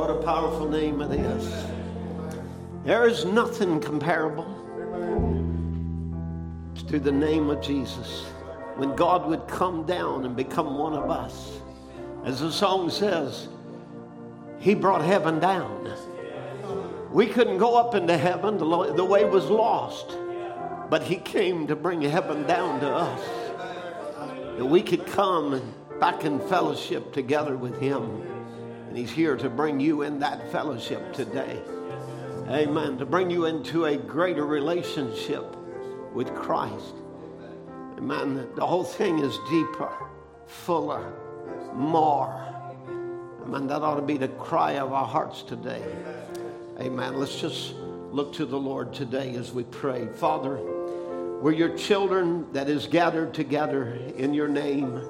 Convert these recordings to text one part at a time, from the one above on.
What a powerful name it is. There is nothing comparable to the name of Jesus. When God would come down and become one of us. As the song says, He brought heaven down. We couldn't go up into heaven, the way was lost. But He came to bring heaven down to us. That we could come back in fellowship together with Him. And He's here to bring you in that fellowship today. Amen. To bring you into a greater relationship with Christ. Amen. The whole thing is deeper, fuller, more. Amen. That ought to be the cry of our hearts today. Amen. Let's just look to the Lord today as we pray. Father, we're your children that is gathered together in your name.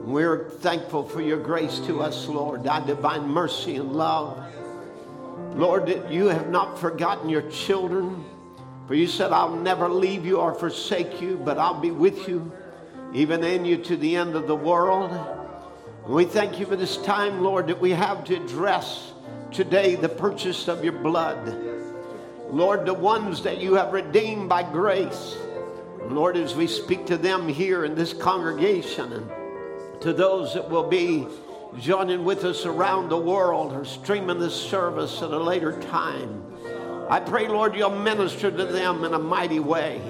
We're thankful for your grace to us, Lord, thy divine mercy and love. Lord, that you have not forgotten your children, for you said, I'll never leave you or forsake you, but I'll be with you, even in you to the end of the world. And we thank you for this time, Lord, that we have to address today the purchase of your blood. Lord, the ones that you have redeemed by grace. Lord, as we speak to them here in this congregation and to those that will be joining with us around the world or streaming this service at a later time. I pray, Lord, you'll minister to them in a mighty way.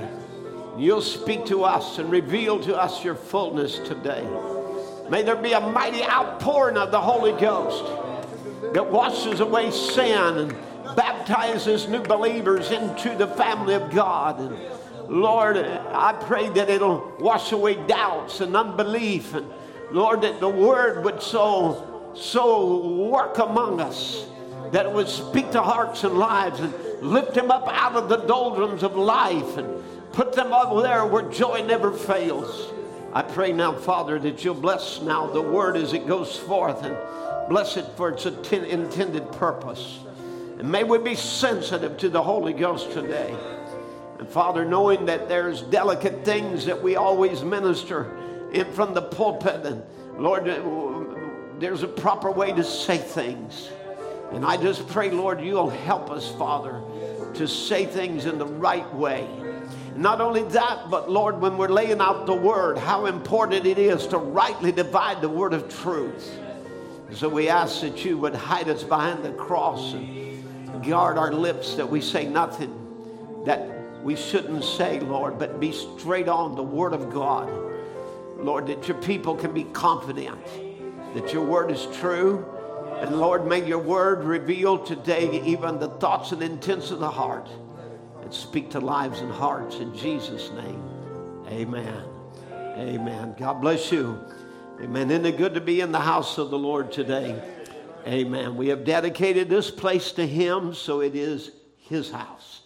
You'll speak to us and reveal to us your fullness today. May there be a mighty outpouring of the Holy Ghost that washes away sin and baptizes new believers into the family of God. And Lord, I pray that it'll wash away doubts and unbelief and Lord, that the word would so, so work among us, that it would speak to hearts and lives and lift them up out of the doldrums of life and put them over there where joy never fails. I pray now, Father, that you'll bless now the word as it goes forth and bless it for its intended purpose. And may we be sensitive to the Holy Ghost today. And Father, knowing that there's delicate things that we always minister in from the pulpit. And Lord, uh, there's a proper way to say things. And I just pray, Lord, you'll help us, Father, to say things in the right way. Not only that, but Lord, when we're laying out the word, how important it is to rightly divide the word of truth. So we ask that you would hide us behind the cross and guard our lips that we say nothing that we shouldn't say, Lord, but be straight on the word of God. Lord, that your people can be confident that your word is true. And Lord, may your word reveal today even the thoughts and intents of the heart and speak to lives and hearts in Jesus' name. Amen. Amen. God bless you. Amen. Isn't it good to be in the house of the Lord today? Amen. We have dedicated this place to Him, so it is His house.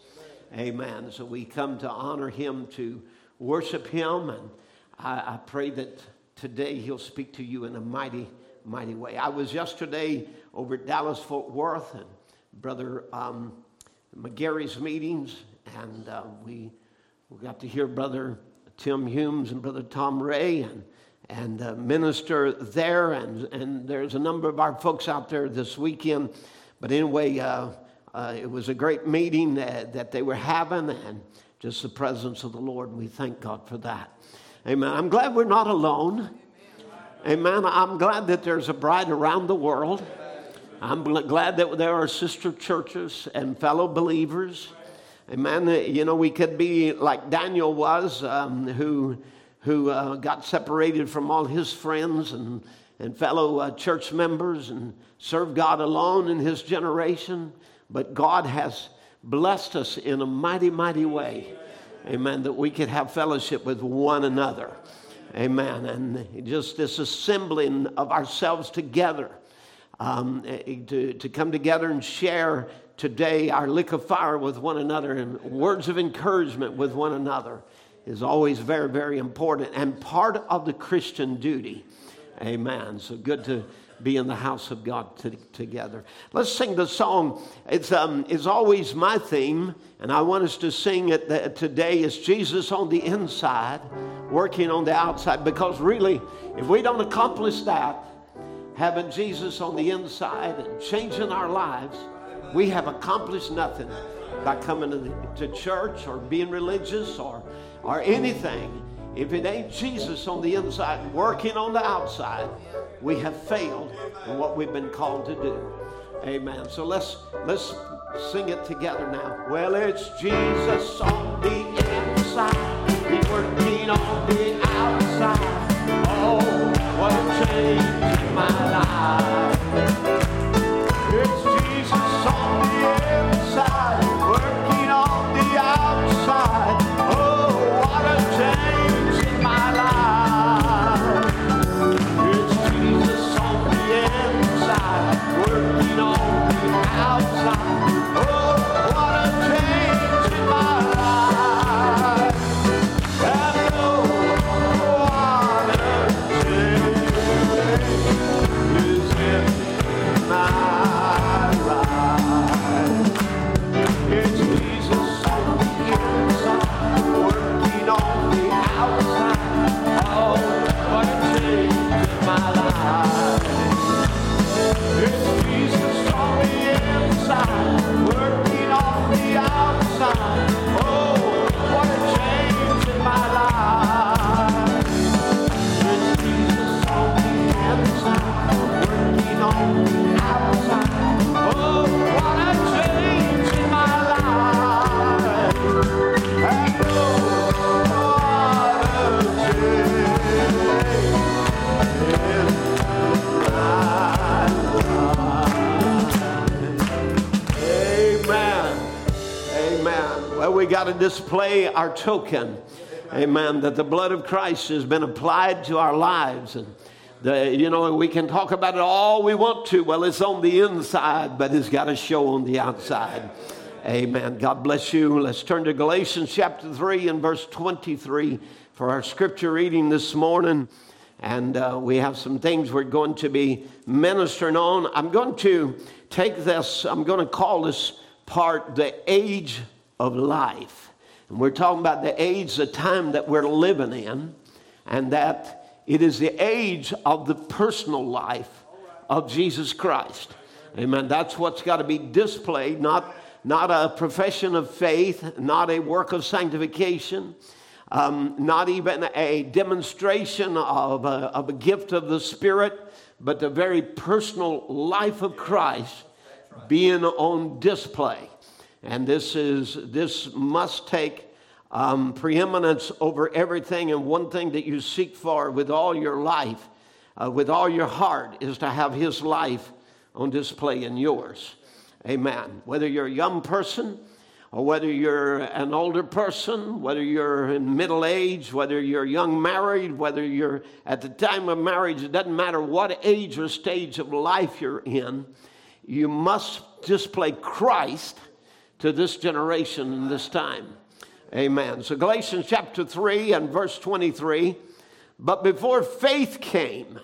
Amen. So we come to honor Him, to worship Him, and I, I pray that today He'll speak to you in a mighty, mighty way. I was yesterday over at Dallas Fort Worth and Brother um, McGarry's meetings, and uh, we, we got to hear Brother Tim Humes and Brother Tom Ray and, and uh, minister there. And, and there's a number of our folks out there this weekend. But anyway, uh, uh, it was a great meeting that, that they were having and just the presence of the Lord. We thank God for that. Amen. I'm glad we're not alone. Amen. I'm glad that there's a bride around the world. I'm glad that there are sister churches and fellow believers. Amen. You know, we could be like Daniel was, um, who, who uh, got separated from all his friends and, and fellow uh, church members and served God alone in his generation. But God has blessed us in a mighty, mighty way amen, that we could have fellowship with one another. Amen. And just this assembling of ourselves together um, eh, to, to come together and share today our lick of fire with one another and words of encouragement with one another is always very, very important and part of the Christian duty. Amen. So good to be in the house of God to, together. Let's sing the song. It's, um, it's always my theme, and I want us to sing it the, today. It's Jesus on the inside, working on the outside, because really, if we don't accomplish that, having Jesus on the inside and changing our lives, we have accomplished nothing by coming to, to church or being religious or, or anything. If it ain't Jesus on the inside working on the outside, we have failed in what we've been called to do. Amen. So let's let's sing it together now. Well, it's Jesus on the inside, He's working on the outside. To display our token. Amen. That the blood of Christ has been applied to our lives. And, the, you know, we can talk about it all we want to. Well, it's on the inside, but it's got to show on the outside. Amen. God bless you. Let's turn to Galatians chapter 3 and verse 23 for our scripture reading this morning. And uh, we have some things we're going to be ministering on. I'm going to take this, I'm going to call this part the age of life. And we're talking about the age, the time that we're living in, and that it is the age of the personal life of Jesus Christ. Amen. That's what's got to be displayed, not, not a profession of faith, not a work of sanctification, um, not even a demonstration of a, of a gift of the Spirit, but the very personal life of Christ being on display. And this is this must take um, preeminence over everything. And one thing that you seek for with all your life, uh, with all your heart, is to have His life on display in yours. Amen. Whether you're a young person or whether you're an older person, whether you're in middle age, whether you're young married, whether you're at the time of marriage, it doesn't matter what age or stage of life you're in, you must display Christ to this generation in this time. Amen. So, Galatians chapter 3 and verse 23. But before faith came,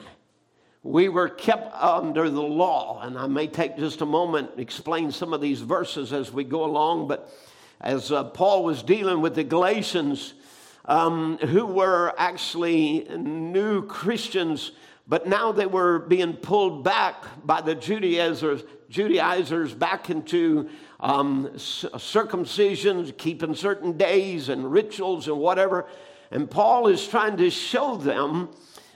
we were kept under the law. And I may take just a moment and explain some of these verses as we go along. But as uh, Paul was dealing with the Galatians, um, who were actually new Christians, but now they were being pulled back by the Judaizers, Judaizers back into um, circumcision, keeping certain days and rituals and whatever. And Paul is trying to show them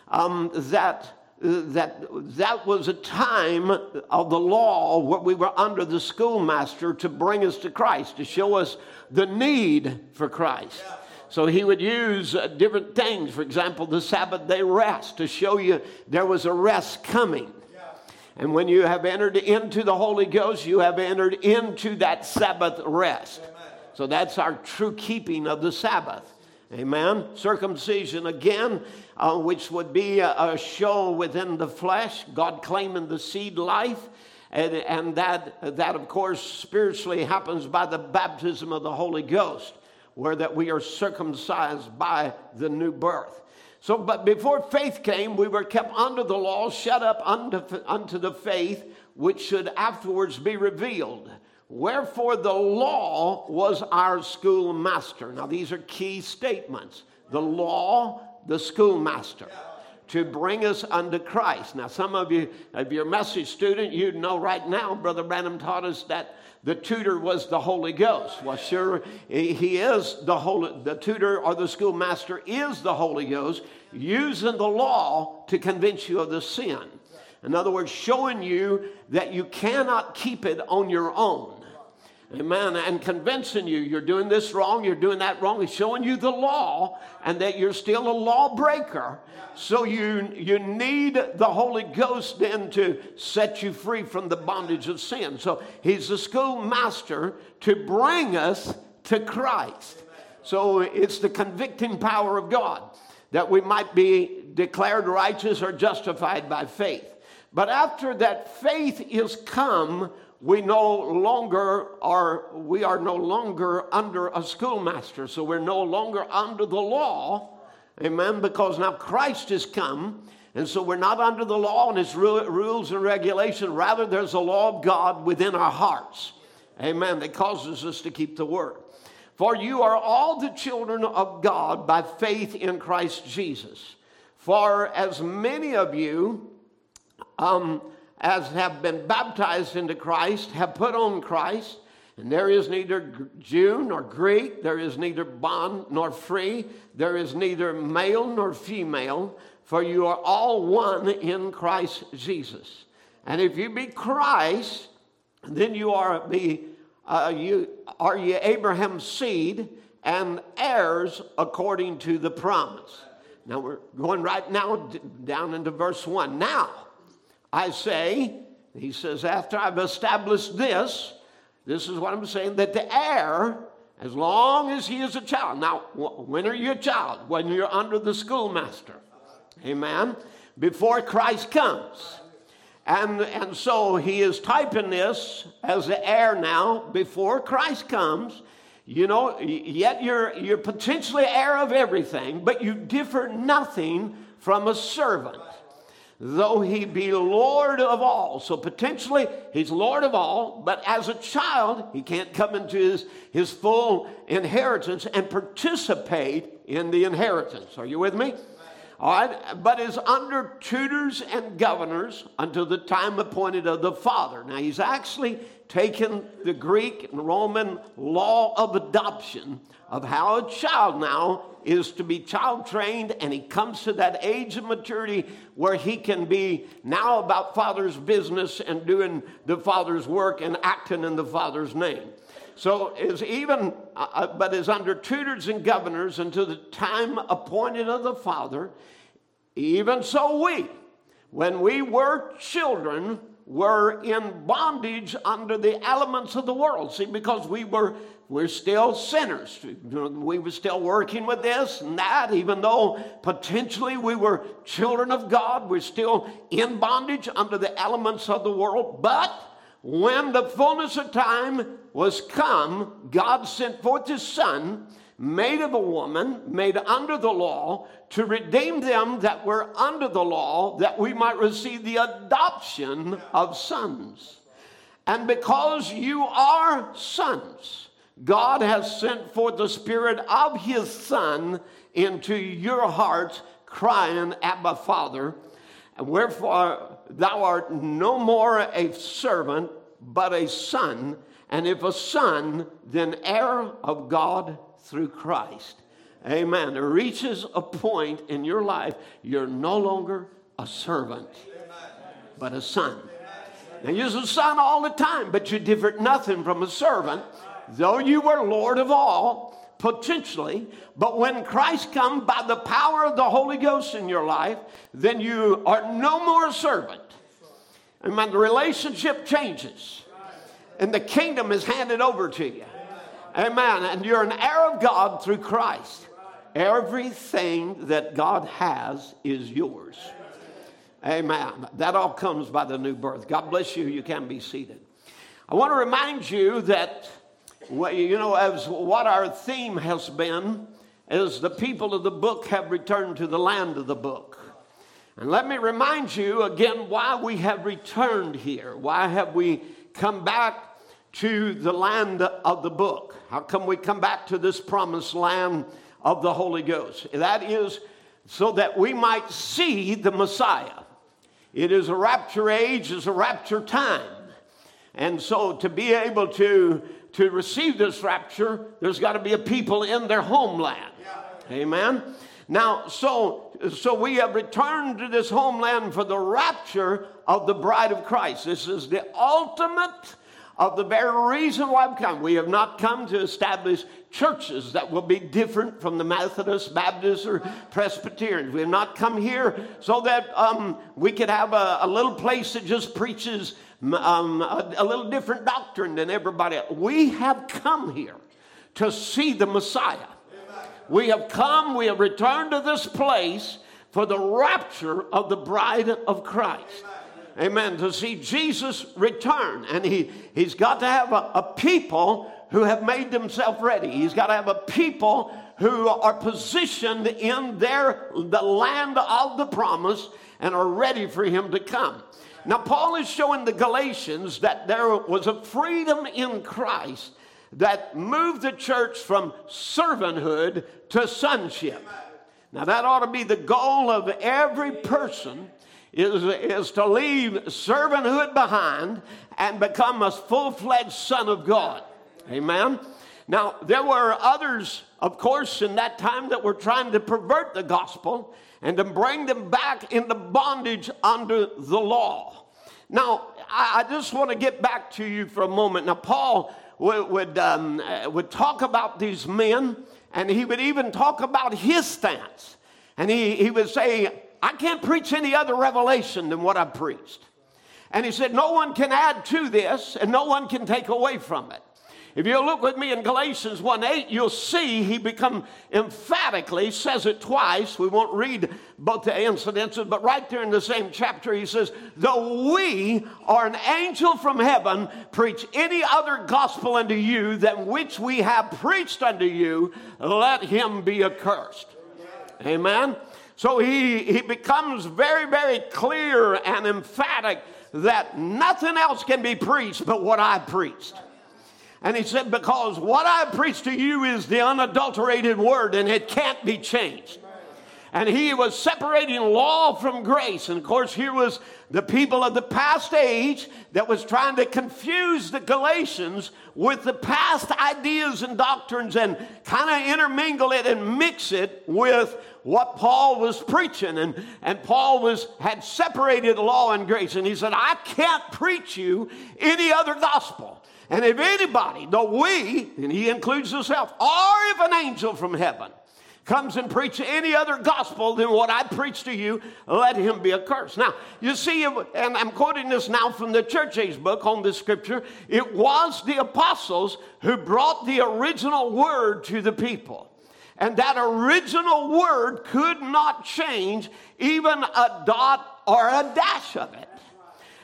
um, that, that that was a time of the law where we were under the schoolmaster to bring us to Christ, to show us the need for Christ. So he would use uh, different things. For example, the Sabbath day rest to show you there was a rest coming. And when you have entered into the Holy Ghost, you have entered into that Sabbath rest. So that's our true keeping of the Sabbath. Amen. Circumcision again, uh, which would be a, a, show within the flesh, God claiming the seed life. And, and that, that, of course, spiritually happens by the baptism of the Holy Ghost, where that we are circumcised by the new birth. So, but before faith came, we were kept under the law, shut up unto, unto the faith which should afterwards be revealed. Wherefore the law was our schoolmaster. Now, these are key statements. The law, the schoolmaster. to bring us unto Christ. Now, some of you, if you're a message student, you know right now, Brother Branham taught us that the tutor was the Holy Ghost. Well, sure, he is the Holy, the tutor or the schoolmaster is the Holy Ghost, using the law to convince you of the sin. In other words, showing you that you cannot keep it on your own. Amen. And convincing you you're doing this wrong, you're doing that wrong. He's showing you the law and that you're still a lawbreaker. So you, you need the Holy Ghost then to set you free from the bondage of sin. So he's the schoolmaster to bring us to Christ. So it's the convicting power of God that we might be declared righteous or justified by faith. But after that faith is come, we no longer are we are no longer under a schoolmaster so we're no longer under the law. Amen because now christ has come and so we're not under the law and its rules and regulation. Rather there's a law of god within our hearts. Amen that causes us to keep the word. For you are all the children of god by faith in christ jesus. For as many of you um, as have been baptized into Christ have put on Christ. And there is neither Jew nor Greek, there is neither bond nor free, there is neither male nor female, for you are all one in Christ Jesus. And if you be Christ, then you are be uh, you are you Abraham's seed and heirs according to the promise. Now we're going right now down into verse one. Now I say, he says, after I've established this, this is what I'm saying, that the heir, as long as he is a child. Now, when are you a child? When you're under the schoolmaster. Amen. Before Christ comes. And, and so he is typing this as the heir now before Christ comes. You know, yet you're, you're potentially heir of everything, but you differ nothing from a servant though he be Lord of all. So potentially he's Lord of all, but as a child, he can't come into his, his full inheritance and participate in the inheritance. Are you with me? All right, but is under tutors and governors until the time appointed of the Father. Now he's actually taken the Greek and Roman law of adoption of how a child now is to be child trained and he comes to that age of maturity where he can be now about father's business and doing the father's work and acting in the father's name so is even uh, uh but is under tutors and governors until the time appointed of the father even so we when we were children were in bondage under the elements of the world see because we were we're still sinners. We were still working with this and that, even though potentially we were children of God. We're still in bondage under the elements of the world. But when the fullness of time was come, God sent forth His Son, made of a woman, made under the law, to redeem them that were under the law, that we might receive the adoption of sons. And because you are sons, God has sent forth the Spirit of His Son into your hearts, crying, Abba, Father. And wherefore thou art no more a servant, but a son. And if a son, then heir of God through Christ. Amen. It reaches a point in your life, you're no longer a servant, but a son. Now, you're a son all the time, but you differ nothing from a servant though you were Lord of all, potentially, but when Christ comes by the power of the Holy Ghost in your life, then you are no more a servant. When the relationship changes and the kingdom is handed over to you. Amen. And you're an heir of God through Christ. Everything that God has is yours. Amen. That all comes by the new birth. God bless you. You can be seated. I want to remind you that you know, as what our theme has been is the people of the book have returned to the land of the book. And let me remind you again why we have returned here. Why have we come back to the land of the book? How come we come back to this promised land of the Holy Ghost? That is so that we might see the Messiah. It is a rapture age, is a rapture time. And so to be able to, to receive this rapture, there's got to be a people in their homeland. Yeah. Amen. Now, so so we have returned to this homeland for the rapture of the bride of Christ. This is the ultimate of the very reason why I've come. We have not come to establish churches that will be different from the Methodist, Baptist, or Presbyterians. We have not come here so that um, we could have a, a, little place that just preaches um, a, a little different doctrine than everybody else. We have come here to see the Messiah. We have come, we have returned to this place for the rapture of the bride of Christ. Amen. To see Jesus return. And he, he's got to have a, a people who have made themselves ready. He's got to have a people who are positioned in their the land of the promise and are ready for him to come. Now Paul is showing the Galatians that there was a freedom in Christ that moved the church from servanthood to sonship. Now that ought to be the goal of every person is, is to leave servanthood behind and become a full fledged son of God. Amen. Now, there were others, of course, in that time that were trying to pervert the gospel and to bring them back into bondage under the law. Now, I, I just want to get back to you for a moment. Now, Paul would, would, um, uh, would talk about these men, and he would even talk about his stance. And he, he would say, I can't preach any other revelation than what I've preached. And he said, No one can add to this, and no one can take away from it. If you look with me in Galatians 1 8, you'll see he become emphatically says it twice. We won't read both the incidences, but right there in the same chapter, he says, Though we are an angel from heaven, preach any other gospel unto you than which we have preached unto you, let him be accursed. Amen. So he, he becomes very, very clear and emphatic that nothing else can be preached but what I preached. And he said, Because what I preach to you is the unadulterated word and it can't be changed. And he was separating law from grace. And of course, here was the people of the past age that was trying to confuse the Galatians with the past ideas and doctrines and kind of intermingle it and mix it with what Paul was preaching. And, and Paul was, had separated law and grace. And he said, I can't preach you any other gospel. And if anybody, though we, and he includes himself, or if an angel from heaven comes and preaches any other gospel than what I preach to you, let him be accursed. Now, you see, and I'm quoting this now from the church age book on this scripture, it was the apostles who brought the original word to the people. And that original word could not change even a dot or a dash of it.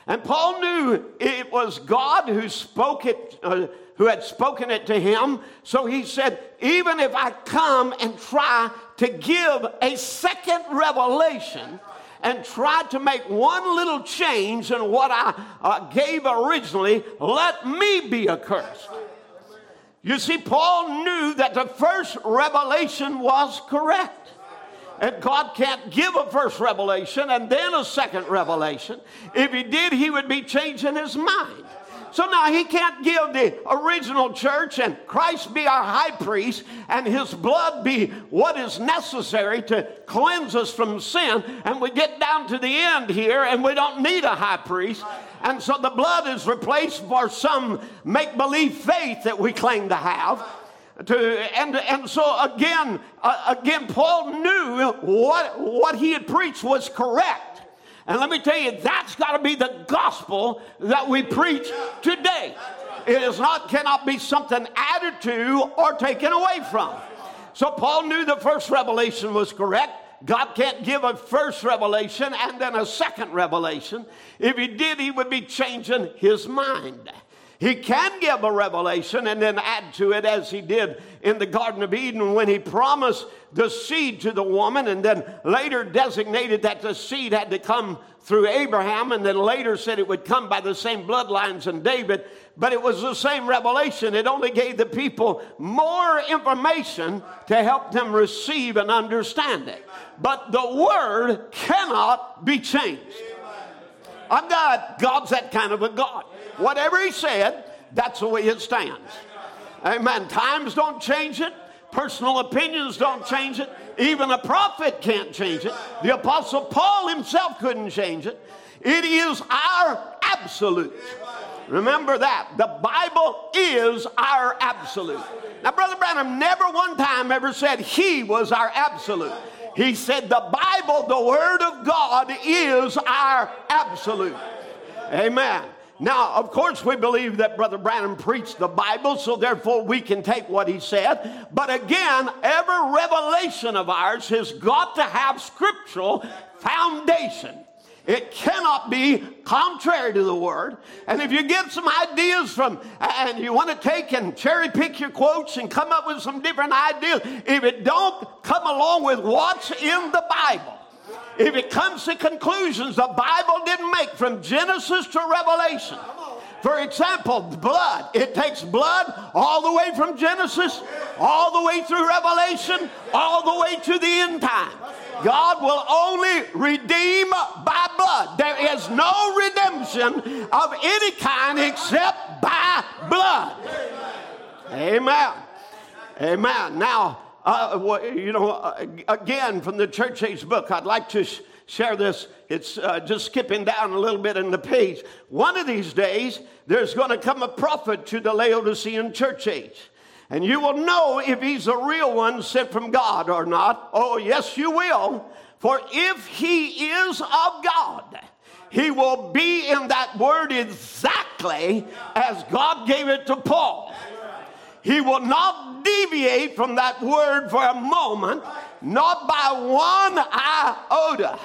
And Paul knew it was God who spoke it, uh, who had spoken it to him. So he said, even if I come and try to give a second revelation and try to make one little change in what I uh, gave originally, let me be accursed. You see, Paul knew that the first revelation was correct. And God can't give a first revelation and then a second revelation. If He did, He would be changing His mind. So now he can't give the original church and Christ be our high priest and his blood be what is necessary to cleanse us from sin. And we get down to the end here and we don't need a high priest. And so the blood is replaced for some make believe faith that we claim to have. To, and, and so again, uh, again, Paul knew what, what he had preached was correct. And let me tell you, that's got to be the gospel that we preach today. It is not, cannot be something added to or taken away from. So Paul knew the first revelation was correct. God can't give a first revelation and then a second revelation. If he did, he would be changing his mind. He can give a revelation and then add to it as he did in the Garden of Eden when he promised the seed to the woman and then later designated that the seed had to come through Abraham, and then later said it would come by the same bloodlines in David, but it was the same revelation. It only gave the people more information to help them receive and understand it. But the word cannot be changed. I'm God. God's that kind of a God. Whatever He said, that's the way it stands. Amen. Times don't change it. Personal opinions don't change it. Even a prophet can't change it. The Apostle Paul himself couldn't change it. It is our absolute. Remember that. The Bible is our absolute. Now, Brother Branham never one time ever said he was our absolute. He said the Bible, the Word of God, is our absolute. Amen. Now, of course, we believe that Brother Branham preached the Bible, so therefore we can take what he said. But again, every revelation of ours has got to have scriptural foundation. It cannot be contrary to the word. And if you get some ideas from, and you want to take and cherry pick your quotes and come up with some different ideas, if it don't come along with what's in the Bible, if it comes to conclusions the Bible didn't make from Genesis to Revelation. For example, blood. It takes blood all the way from Genesis, all the way through Revelation, all the way to the end time. God will only redeem by blood. There is no redemption of any kind except by blood. Amen. Amen. Now, uh, you know, uh, again from the church age book, I'd like to sh- share this. It's uh, just skipping down a little bit in the page. One of these days, there's going to come a prophet to the Laodicean church age. And you will know if he's a real one sent from God or not. Oh, yes, you will. For if he is of God, he will be in that word exactly as God gave it to Paul. He will not deviate from that word for a moment, not by one iota.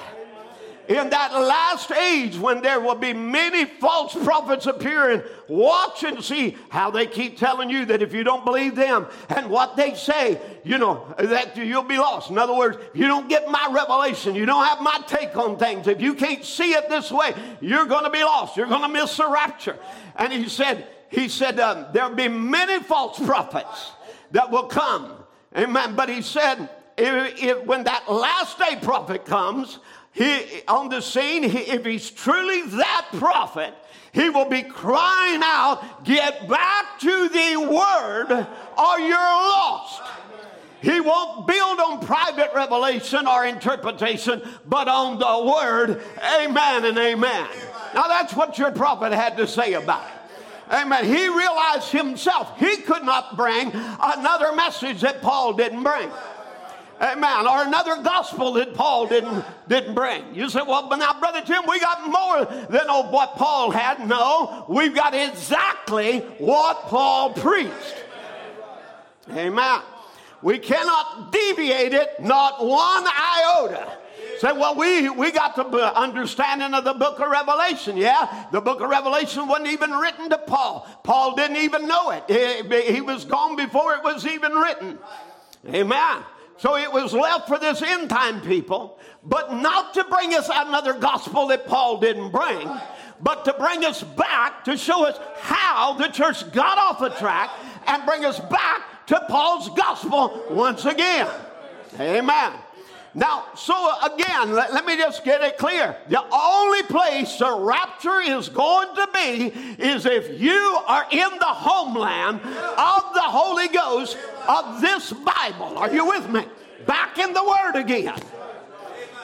In that last age, when there will be many false prophets appearing, watch and see how they keep telling you that if you don't believe them and what they say, you know, that you'll be lost. In other words, if you don't get my revelation, you don't have my take on things. If you can't see it this way, you're going to be lost. You're going to miss the rapture. And he said, he said, um, there'll be many false prophets that will come. Amen. But he said, if, if, when that last day prophet comes he, on the scene, he, if he's truly that prophet, he will be crying out, Get back to the word or you're lost. He won't build on private revelation or interpretation, but on the word. Amen and amen. Now, that's what your prophet had to say about it. Amen. He realized himself he could not bring another message that Paul didn't bring. Amen. Or another gospel that Paul didn't, didn't bring. You say, well, but now, Brother Tim, we got more than oh, what Paul had. No, we've got exactly what Paul preached. Amen. We cannot deviate it, not one iota. Say, well, we, we got the understanding of the book of Revelation. Yeah, the book of Revelation wasn't even written to Paul. Paul didn't even know it. He, he was gone before it was even written. Amen. So it was left for this end time people, but not to bring us another gospel that Paul didn't bring, but to bring us back to show us how the church got off the track and bring us back to Paul's gospel once again. Amen. Now, so again, let, let, me just get it clear. The only place the rapture is going to be is if you are in the homeland of the Holy Ghost of this Bible. Are you with me? Back in the Word again.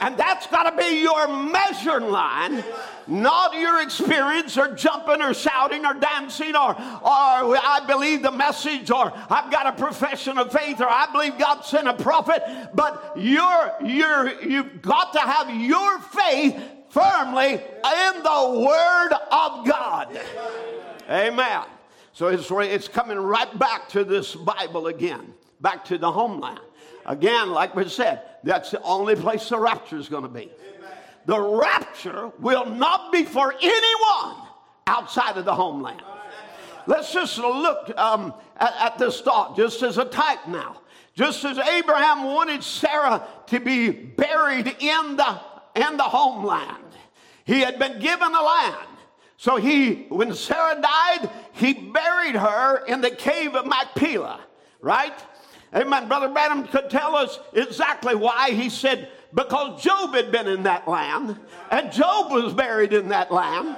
And that's got to be your measuring line, not your experience or jumping or shouting or dancing or, or I believe the message or I've got a profession of faith or I believe God sent a prophet. But you're, you're, you've got to have your faith firmly in the Word of God. Amen. So it's, it's coming right back to this Bible again, back to the homeland. Again, like we said, that's the only place the rapture is going to be. The rapture will not be for anyone outside of the homeland. Let's just look um, at, at this thought, just as a type now. Just as Abraham wanted Sarah to be buried in the, in the homeland, He had been given a land. So he, when Sarah died, he buried her in the cave of Machpelah, right? Amen. Brother Branham could tell us exactly why. He said, because Job had been in that land, and Job was buried in that land.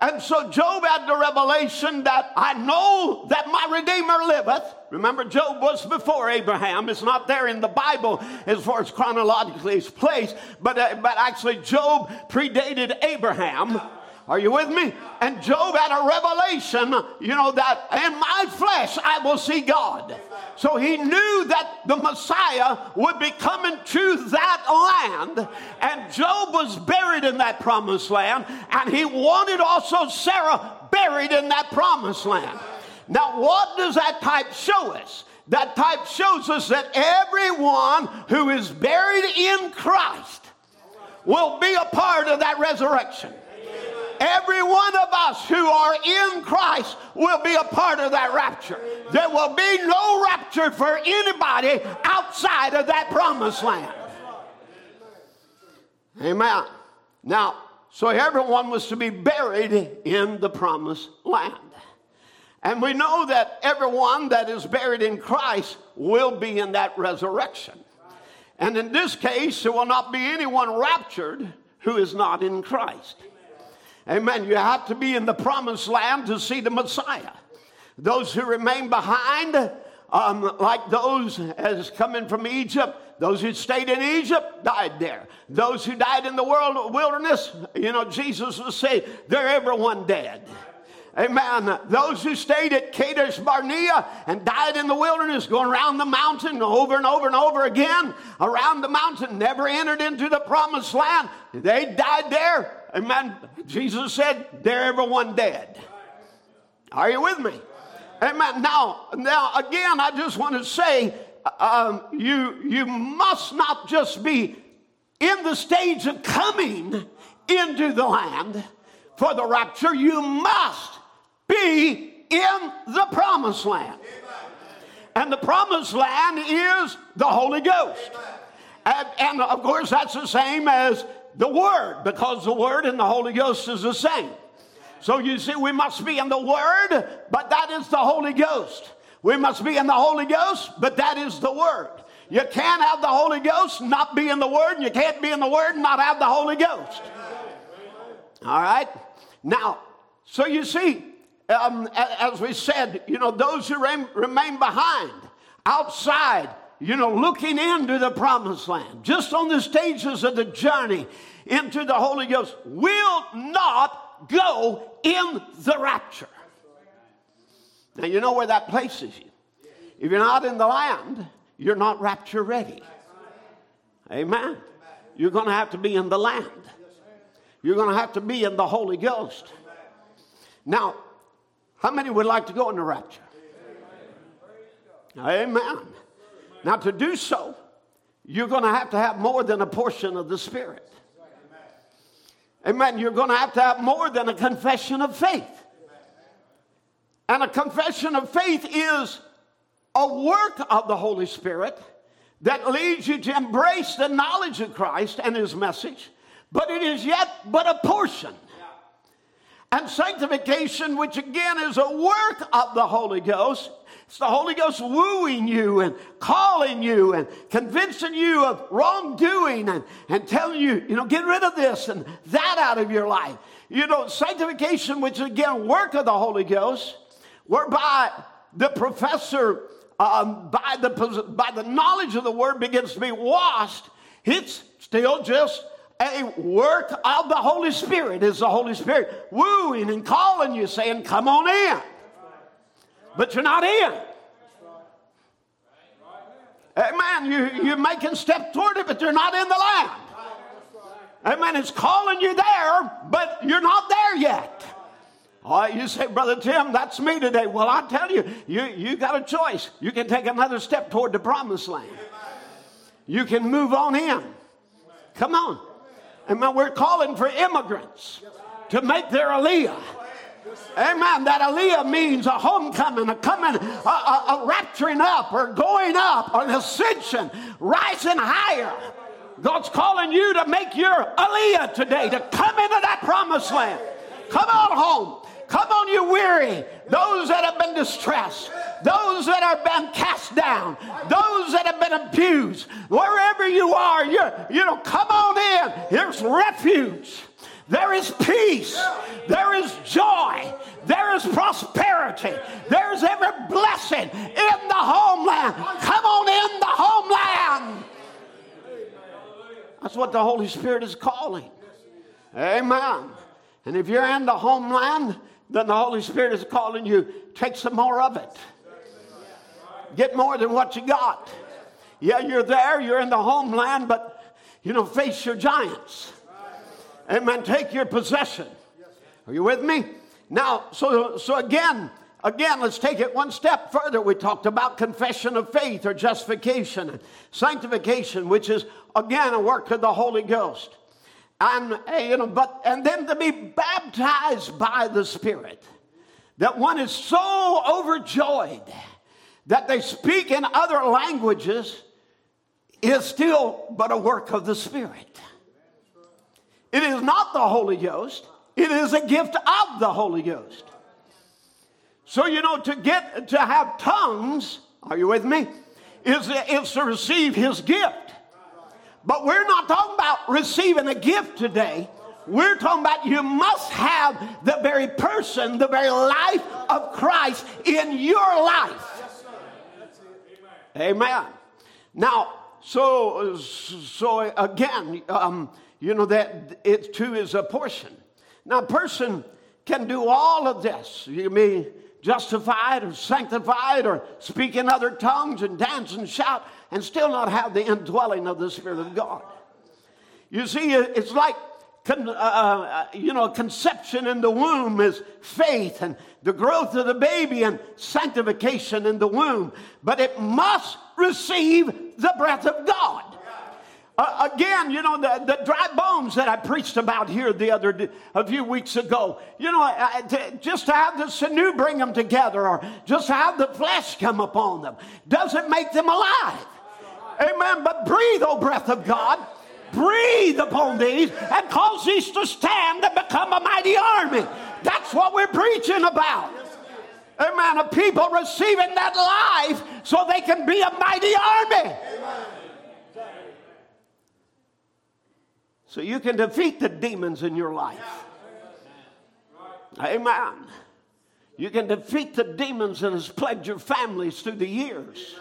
And so Job had the revelation that I know that my Redeemer liveth. Remember, Job was before Abraham. It's not there in the Bible as far as chronologically it's placed, but, uh, but actually, Job predated Abraham. Are you with me? And Job had a revelation, you know, that in my flesh I will see God. So he knew that the Messiah would be coming to that land, and Job was buried in that promised land, and he wanted also Sarah buried in that promised land. Now, what does that type show us? That type shows us that everyone who is buried in Christ will be a part of that resurrection. Every one of us who are in Christ will be a part of that rapture. There will be no rapture for anybody outside of that promised land. Amen. Now, so everyone was to be buried in the promised land. And we know that everyone that is buried in Christ will be in that resurrection. And in this case, there will not be anyone raptured who is not in Christ. Amen. You have to be in the promised land to see the Messiah. Those who remain behind, um, like those as coming from Egypt, those who stayed in Egypt died there. Those who died in the world wilderness, you know, Jesus will say, they're everyone dead. Amen. Those who stayed at Kadesh Barnea and died in the wilderness, going around the mountain over and over and over again, around the mountain, never entered into the promised land. They died there. Amen. Jesus said, they're everyone dead. Are you with me? Amen. Now, now again, I just want to say, um, you you must not just be in the stage of coming into the land for the rapture. You must be in the promised land. And the promised land is the Holy Ghost. And, and, of course, that's the same as the Word, because the Word and the Holy Ghost is the same. So you see, we must be in the Word, but that is the Holy Ghost. We must be in the Holy Ghost, but that is the Word. You can't have the Holy Ghost not be in the Word, and you can't be in the Word and not have the Holy Ghost. All right? Now, so you see, um, as we said, you know, those who remain behind, outside, you know, looking into the promised land, just on the stages of the journey into the Holy Ghost, will not go in the rapture. Now, you know where that places you. If you're not in the land, you're not rapture ready. Amen. You're going to have to be in the land. You're going to have to be in the Holy Ghost. Now, how many would like to go in the rapture? Amen. Now, to do so, you're going to have to have more than a portion of the Spirit. Amen. You're going to have to have more than a confession of faith. And a confession of faith is a work of the Holy Spirit that leads you to embrace the knowledge of Christ and his message, but it is yet but a portion. And sanctification, which again is a work of the Holy Ghost, it's the Holy Ghost wooing you and calling you and convincing you of wrongdoing and, and telling you, you know, get rid of this and that out of your life. You know, sanctification, which is again work of the Holy Ghost, whereby the professor, um, by, the, by the knowledge of the word, begins to be washed. It's still just a work of the Holy Spirit. Is the Holy Spirit wooing and calling you, saying, Come on in but you're not in. Amen. You, you're making step toward it, but you're not in the land. Amen. It's calling you there, but you're not there yet. Oh, you say, Brother Tim, that's me today. Well, I tell you, you, you got a choice. You can take another step toward the promised land. You can move on in. Come on. Amen. We're calling for immigrants to make their aliyah. Amen. That aliyah means a homecoming, a coming, a, a, a rapturing up, or going up, or an ascension, rising higher. God's calling you to make your aliyah today, to come into that promised land. Come on home. Come on, you weary. Those that have been distressed. Those that have been cast down. Those that have been abused. Wherever you are, you're, you know, come on in. There's refuge. There is peace. There is joy. There is prosperity. There's every blessing in the homeland. Come on in the homeland. That's what the Holy Spirit is calling. Amen. And if you're in the homeland, then the Holy Spirit is calling you, take some more of it. Get more than what you got. Yeah, you're there, you're in the homeland, but you know, face your giants. Amen. Take your possession. Are you with me? Now, so so again, again, let's take it one step further. We talked about confession of faith or justification sanctification, which is again a work of the Holy Ghost. And eh, you know, but and then to be baptized by the Spirit. That one is so overjoyed that they speak in other languages is still but a work of the Spirit. It is not the Holy Ghost, it is a gift of the Holy Ghost. So, you know, to get to have tongues, are you with me? Is, is to receive his gift. But we're not talking about receiving a gift today. We're talking about you must have the very person, the very life of Christ in your life. Amen. Now, so so again, um, you know that it too is a portion. Now, a person can do all of this. You be justified or sanctified or speak in other tongues and dance and shout and still not have the indwelling of the Spirit of God. You see, it's like uh, uh, you know, conception in the womb is faith and the growth of the baby and sanctification in the womb. But it must receive the breath of God. Uh, again, you know, the, the dry bones that I preached about here the other, a few weeks ago, you know, uh, to, just to have the sinew bring them together or just to have the flesh come upon them doesn't make them alive. Amen. But breathe, O breath of God. Breathe upon these and cause these to stand and become a mighty army. That's what we're preaching about. Amen. Of people receiving that life so they can be a mighty army. So you can defeat the demons in your life. Amen. You can defeat the demons that has plagued your families through the years.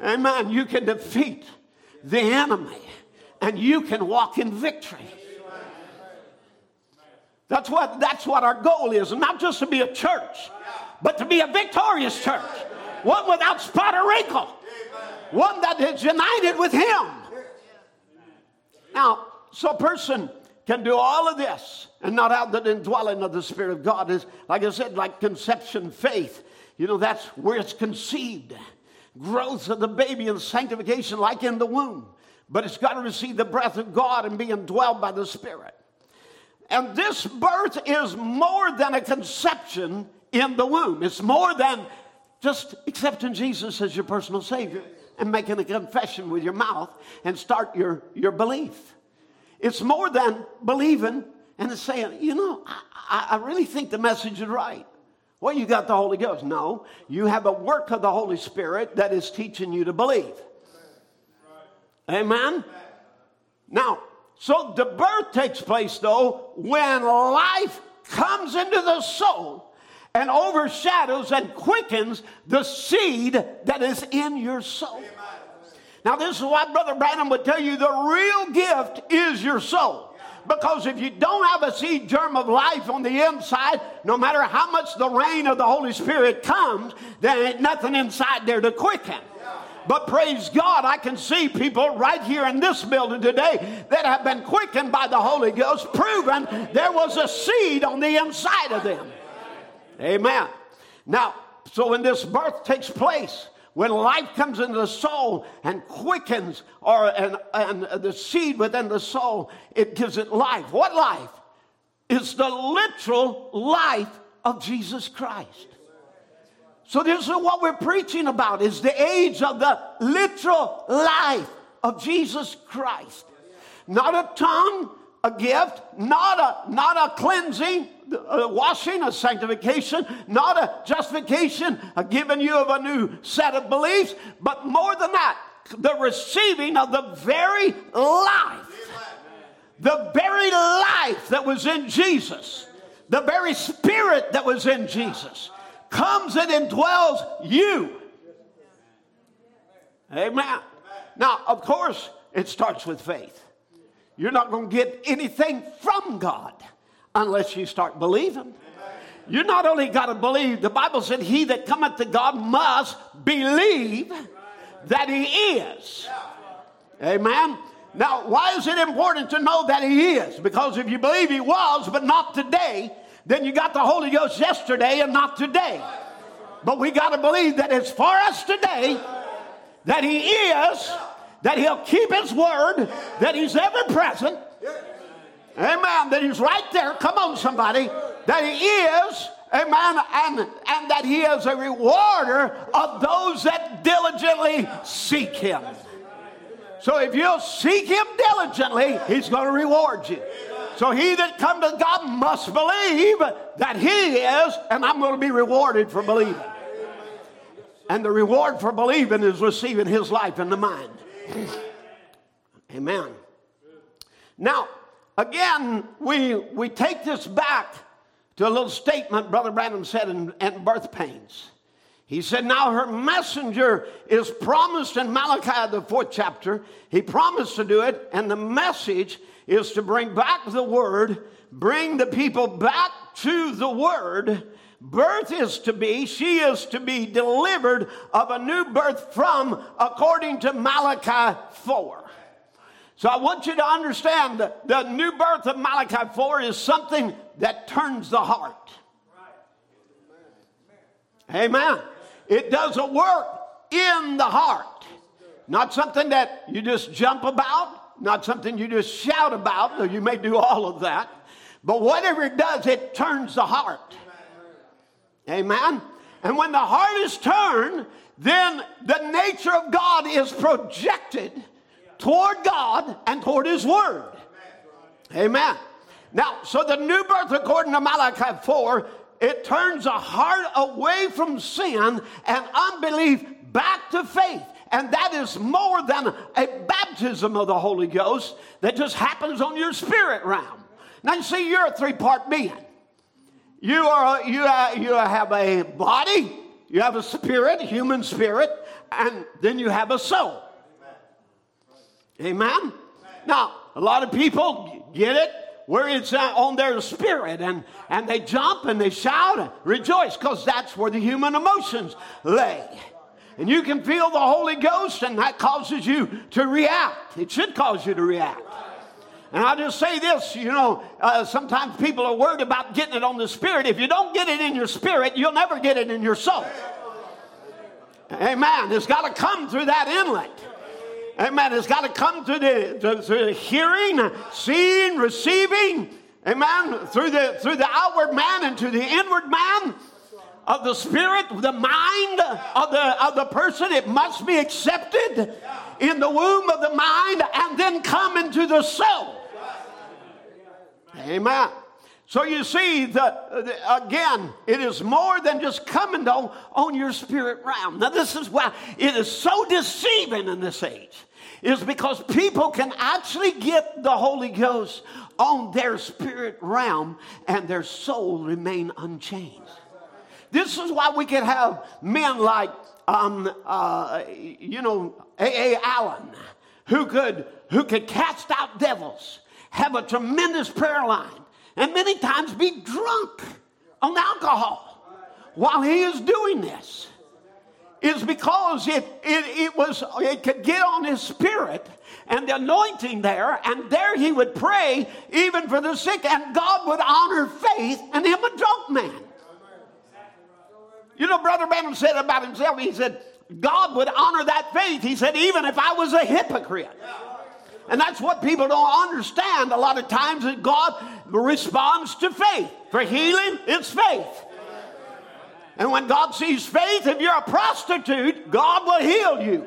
Amen. You can defeat the enemy and you can walk in victory. That's what, that's what our goal is, not just to be a church, but to be a victorious church. One without spot or wrinkle. One that is united with Him. Now, so a person can do all of this and not have the indwelling of the Spirit of God. Is like I said, like conception faith. You know, that's where it's conceived. Growth of the baby and sanctification, like in the womb. But it's got to receive the breath of God and be indwelled by the Spirit. And this birth is more than a conception in the womb. It's more than just accepting Jesus as your personal Savior and making a confession with your mouth and start your, your belief. It's more than believing and saying, you know, I, I really think the message is right. Well, you got the Holy Ghost. No, you have a work of the Holy Spirit that is teaching you to believe. Amen? Now, so the birth takes place though when life comes into the soul and overshadows and quickens the seed that is in your soul. Now, this is why Brother Branham would tell you the real gift is your soul. Because if you don't have a seed germ of life on the inside, no matter how much the rain of the Holy Spirit comes, there ain't nothing inside there to quicken. But praise God, I can see people right here in this building today that have been quickened by the Holy Ghost, proven there was a seed on the inside of them. Amen. Now, so when this birth takes place, when life comes into the soul and quickens or and, and the seed within the soul, it gives it life. What life? It's the literal life of Jesus Christ. So this is what we're preaching about is the age of the literal life of Jesus Christ. Not a tongue, a gift, not a, not a cleansing, a washing, a sanctification, not a justification, a giving you of a new set of beliefs, but more than that, the receiving of the very life. The very life that was in Jesus, the very spirit that was in Jesus, comes and indwells you. Amen. Now, of course, it starts with faith. You're not going to get anything from God unless you start believing. You not only got to believe, the Bible said, He that cometh to God must believe that He is. Amen. Now, why is it important to know that He is? Because if you believe He was, but not today, then you got the Holy Ghost yesterday and not today. But we got to believe that as far as today, that He is, that He'll keep His word, that He's ever present. Amen. That He's right there. Come on, somebody. That He is, amen, and, and that He is a rewarder of those that diligently seek Him. So if you'll seek Him diligently, He's going to reward you. So he that come to God must believe that He is, and I'm going to be rewarded for believing. And the reward for believing is receiving his life in the mind. Amen. Now, again, we, we take this back to a little statement Brother Branham said in, in Birth Pains. He said, Now her messenger is promised in Malachi, the fourth chapter. He promised to do it, and the message is to bring back the word, bring the people back to the word birth is to be, she is to be delivered of a new birth from, according to Malachi 4. So I want you to understand that the new birth of Malachi 4 is something that turns the heart. Amen. It does a work in the heart. Not something that you just jump about, not something you just shout about, though you may do all of that. But whatever it does, it turns the heart. Amen. And when the heart is turned, then the nature of God is projected toward God and toward His Word. Amen. Now, so the new birth, according to Malachi 4, it turns a heart away from sin and unbelief back to faith. And that is more than a baptism of the Holy Ghost that just happens on your spirit realm. Now, you see, you're a three part being. You, are, you, are, you have a body, you have a spirit, human spirit, and then you have a soul. Amen? Now, a lot of people get it where it's on their spirit and, and they jump and they shout and rejoice because that's where the human emotions lay. And you can feel the Holy Ghost, and that causes you to react. It should cause you to react. And I'll just say this you know, uh, sometimes people are worried about getting it on the spirit. If you don't get it in your spirit, you'll never get it in your soul. Amen. It's got to come through that inlet. Amen. It's got to come through the, through the hearing, seeing, receiving. Amen. Through the through the outward man and to the inward man of the spirit, the mind of the of the person. It must be accepted in the womb of the mind and then come into the soul. Amen. So you see, the, again, it is more than just coming on, on your spirit realm. Now, this is why it is so deceiving in this age, is because people can actually get the Holy Ghost on their spirit realm and their soul remain unchanged. This is why we can have men like, um, uh, you know, A.A. Allen, who could, who could cast out devils, have a tremendous prayer line, and many times be drunk on alcohol while he is doing this is because it, it, it was it could get on his spirit and the anointing there and there he would pray even for the sick and god would honor faith and him a drunk man. You know brother branham said about himself he said god would honor that faith. He said even if i was a hypocrite and that's what people don't understand a lot of times that God responds to faith. For healing, it's faith. And when God sees faith, if you're a prostitute, God will heal you.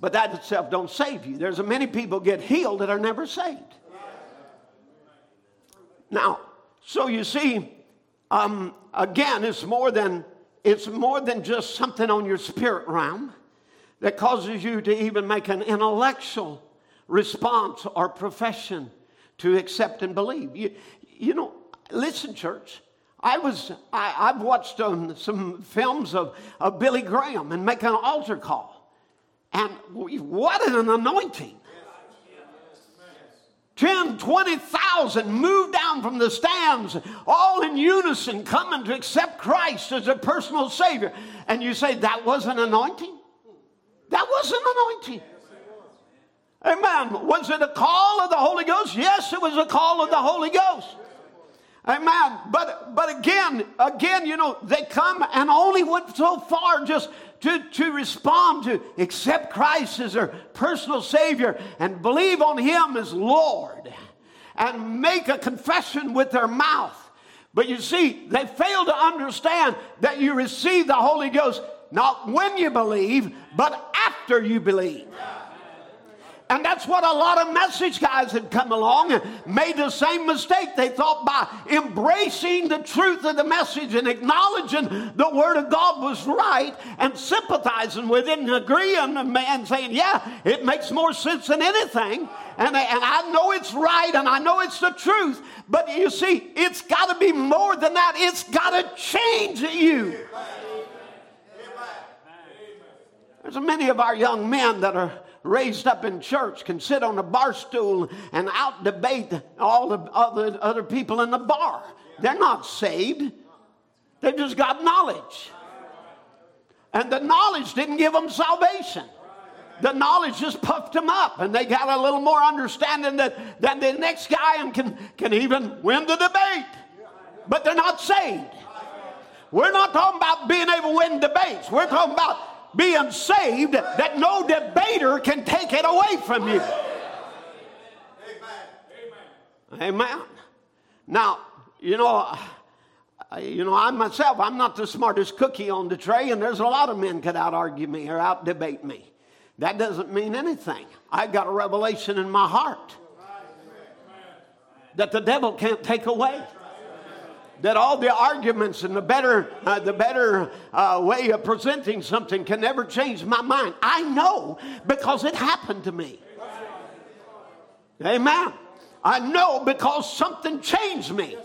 But that itself don't save you. There's many people get healed that are never saved. Now, so you see, um, again, it's more than it's more than just something on your spirit realm that causes you to even make an intellectual response or profession to accept and believe. You, you know, listen, church. I was I, have watched um, some films of, of Billy Graham and make an altar call, and what an anointing! 10, 20,000 moved down from the stands, all in unison, coming to accept Christ as their personal Savior. And you say, that was an anointing? That was an anointing. Amen. Was it a call of the Holy Ghost? Yes, it was a call of the Holy Ghost. Amen. But but again, again, you know, they come and only went so far just to, to respond to accept Christ as their personal Savior and believe on Him as Lord and make a confession with their mouth. But you see, they fail to understand that you receive the Holy Ghost not when you believe, but after you believe. And that's what a lot of message guys had come along and made the same mistake. They thought by embracing the truth of the message and acknowledging the Word of God was right and sympathizing with it and agreeing and saying, yeah, it makes more sense than anything. And, and I know it's right and I know it's the truth. But you see, it's got to be more than that. It's got to change you. There's many of our young men that are raised up in church can sit on a bar stool and out debate all the other, other people in the bar. They're not saved, they just got knowledge. And the knowledge didn't give them salvation. The knowledge just puffed them up, and they got a little more understanding that, than the next guy and can, can even win the debate. But they're not saved. We're not talking about being able to win debates. We're talking about being saved that no debater can take it away from you. Amen. Amen. Amen. Now, you know, you know, I myself, I'm not the smartest cookie on the tray, and there's a lot of men could out argue me or out debate me. That doesn't mean anything. I've got a revelation in my heart that the devil can't take away that all the arguments and the better, uh, the better uh, way of presenting something can never change my mind. I know because it happened to me. Amen. I know because something changed me.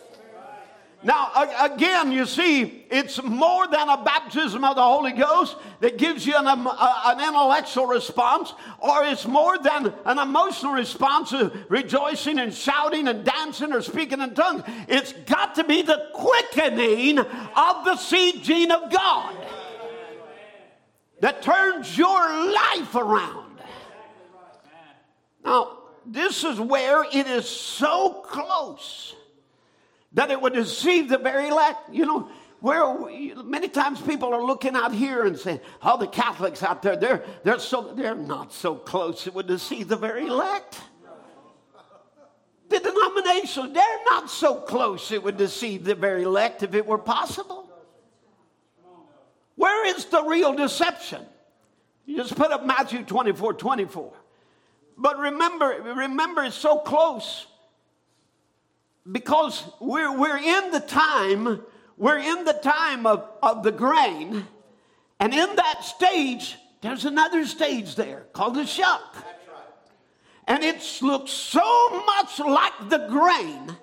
Now, again, you see, it's more than a baptism of the Holy Ghost that gives you an, um, an intellectual response, or it's more than an emotional response of rejoicing and shouting and dancing or speaking in tongues. It's got to be the quickening of the seed gene of God that turns your life around. Now, this is where it is so close that it would deceive the very elect. You know, where many times people are looking out here and saying, "Oh, the Catholics out there, they're they're so they're not so close. It would deceive the very elect." The denomination, they're not so close. It would deceive the very elect if it were possible. Where is the real deception? You just put up Matthew 24, 24. But remember, remember, it's so close because we're, we're in the time, we're in the time of, of the grain, and in that stage, there's another stage there called the shuck. And it looks so much like the grain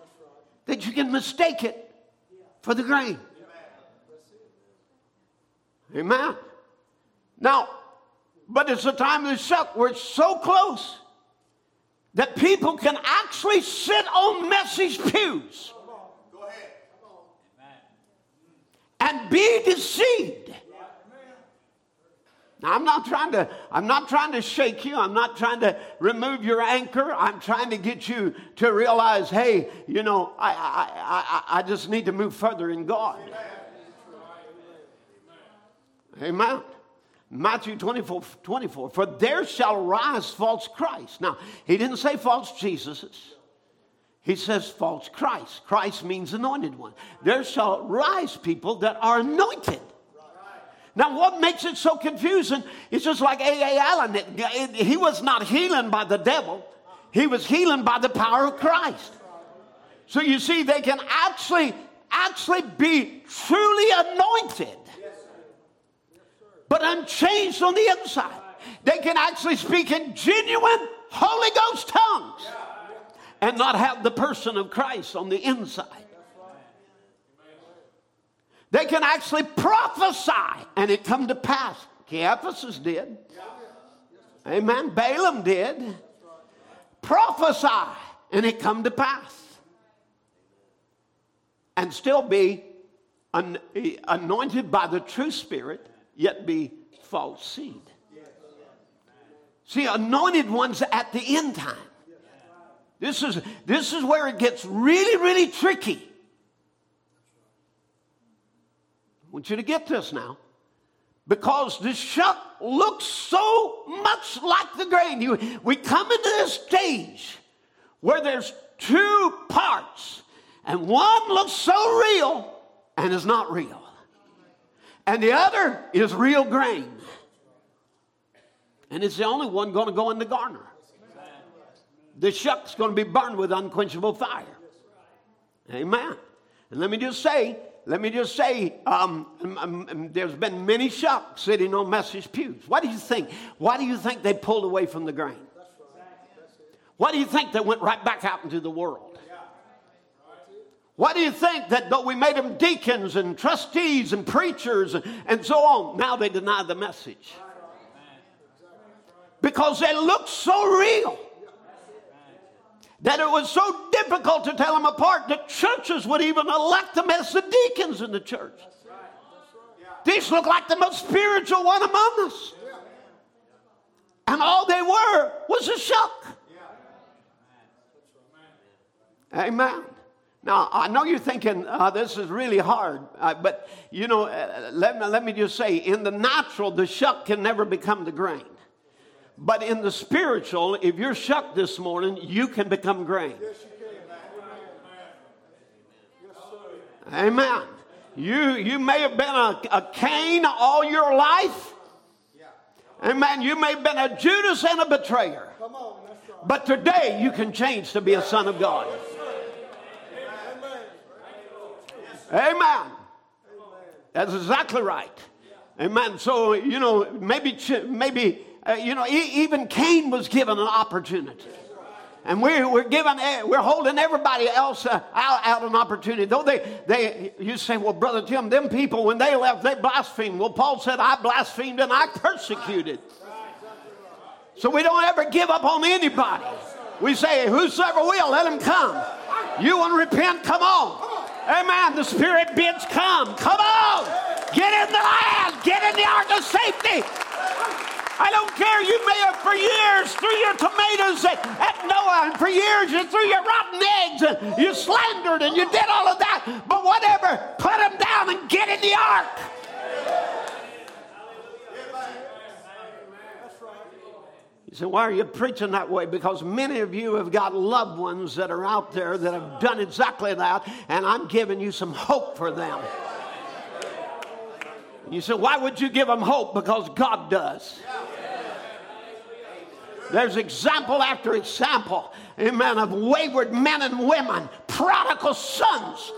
that you can mistake it for the grain. Amen. Now, but it's the time of the shuck where it's so close that people can actually sit on message pews and be deceived. Now, I'm not trying to, I'm not trying to shake you. I'm not trying to remove your anchor. I'm trying to get you to realize, hey, you know, I, I, I, I just need to move further in God. Amen. Matthew 24, 24, for there shall rise false Christ. Now, he didn't say false Jesuses. He says false Christ. Christ means anointed one. There shall rise people that are anointed. Now, what makes it so confusing is just like A.A. Allen. It, it, he was not healing by the devil, he was healing by the power of Christ. So you see, they can actually, actually be truly anointed, but unchanged on the inside. They can actually speak in genuine Holy Ghost tongues and not have the person of Christ on the inside. They can actually prophesy and it come to pass. Caiaphas did. Amen. Balaam did. Prophesy and it come to pass. And still be anointed by the true spirit, yet be false seed. See, anointed ones at the end time. This is, this is where it gets really, really tricky. I want you to get this now. Because the shuck looks so much like the grain. We come into this stage where there's two parts, and one looks so real and is not real, and the other is real grain. And it's the only one going to go in the garner. The shuck's going to be burned with unquenchable fire. Amen. And let me just say, let me just say, um, um, um, um, there's been many shucks sitting on message pews. What do you think? Why do you think they pulled away from the grain? Why do you think they went right back out into the world? Why do you think that though we made them deacons and trustees and preachers and, so on, now they deny the message? Because they looked so real that it was so difficult to tell them apart that churches would even elect them as the deacons in the church. These look like the most spiritual one among us. And all they were was a shuck. Amen. Now, I know you're thinking uh, this is really hard, uh, but you know, uh, let, me, let me just say in the natural, the shuck can never become the grain. But in the spiritual, if you're shucked this morning, you can become grain. Yes, you can. Amen. You, you may have been a, a Cain all your life. Amen. You may have been a Judas and a betrayer. But today you can change to be a son of God. Amen. That's exactly right. Amen. So, you know, maybe, maybe uh, you know, even Cain was given an opportunity. And we're, we're giving, we're holding everybody else uh, out, out an opportunity. Though they, they, you say, well, Brother Tim, them people, when they left, they blasphemed. Well, Paul said, I blasphemed and I persecuted. So we don't ever give up on anybody. We say, whosoever will, let him come. You want to repent? Come on. Amen. The Spirit bids come. Come on. Get in the land. Get in the ark of safety. I don't care. You may have for years threw your tomatoes at, at Noah, and for years you threw your rotten eggs, and you slandered, and you did all of that. But whatever, put them down and get in the ark. You say, why are you preaching that way? Because many of you have got loved ones that are out there that have done exactly that, and I'm giving you some hope for them. You say, why would you give them hope? Because God does. There's example after example, amen, of wayward men and women, prodigal sons,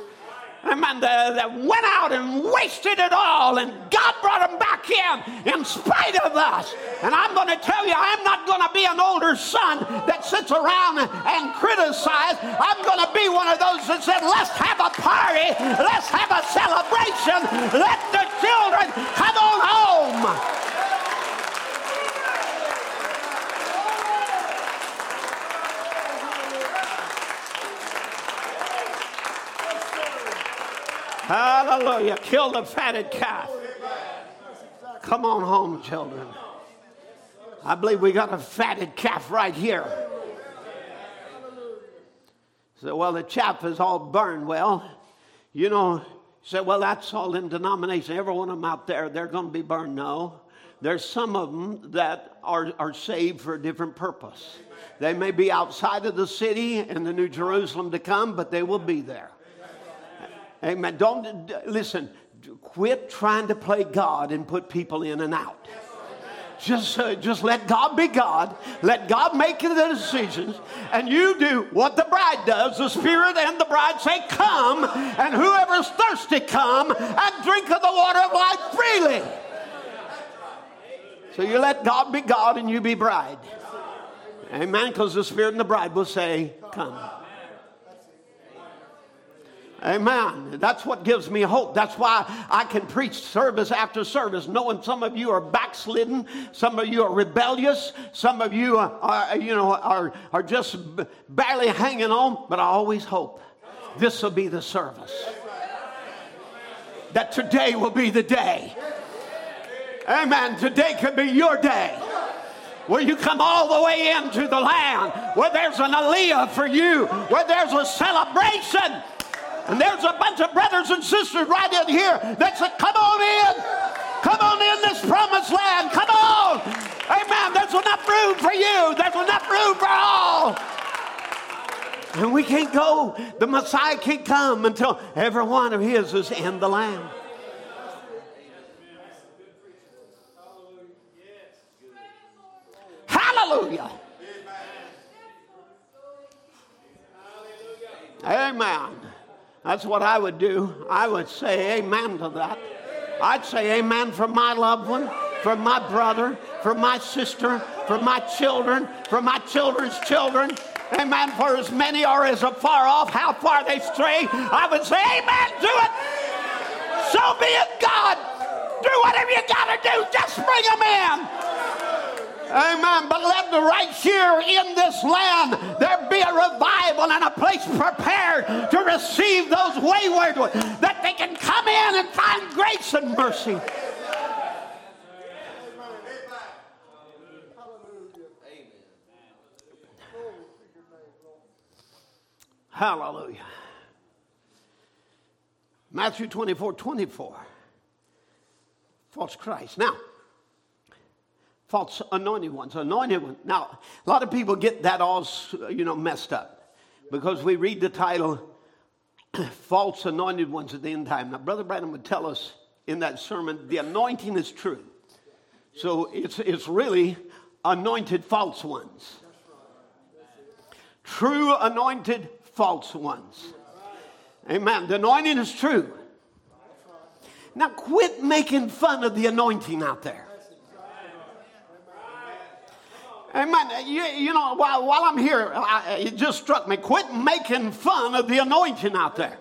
amen, that, that went out and wasted it all, and God brought them back in in spite of us. And I'm going to tell you, I'm not going to be an older son that sits around and criticize. I'm going to be one of those that said, let's have a party, let's have a celebration, let the children come on home. Hallelujah. Kill the fatted calf. Come on home, children. I believe we got a fatted calf right here. So, well, the chaff is all burned. Well, you know, say, well, that's all in denomination. Every one of them out there, they're going to be burned. No. There's some of them that are, are saved for a different purpose. They may be outside of the city in the New Jerusalem to come, but they will be there. Amen. Don't listen. quit trying to play God and put people in and out. Just, uh, just let God be God. Let God make the decisions. And you do what the bride does. The Spirit and the bride say, Come, and whoever's thirsty, come and drink of the water of life freely. So you let God be God and you be bride. Amen. Because the Spirit and the bride will say, Come. Amen. That's what gives me hope. That's why I can preach service after service, knowing some of you are backslidden, some of you are rebellious, some of you are, are you know, are, are just barely hanging on, but I always hope this will be the service. That today will be the day. Amen. Today could be your day where you come all the way into the land, where there's an aliyah for you, where there's a celebration and there's a bunch of brothers and sisters right in here that said, Come on in. Come on in this promised land. Come on. Amen. There's enough room for you, there's enough room for all. And we can't go, the Messiah can't come until every one of his is in the land. Hallelujah. Amen. That's what I would do. I would say amen to that. I'd say amen for my loved one, for my brother, for my sister, for my children, for my children's children. Amen. For as many are as far off, how far they stray, I would say amen to it. So be it, God. Do whatever you got to do. Just bring them in. Amen. But let the right here in this land there be a revival and a place prepared to receive those wayward ones, that they can come in and find grace and mercy. Hallelujah. Matthew 24 24. False Christ. Now, false anointed ones, anointed ones. Now, a lot of people get that all, you know, messed up because we read the title, False Anointed Ones at the end time. Now, Brother Branham would tell us in that sermon, the anointing is true. So it's, it's really anointed false ones. True anointed false ones. Amen. The anointing is true. Now quit making fun of the anointing out there. Amen. Uh, you, you know, while, while I'm here, I, it just struck me. Quit making fun of the anointing out there.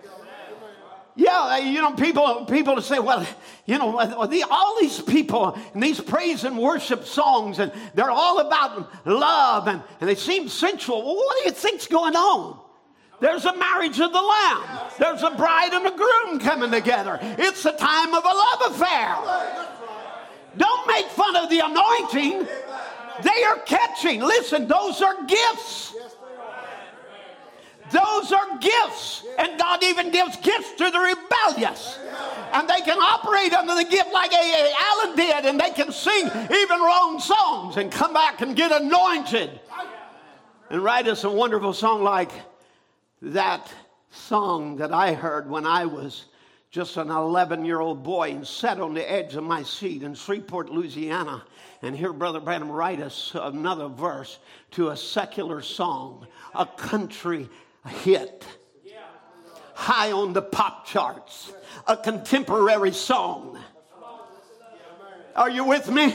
Yeah, uh, you know, people people say, well, you know, uh, all these people and these praise and worship songs, and they're all about love, and, and they seem sensual. Well, what do you think's going on? There's a marriage of the Lamb. There's a bride and a groom coming together. It's a time of a love affair. Don't make fun of the anointing. They are catching. Listen, those are gifts. Those are gifts. And God even gives gifts to the rebellious. And they can operate under the gift like A.A. Allen did, and they can sing even wrong songs and come back and get anointed and write us a wonderful song like that song that I heard when I was just an 11 year old boy and sat on the edge of my seat in Shreveport, Louisiana and here, Brother Branham write us another verse to a secular song, a country hit, high on the pop charts, a contemporary song. Are you with me?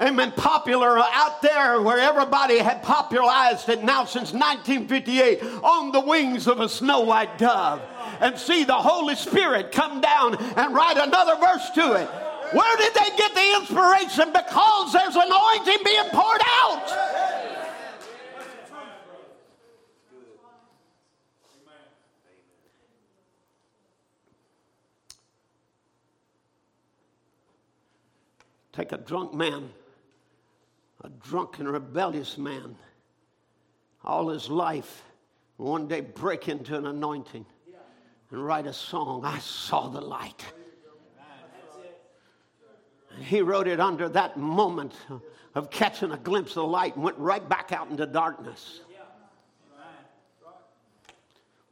Amen. Popular out there where everybody had popularized it now since 1958 on the wings of a snow white dove. And see the Holy Spirit come down and write another verse to it. Where did they get the inspiration? Because there's anointing being poured out. Take a drunk man, a drunk and rebellious man, all his life, one day break into an anointing and write a song. I saw the light. He wrote it under that moment of catching a glimpse of light and went right back out into darkness.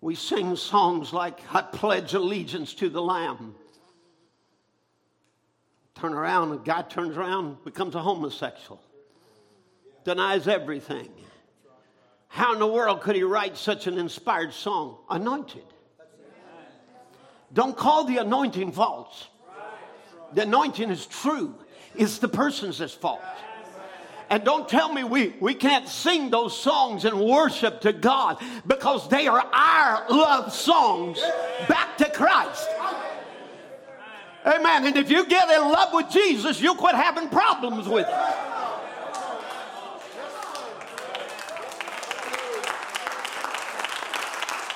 We sing songs like, I pledge allegiance to the Lamb. Turn around, a guy turns around, becomes a homosexual, denies everything. How in the world could he write such an inspired song? Anointed. Don't call the anointing false. The anointing is true. It's the person's that's fault. And don't tell me we, we can't sing those songs and worship to God because they are our love songs back to Christ. Amen. And if you get in love with Jesus, you'll quit having problems with it.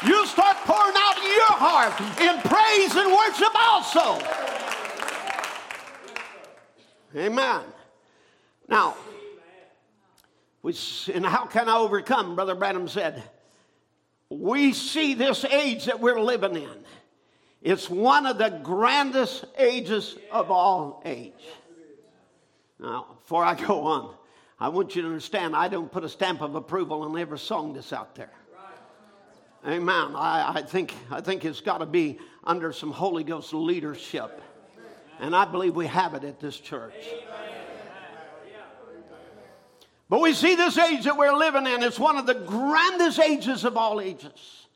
You start pouring out your heart in praise and worship also. Amen. Now, and how can I overcome? Brother Branham said, we see this age that we're living in. It's one of the grandest ages of all age. Now, before I go on, I want you to understand I don't put a stamp of approval on every song that's out there. Amen. I, I, think, I think it's got to be under some Holy Ghost leadership. And I believe we have it at this church. But we see this age that we're living in, it's one of the grandest ages of all ages.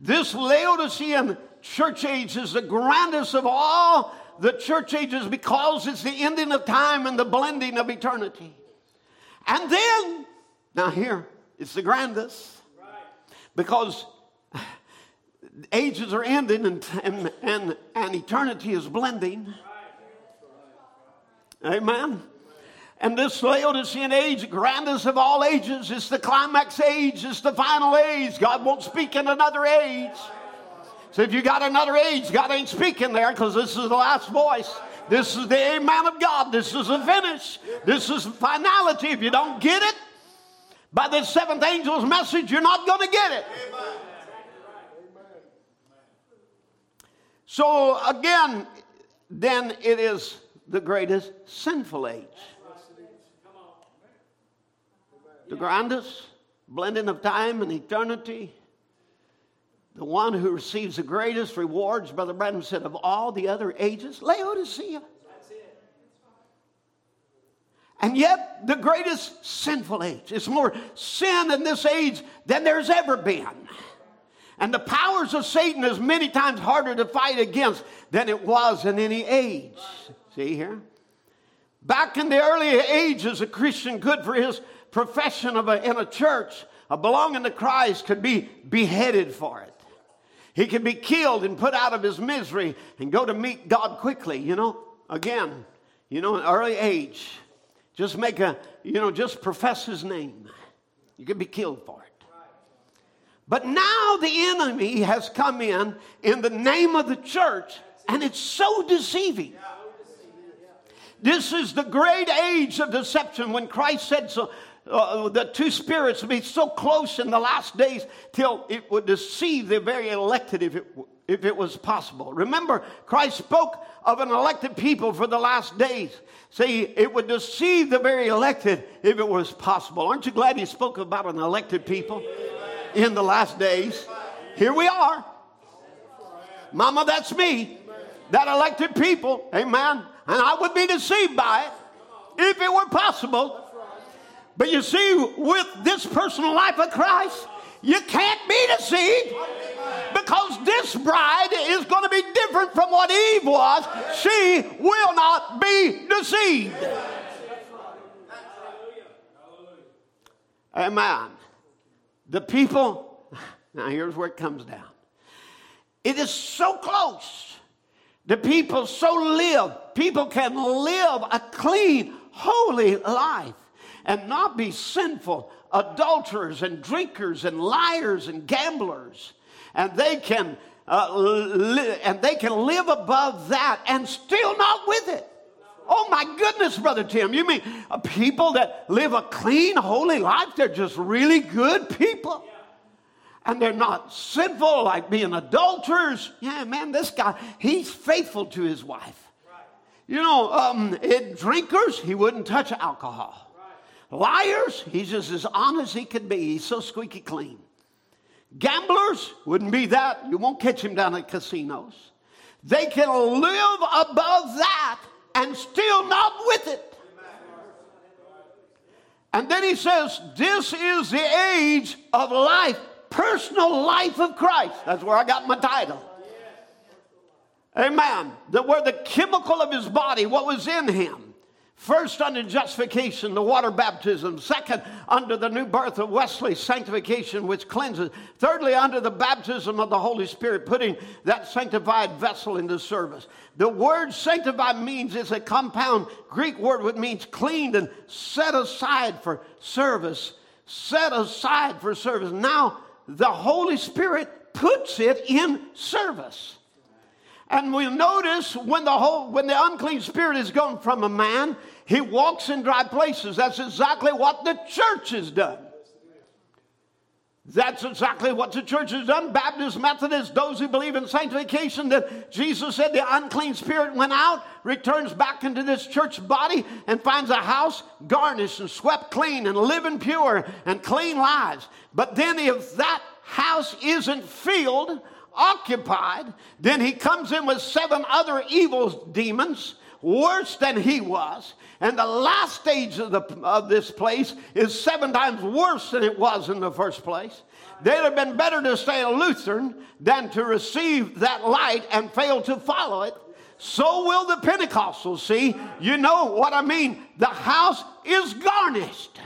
This Laodicean church age is the grandest of all the church ages because it's the ending of time and the blending of eternity. And then, now here, it's the grandest because ages are ending and, and, and, and eternity is blending. Amen. And this Laodicean age, grandest of all ages, is the climax age, it's the final age. God won't speak in another age. So if you got another age, God ain't speaking there because this is the last voice. This is the amen of God. This is the finish. This is finality. If you don't get it by the seventh angel's message, you're not going to get it. Amen. So again, then it is the greatest sinful age. The grandest blending of time and eternity. The one who receives the greatest rewards, Brother Branham said, of all the other ages, Laodicea. And yet, the greatest sinful age. It's more sin in this age than there's ever been. And the powers of Satan is many times harder to fight against than it was in any age. See here? Back in the early ages, a Christian good for his profession of a, in a church, a belonging to Christ, could be beheaded for it. He could be killed and put out of his misery and go to meet God quickly. You know, again, you know, an early age, just make a, you know, just profess his name. You could be killed for it. But now the enemy has come in in the name of the church, and it's so deceiving. This is the great age of deception when Christ said so. Uh, the two spirits would be so close in the last days till it would deceive the very elected if it, if it was possible. Remember, Christ spoke of an elected people for the last days. See, it would deceive the very elected if it was possible. Aren't you glad he spoke about an elected people in the last days? Here we are. Mama, that's me. That elected people. Amen. And I would be deceived by it if it were possible. But you see, with this personal life of Christ, you can't be deceived because this bride is going to be different from what Eve was. She will not be deceived. Amen. The people, now here's where it comes down. It is so close the people so live. People can live a clean, holy life and not be sinful adulterers and drinkers and liars and gamblers. And they can uh, li- and they can live above that and still not with it. Oh my goodness, Brother Tim. You mean uh, people that live a clean, holy life, they're just really good people? and they're not sinful like being adulterers. Yeah, man, this guy, he's faithful to his wife. You know, um, it, drinkers, he wouldn't touch alcohol. Liars, he's just as honest as he could be. He's so squeaky clean. Gamblers, wouldn't be that. You won't catch him down at casinos. They can live above that and still not with it. And then he says, This is the age of life, personal life of Christ. That's where I got my title. Amen. That where the chemical of his body, what was in him, First, under justification, the water baptism. Second, under the new birth of Wesley, sanctification, which cleanses. Thirdly, under the baptism of the Holy Spirit, putting that sanctified vessel into service. The word sanctified means it's a compound Greek word which means cleaned and set aside for service. Set aside for service. Now, the Holy Spirit puts it in service. And we'll notice when the whole when the unclean spirit is gone from a man, he walks in dry places. That's exactly what the church has done. That's exactly what the church has done. Baptist, Methodist, those who believe in sanctification, that Jesus said the unclean spirit went out, returns back into this church body, and finds a house garnished and swept clean and living pure and clean lives. But then if that house isn't filled occupied. Then he comes in with seven other evil demons, worse than he was. And the last stage of, the, of this place is seven times worse than it was in the first place. They'd have been better to stay a Lutheran than to receive that light and fail to follow it. So will the Pentecostals. See, you know what I mean? The house is garnished.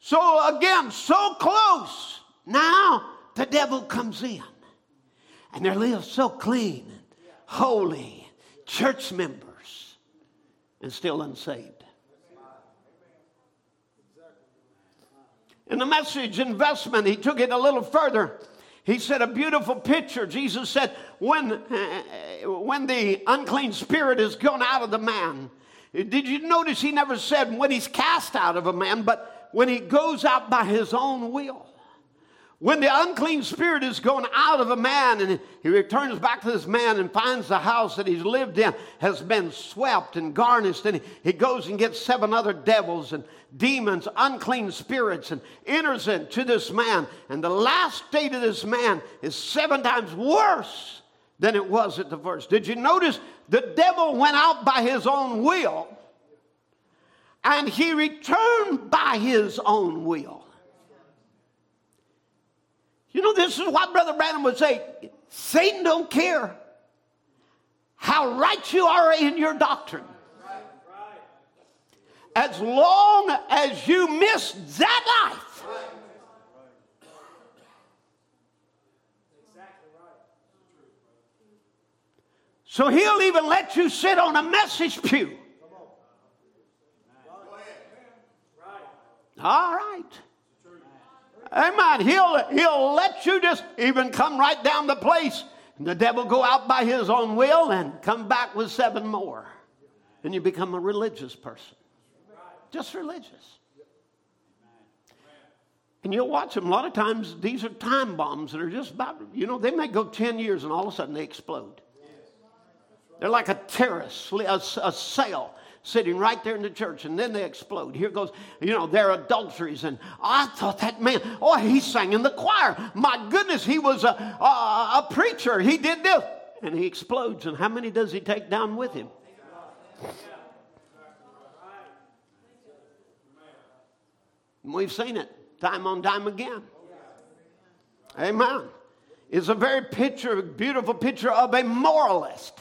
So again, so close. Now the devil comes in and they live so clean, and holy, church members, and still unsaved. In the message investment, he took it a little further. He said a beautiful picture. Jesus said, when, uh, when the unclean spirit is gone out of the man, did you notice he never said when he's cast out of a man, but when he goes out by his own will? When the unclean spirit is going out of a man and he returns back to this man and finds the house that he's lived in has been swept and garnished, and he goes and gets seven other devils and demons, unclean spirits, and enters into this man. And the last state of this man is seven times worse than it was at the first. Did you notice the devil went out by his own will and he returned by his own will? You know, this is what Brother Branham would say Satan don't care how right you are in your doctrine. As long as you miss that life, So he'll even let you sit on a message pew. All right. Amen. He'll, he'll let you just even come right down the place. And the devil go out by his own will and come back with seven more. And you become a religious person. Just religious. And you'll watch them. A lot of times, these are time bombs that are just about, you know, they may go 10 years and all of a sudden they explode. They're like a terrace, a, a cell sitting right there in the church, and then they explode. Here goes, you know, their adulteries. And I thought that man, oh, he sang in the choir. My goodness, he was a, a, a preacher. He did this. And he explodes. And how many does he take down with him? We've seen it time on time again. Amen. It's a very picture, beautiful picture of a moralist.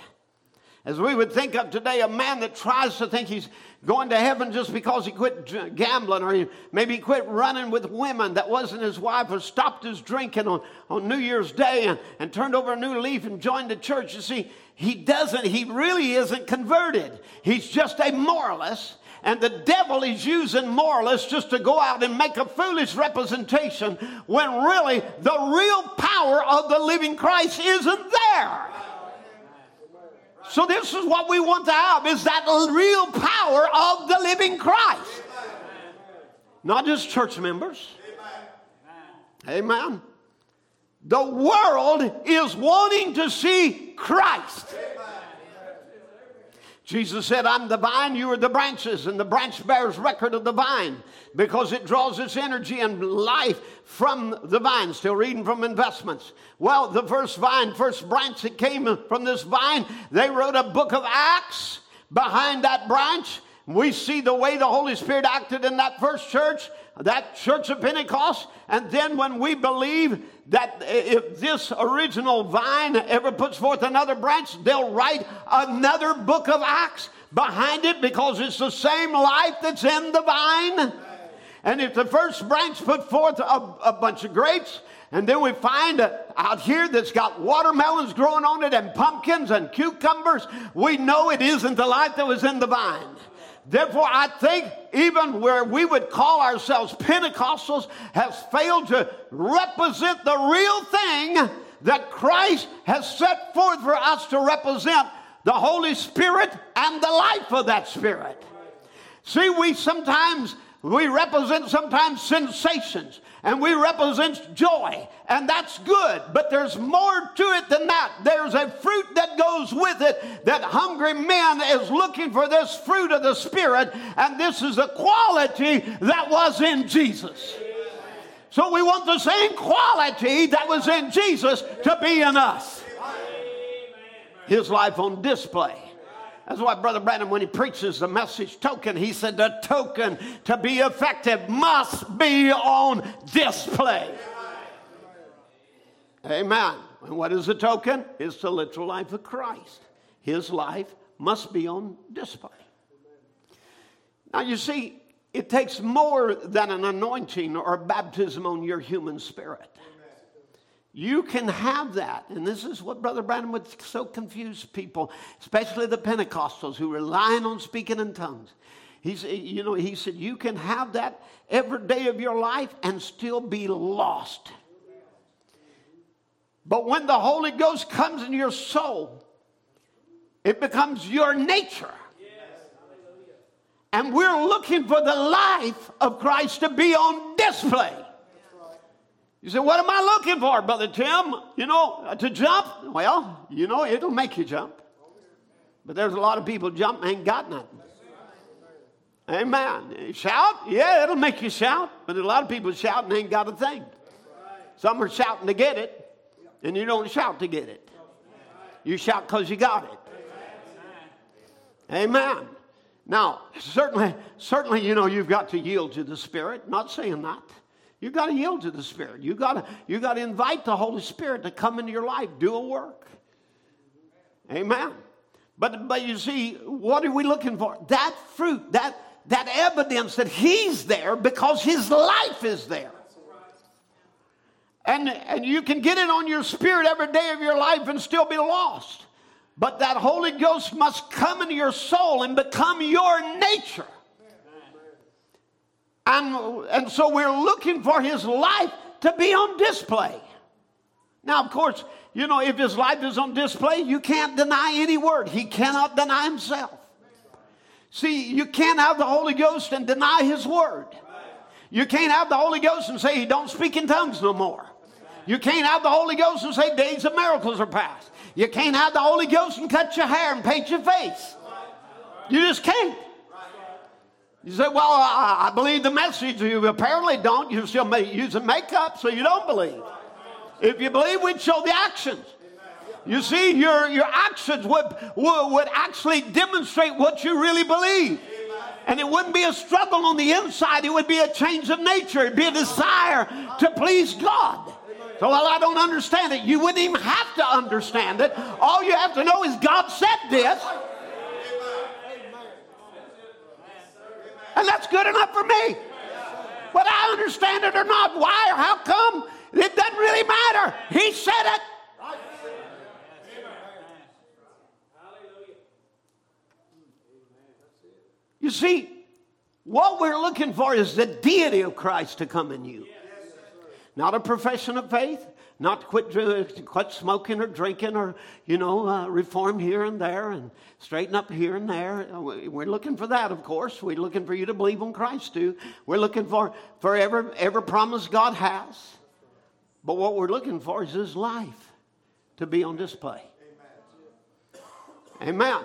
As we would think of today, a man that tries to think he's going to heaven just because he quit gambling or he maybe he quit running with women that wasn't his wife or stopped his drinking on, on New Year's Day and, and turned over a new leaf and joined the church. You see, he doesn't, he really isn't converted. He's just a moralist. And the devil is using moralists just to go out and make a foolish representation when really the real power of the living Christ isn't there. So this is what we want to have is that real power of the living Christ. Not just church members. Amen. The world is wanting to see Christ. Jesus said, I'm the vine, you are the branches, and the branch bears record of the vine because it draws its energy and life from the vine. Still reading from investments. Well, the first vine, first branch that came from this vine, they wrote a book of Acts behind that branch. We see the way the Holy Spirit acted in that first church, that church of Pentecost. And then when we believe that if this original vine ever puts forth another branch, they'll write another book of Acts behind it because it's the same life that's in the vine. And if the first branch put forth a, a bunch of grapes, and then we find out here that's got watermelons growing on it and pumpkins and cucumbers, we know it isn't the life that was in the vine. Therefore, I think even where we would call ourselves Pentecostals has failed to represent the real thing that Christ has set forth for us to represent the Holy Spirit and the life of that Spirit. See, we sometimes we represent sometimes sensations and we represent joy, and that's good. But there's more to it than that. There's a fruit that goes with it that hungry man is looking for this fruit of the Spirit, and this is the quality that was in Jesus. So we want the same quality that was in Jesus to be in us. His life on display. That's why Brother Branham, when he preaches the message token, he said the token to be effective must be on display. Amen. And what is the token? It's the literal life of Christ. His life must be on display. Now, you see, it takes more than an anointing or a baptism on your human spirit. You can have that. And this is what Brother Branham would so confuse people, especially the Pentecostals who relying on speaking in tongues. He said, you know, he said, you can have that every day of your life and still be lost. But when the Holy Ghost comes in your soul, it becomes your nature. And we're looking for the life of Christ to be on display. You say, What am I looking for, Brother Tim? You know, to jump? Well, you know, it'll make you jump. But there's a lot of people jump and ain't got nothing. Amen. Shout? Yeah, it'll make you shout. But a lot of people shout and ain't got a thing. Some are shouting to get it, and you don't shout to get it. You shout because you got it. Amen. Now, certainly, certainly, you know, you've got to yield to the Spirit. Not saying that. You got to yield to the Spirit. You got to you got to invite the Holy Spirit to come into your life, do a work. Amen. But but you see, what are we looking for? That fruit, that that evidence that He's there because His life is there. And, and you can get it on your spirit every day of your life and still be lost. But that Holy Ghost must come into your soul and become your nature. And, and so we're looking for his life to be on display. Now, of course, you know, if his life is on display, you can't deny any word. He cannot deny himself. See, you can't have the Holy Ghost and deny his word. You can't have the Holy Ghost and say he don't speak in tongues no more. You can't have the Holy Ghost and say days of miracles are past. You can't have the Holy Ghost and cut your hair and paint your face. You just can't. You say, well, I, I believe the message. You apparently don't. You're still using makeup, so you don't believe. If you believe, we'd show the actions. You see, your, your actions would, would, would actually demonstrate what you really believe. And it wouldn't be a struggle on the inside, it would be a change of nature. It'd be a desire to please God. So, well, I don't understand it. You wouldn't even have to understand it. All you have to know is God said this. And that's good enough for me. Whether I understand it or not, why or how come, it doesn't really matter. He said it. You see, what we're looking for is the deity of Christ to come in you. Not a profession of faith, not quit, quit smoking or drinking or, you know, uh, reform here and there and straighten up here and there. We're looking for that, of course. We're looking for you to believe on Christ too. We're looking for, for every, every promise God has. But what we're looking for is His life to be on display. Amen. Amen.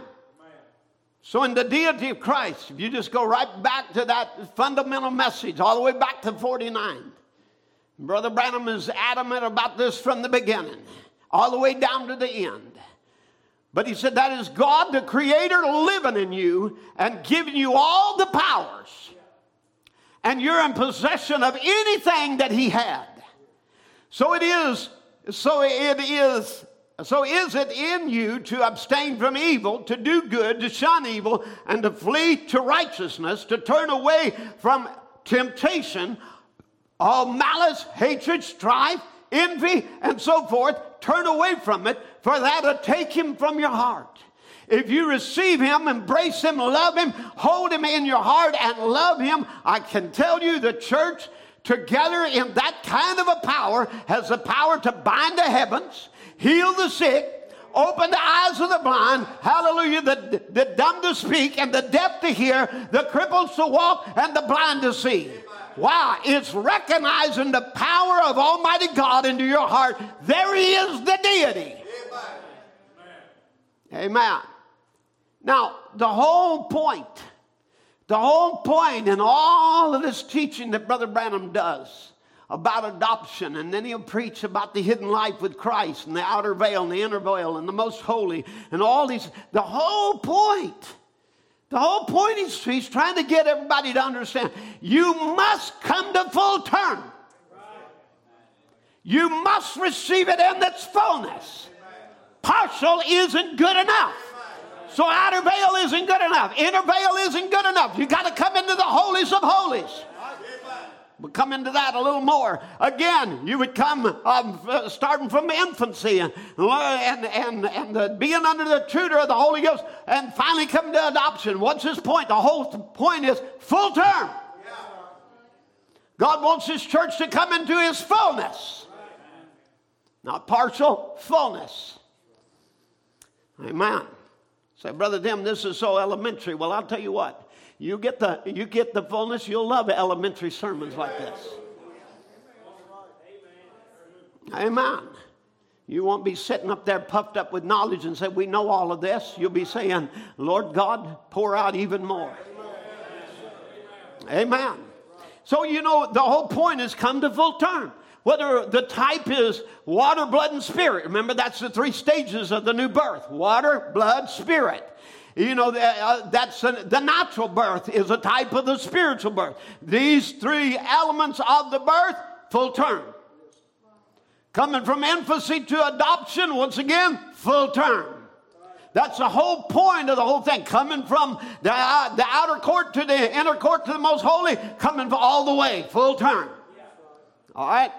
So, in the deity of Christ, if you just go right back to that fundamental message, all the way back to 49, Brother Branham is adamant about this from the beginning, all the way down to the end. But he said that is God, the Creator, living in you and giving you all the powers. And you're in possession of anything that He had. So it is, so it is so is it in you to abstain from evil, to do good, to shun evil, and to flee to righteousness, to turn away from temptation, all malice, hatred, strife, envy, and so forth. Turn away from it, for that'll take him from your heart. If you receive him, embrace him, love him, hold him in your heart, and love him, I can tell you the church together in that kind of a power has the power to bind the heavens heal the sick, open the eyes of the blind, hallelujah, the, the dumb to speak and the deaf to hear, the cripples to walk and the blind to see. Wow, it's recognizing the power of Almighty God into your heart. There He is, the deity. Amen. Amen. Now, the whole point, the whole point in all of this teaching that Brother Branham does about adoption, and then he'll preach about the hidden life with Christ and the outer veil and the inner veil and the most holy and all these. The whole point, the whole point is he's trying to get everybody to understand you must come to full term. You must receive it in its fullness. Partial isn't good enough. So outer veil isn't good enough. Inner veil isn't good enough. You got to come into the holies of holies. We'll come into that a little more. Again, you would come um, starting from infancy and, and, and, and uh, being under the tutor of the Holy Ghost and finally come to adoption. What's his point? The whole point is full term. God wants his church to come into his fullness, not partial, fullness. Amen. Say, Brother Tim, this is so elementary. Well, I'll tell you what. You get the, you get the fullness, you'll love elementary sermons like this. Amen. You won't be sitting up there puffed up with knowledge and say, We know all of this. You'll be saying, Lord God, pour out even more. Amen. So, you know, the whole point is come to full term. Whether the type is water, blood, and spirit. Remember, that's the three stages of the new birth water, blood, spirit. You know, uh, that's a, the natural birth is a type of the spiritual birth. These three elements of the birth, full term. Coming from infancy to adoption, once again, full term. That's the whole point of the whole thing. Coming from the, uh, the outer court to the inner court to the most holy, coming all the way, full term. All right?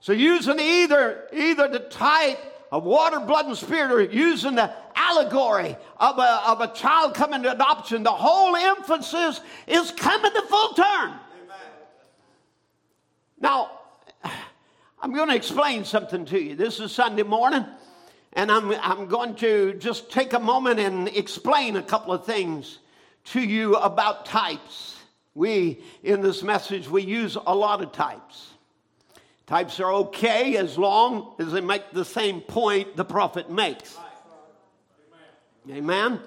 So using either, either the type of water, blood, and spirit, or using the allegory of a, of a child coming to adoption, the whole emphasis is coming to full term. Now, I'm going to explain something to you. This is Sunday morning, and I'm, I'm going to just take a moment and explain a couple of things to you about types. We, in this message, we use a lot of types. Types are okay as long as they make the same point the prophet makes. Amen.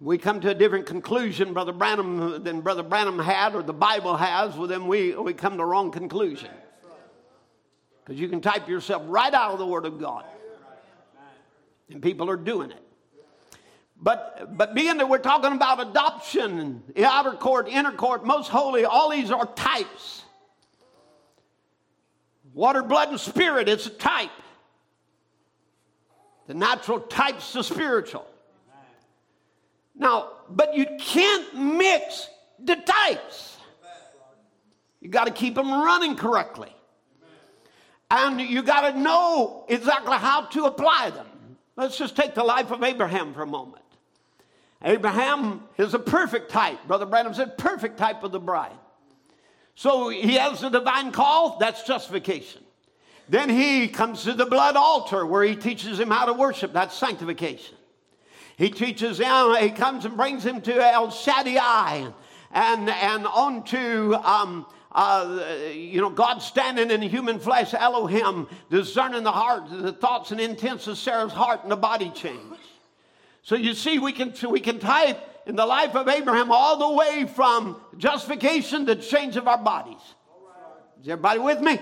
We come to a different conclusion, Brother Branham, than Brother Branham had or the Bible has, well, then we, we come to the wrong conclusion. Because you can type yourself right out of the Word of God. And people are doing it. But, but being that we're talking about adoption, outer court, inner court, most holy, all these are types. Water, blood, and spirit, it's a type. The natural types the spiritual. Now, but you can't mix the types. You got to keep them running correctly. And you got to know exactly how to apply them. Let's just take the life of Abraham for a moment. Abraham is a perfect type. Brother Branham said, perfect type of the bride. So he has the divine call, that's justification. Then he comes to the blood altar where he teaches him how to worship, that's sanctification. He teaches him, he comes and brings him to El Shaddai and, and on to, um, uh, you know, God standing in human flesh, Elohim, discerning the heart, the thoughts and intents of Sarah's heart and the body change. So you see, we can, so we can type in the life of Abraham all the way from justification to change of our bodies. Is everybody with me?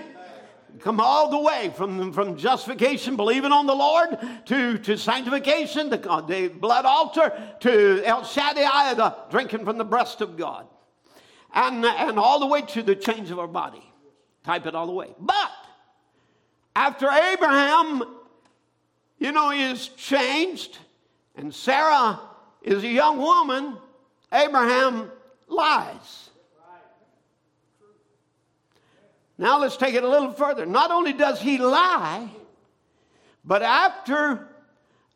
Come all the way from, from justification, believing on the Lord, to, to sanctification, the, uh, the blood altar, to El Shaddai, the drinking from the breast of God. And, and all the way to the change of our body. Type it all the way. But after Abraham, you know, is changed, and Sarah is a young woman, Abraham lies. Now let's take it a little further. Not only does he lie, but after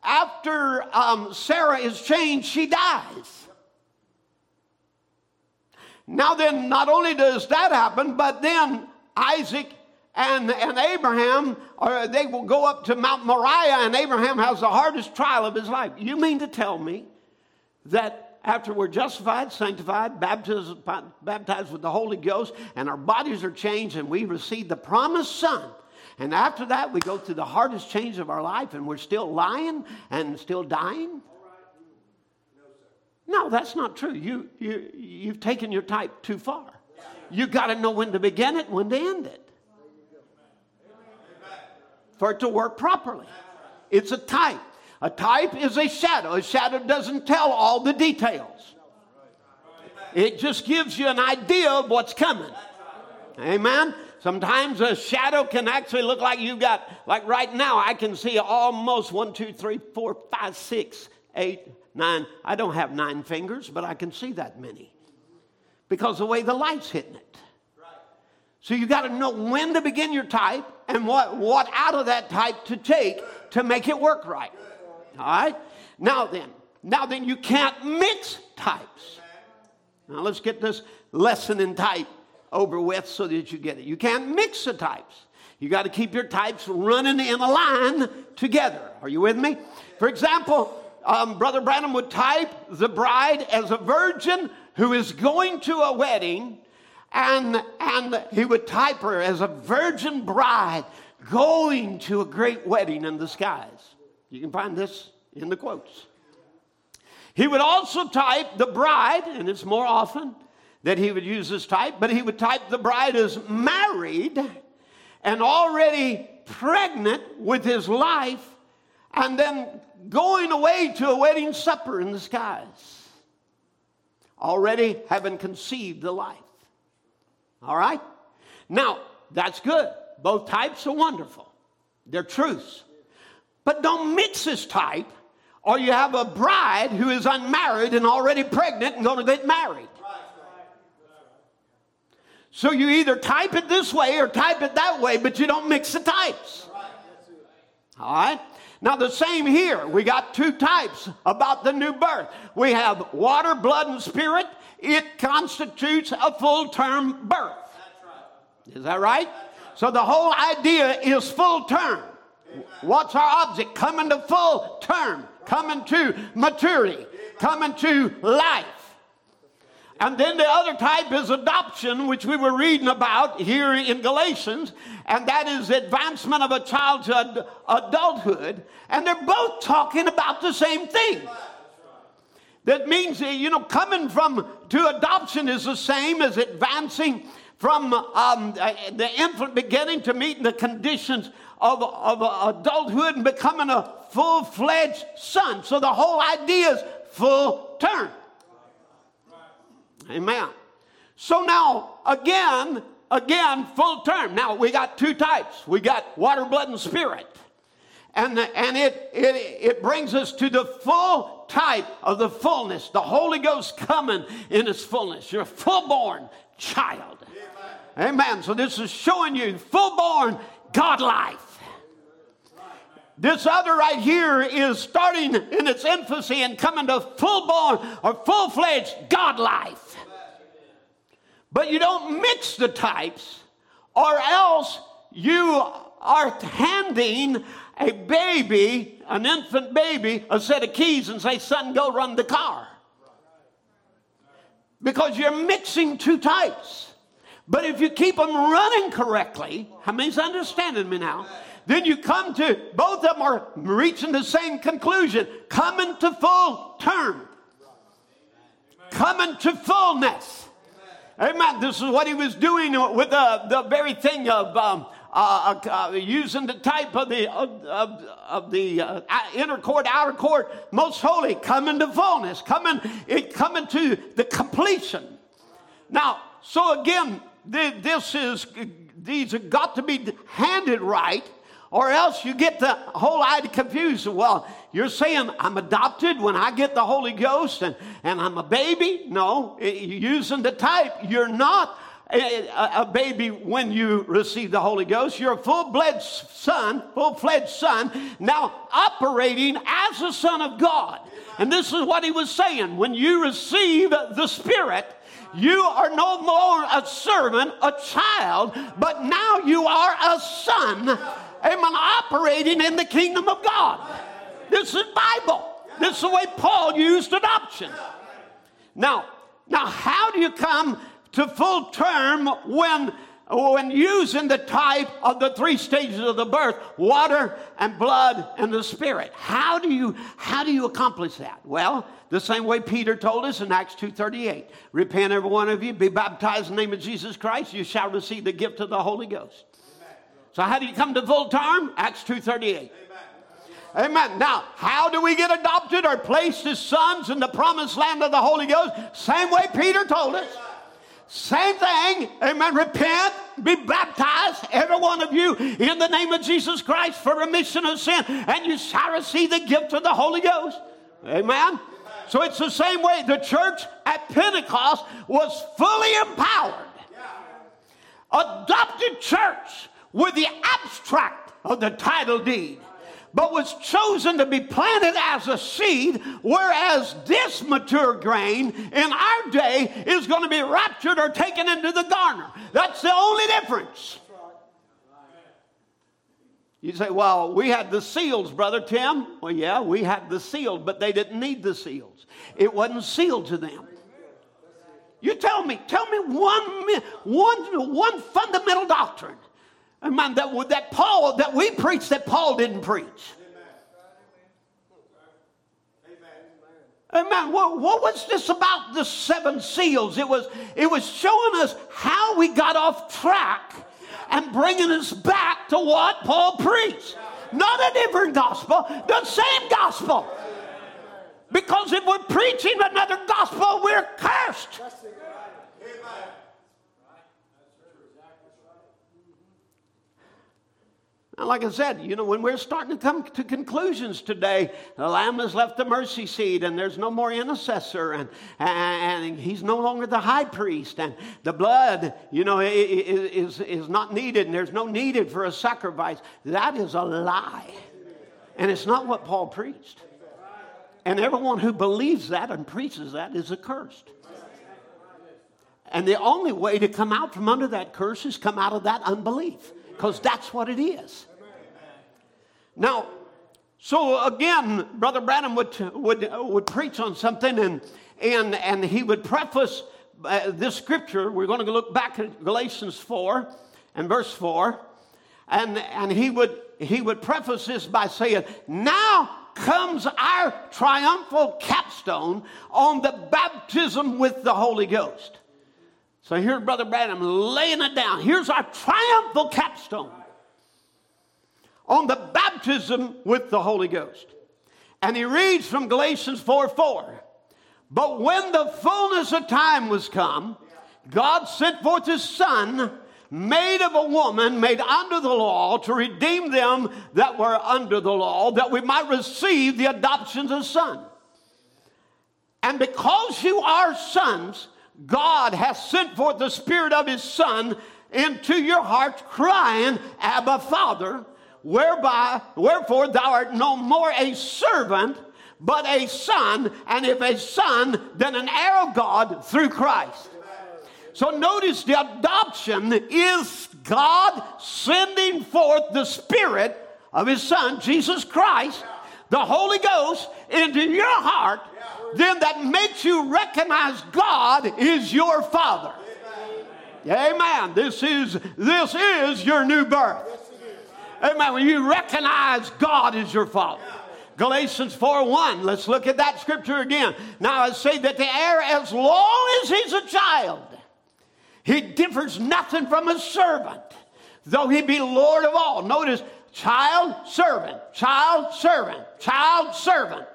after um, Sarah is changed, she dies. Now then, not only does that happen, but then Isaac and, and Abraham, or they will go up to Mount Moriah, and Abraham has the hardest trial of his life. You mean to tell me that after we're justified, sanctified, baptized, with the Holy Ghost, and our bodies are changed, and we receive the promised Son, and after that, we go through the hardest change of our life, and we're still lying and still dying? No, that's not true. You, you, you've taken your type too far. You've got to know when to begin it, when to end it for it to work properly. It's a type. A type is a shadow. A shadow doesn't tell all the details, it just gives you an idea of what's coming. Amen. Sometimes a shadow can actually look like you got, like right now, I can see almost one, two, three, four, five, six, eight, nine. I don't have nine fingers, but I can see that many because the way the light's hitting it. So you got to know when to begin your type and what, what out of that type to take to make it work right. All right? Now then, now then, you can't mix types. Now let's get this lesson in type over with so that you get it. You can't mix the types. You got to keep your types running in a line together. Are you with me? For example, um, Brother Branham would type the bride as a virgin who is going to a wedding and, and he would type her as a virgin bride going to a great wedding in the skies. You can find this in the quotes. He would also type the bride, and it's more often that he would use this type, but he would type the bride as married and already pregnant with his life, and then going away to a wedding supper in the skies, already having conceived the life. All right? Now, that's good. Both types are wonderful, they're truths. But don't mix this type, or you have a bride who is unmarried and already pregnant and going to get married. So you either type it this way or type it that way, but you don't mix the types. All right? Now, the same here. We got two types about the new birth. We have water, blood, and spirit, it constitutes a full term birth. Is that right? So the whole idea is full term. What's our object? Coming to full term, coming to maturity, coming to life. And then the other type is adoption, which we were reading about here in Galatians, and that is advancement of a child to ad- adulthood. And they're both talking about the same thing. That means, you know, coming from to adoption is the same as advancing from um, the infant beginning to meeting the conditions of, of adulthood and becoming a full fledged son. So the whole idea is full term. Amen. So now, again, again, full term. Now we got two types. We got water, blood, and spirit. And, and it, it, it brings us to the full type of the fullness, the Holy Ghost coming in its fullness. You're a full born child. Amen. So this is showing you full born God life. This other right here is starting in its infancy and coming to full born or full fledged God life. But you don't mix the types, or else you are handing a baby, an infant baby, a set of keys and say, Son, go run the car. Because you're mixing two types. But if you keep them running correctly, how many's understanding me now? then you come to both of them are reaching the same conclusion coming to full term, coming to fullness. Amen. This is what he was doing with the, the very thing of um, uh, uh, using the type of the, of, of, of the uh, inner court, outer court, most holy, coming to fullness, coming, coming to the completion. Now, so again, this is, these have got to be handed right, or else you get the whole idea confused. Well, you're saying I'm adopted when I get the Holy Ghost and, and I'm a baby? No, using the type, you're not a, baby when you receive the Holy Ghost. You're a full-fledged son, full-fledged son, now operating as a son of God. And this is what he was saying. When you receive the Spirit, you are no more a servant, a child, but now you are a son, amen, operating in the kingdom of God. This is Bible. This is the way Paul used adoption. Now, now how do you come to full term when when using the type of the three stages of the birth water and blood and the spirit how do you how do you accomplish that well the same way peter told us in acts 2.38 repent every one of you be baptized in the name of jesus christ you shall receive the gift of the holy ghost so how do you come to full term acts 2.38 Amen. Now, how do we get adopted or placed as sons in the promised land of the Holy Ghost? Same way Peter told us. Same thing. Amen. Repent, be baptized, every one of you, in the name of Jesus Christ for remission of sin, and you shall receive the gift of the Holy Ghost. Amen. So it's the same way the church at Pentecost was fully empowered. Adopted church with the abstract of the title deed but was chosen to be planted as a seed, whereas this mature grain in our day is going to be raptured or taken into the garner. That's the only difference. You say, well, we had the seals, Brother Tim. Well, yeah, we had the seals, but they didn't need the seals. It wasn't sealed to them. You tell me, tell me one, one, one fundamental doctrine Amen. That, that Paul, that we preach that Paul didn't preach. Amen. What, what was this about the seven seals? It was, it was showing us how we got off track and bringing us back to what Paul preached. Not a different gospel, the same gospel. Because if we're preaching another gospel, we're cursed. Like I said, you know, when we're starting to come to conclusions today, the Lamb has left the mercy seat and there's no more intercessor and, and he's no longer the high priest and the blood, you know, is, is not needed and there's no needed for a sacrifice. That is a lie. And it's not what Paul preached. And everyone who believes that and preaches that is accursed. And the only way to come out from under that curse is come out of that unbelief because that's what it is. Now, so again, Brother Branham would, would, would preach on something and, and, and he would preface uh, this scripture. We're going to look back at Galatians 4 and verse 4. And, and he, would, he would preface this by saying, Now comes our triumphal capstone on the baptism with the Holy Ghost. So here's Brother Branham laying it down. Here's our triumphal capstone on the baptism with the Holy Ghost. And he reads from Galatians 4 4. But when the fullness of time was come, God sent forth his Son, made of a woman, made under the law, to redeem them that were under the law, that we might receive the adoption of son. And because you are sons, God has sent forth the Spirit of His Son into your hearts, crying, Abba, Father whereby, wherefore thou art no more a servant, but a son, and if a son, then an heir of God through Christ. So notice the adoption is God sending forth the Spirit of His Son, Jesus Christ, the Holy Ghost, into your heart, then that makes you recognize God is your Father. Amen. This is this is your new birth. Amen. When you recognize God is your Father. Galatians 4 1. Let's look at that scripture again. Now I say that the heir, as long as he's a child, he differs nothing from a servant, though he be Lord of all. Notice child, servant, child, servant, child, servant.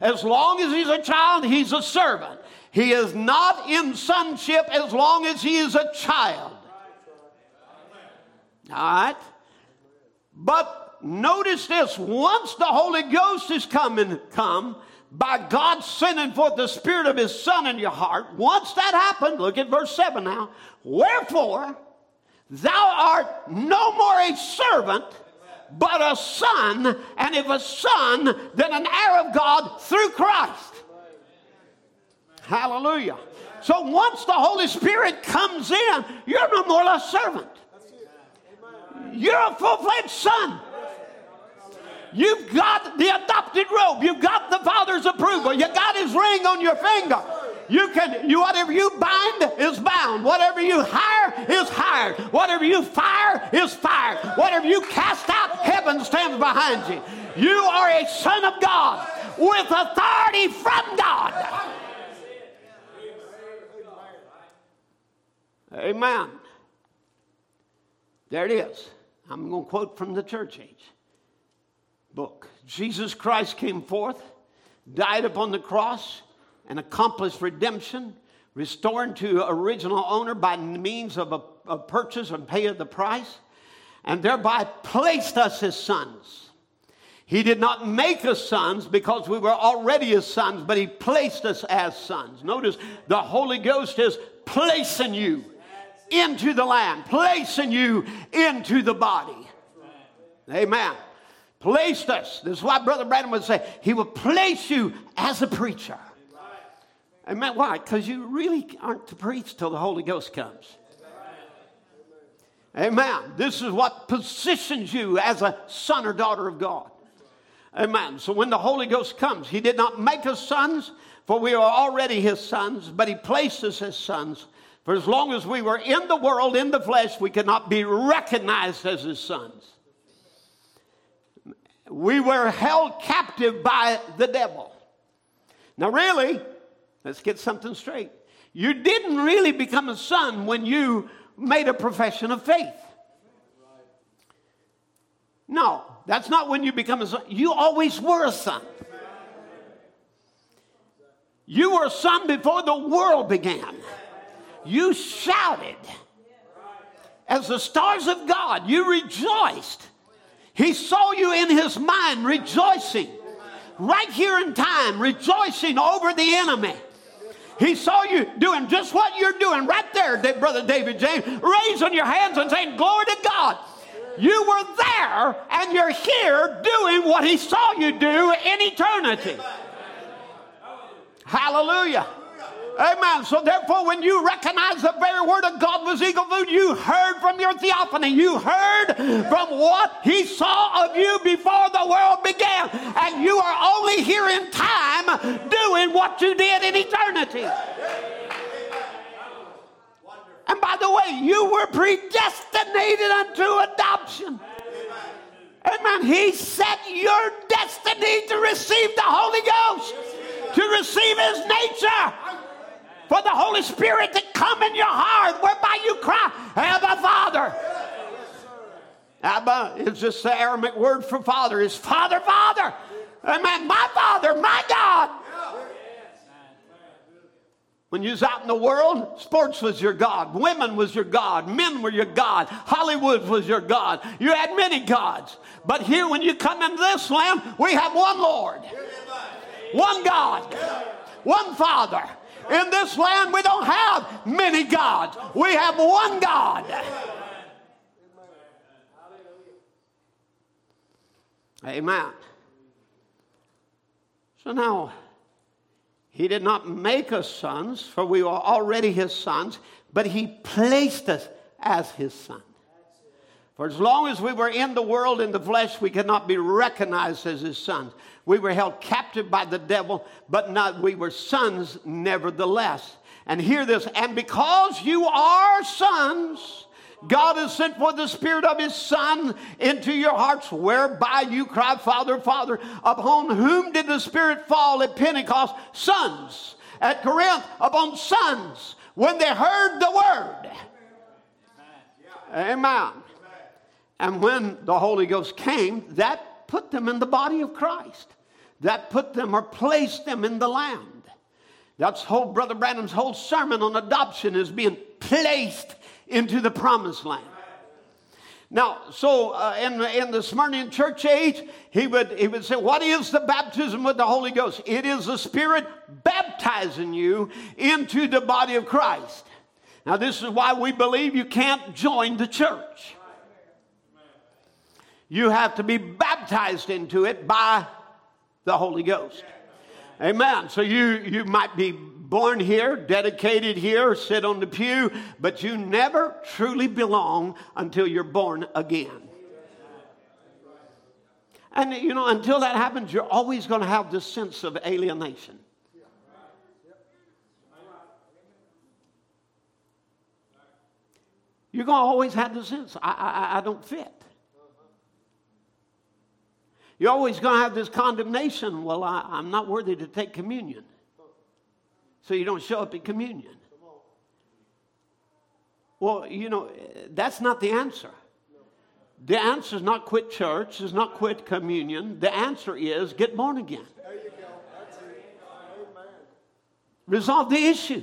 As long as he's a child, he's a servant. He is not in sonship as long as he is a child. All right? But notice this once the Holy Ghost is coming, come, by God sending forth the Spirit of His Son in your heart, once that happened, look at verse 7 now. Wherefore, thou art no more a servant, but a son, and if a son, then an heir of God through Christ. Hallelujah. So once the Holy Spirit comes in, you're no more a servant. You're a full fledged son. You've got the adopted robe. You've got the Father's approval. You got His ring on your finger. You can, you whatever you bind is bound. Whatever you hire is hired. Whatever you fire is fired. Whatever you cast out, heaven stands behind you. You are a son of God with authority from God. Amen. There it is. I'm going to quote from the church age book. Jesus Christ came forth, died upon the cross, and accomplished redemption, restoring to original owner by means of a, a purchase and pay of the price, and thereby placed us as sons. He did not make us sons because we were already his sons, but he placed us as sons. Notice the Holy Ghost is placing you into the land, placing you into the body. Amen. Placed us. This is why Brother Branham would say, He will place you as a preacher. Amen. Why? Because you really aren't to preach till the Holy Ghost comes. Amen. This is what positions you as a son or daughter of God. Amen. So when the Holy Ghost comes, He did not make us sons, for we are already His sons, but He placed us as sons for as long as we were in the world, in the flesh, we could not be recognized as his sons. We were held captive by the devil. Now, really, let's get something straight. You didn't really become a son when you made a profession of faith. No, that's not when you become a son. You always were a son. You were a son before the world began you shouted. As the stars of God, you rejoiced. He saw you in his mind rejoicing. Right here in time, rejoicing over the enemy. He saw you doing just what you're doing right there, Brother David James, raising your hands and saying, Glory to God. You were there and you're here doing what he saw you do in eternity. Hallelujah. Amen. So therefore, when you recognize the very word of God was eagle food, you heard from your theophany. You heard from what he saw of you before the world began. And you are only here in time doing what you did in eternity. And by the way, you were predestinated unto adoption. Amen. He set your destiny to receive the Holy Ghost, to receive his nature for the Holy Spirit to come in your heart, whereby you cry, Abba, Father. Abba is just the Aramaic word for father. Is Father, Father. Amen. My Father, my God. When you was out in the world, sports was your God, women was your God, men were your God, Hollywood was your God. You had many gods. But here, when you come into this land, we have one Lord, one God, one Father, in this land, we don't have many gods, we have one God. Amen. So now, he did not make us sons, for we were already his sons, but he placed us as his son. For as long as we were in the world in the flesh, we could not be recognized as his sons. We were held captive by the devil, but not we were sons nevertheless. And hear this, and because you are sons, God has sent forth the Spirit of His Son into your hearts, whereby you cry, Father, Father. Upon whom did the Spirit fall at Pentecost? Sons. At Corinth, upon sons. When they heard the word. Amen. And when the Holy Ghost came, that put them in the body of Christ. That put them or placed them in the land. That's whole Brother Branham's whole sermon on adoption is being placed into the promised land. Now, so uh, in, in the Smyrnian church age, he would, he would say, What is the baptism with the Holy Ghost? It is the Spirit baptizing you into the body of Christ. Now, this is why we believe you can't join the church. You have to be baptized into it by the Holy Ghost. Amen. So you, you might be born here, dedicated here, sit on the pew, but you never truly belong until you're born again. And you know, until that happens, you're always going to have this sense of alienation. You're going to always have the sense, I, I, I don't fit. You're always going to have this condemnation. Well, I, I'm not worthy to take communion. So you don't show up in communion. Well, you know, that's not the answer. The answer is not quit church, is not quit communion. The answer is get born again. Resolve the issue.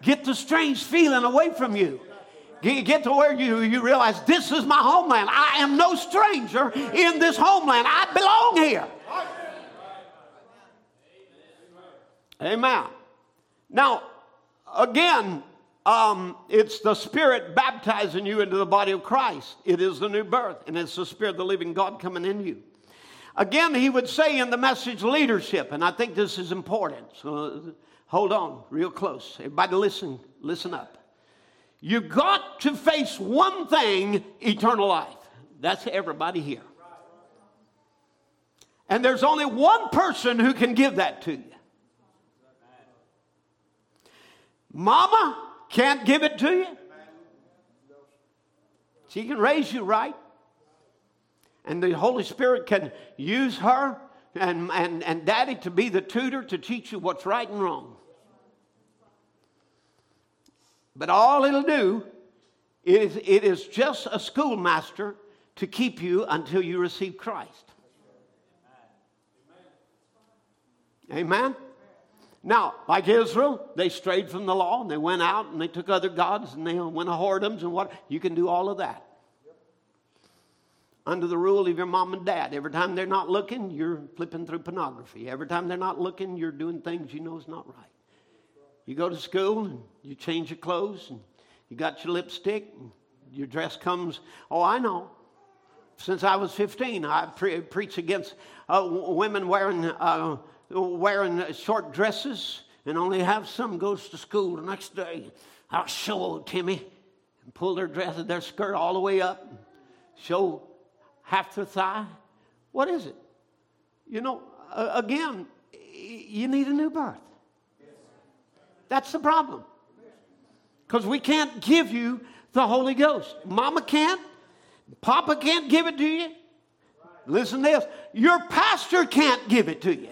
Get the strange feeling away from you. Get to where you, you realize this is my homeland. I am no stranger in this homeland. I belong here. Amen. Now, again, um, it's the Spirit baptizing you into the body of Christ. It is the new birth, and it's the Spirit of the living God coming in you. Again, he would say in the message leadership, and I think this is important. So hold on, real close. Everybody, listen, listen up. You got to face one thing eternal life. That's everybody here. And there's only one person who can give that to you. Mama can't give it to you. She can raise you right. And the Holy Spirit can use her and, and, and daddy to be the tutor to teach you what's right and wrong. But all it'll do is it is just a schoolmaster to keep you until you receive Christ. Amen. Now, like Israel, they strayed from the law and they went out and they took other gods and they went a whoredoms and what. You can do all of that. Under the rule of your mom and dad. Every time they're not looking, you're flipping through pornography. Every time they're not looking, you're doing things you know is not right. You go to school and you change your clothes and you got your lipstick and your dress comes. Oh, I know. Since I was 15, I pre- preach against uh, women wearing, uh, wearing short dresses and only have some goes to school the next day. I'll show old Timmy and pull their dress, their skirt all the way up, show half their thigh. What is it? You know, again, you need a new birth. That's the problem. Because we can't give you the Holy Ghost. Mama can't, Papa can't give it to you. Listen to this your pastor can't give it to you.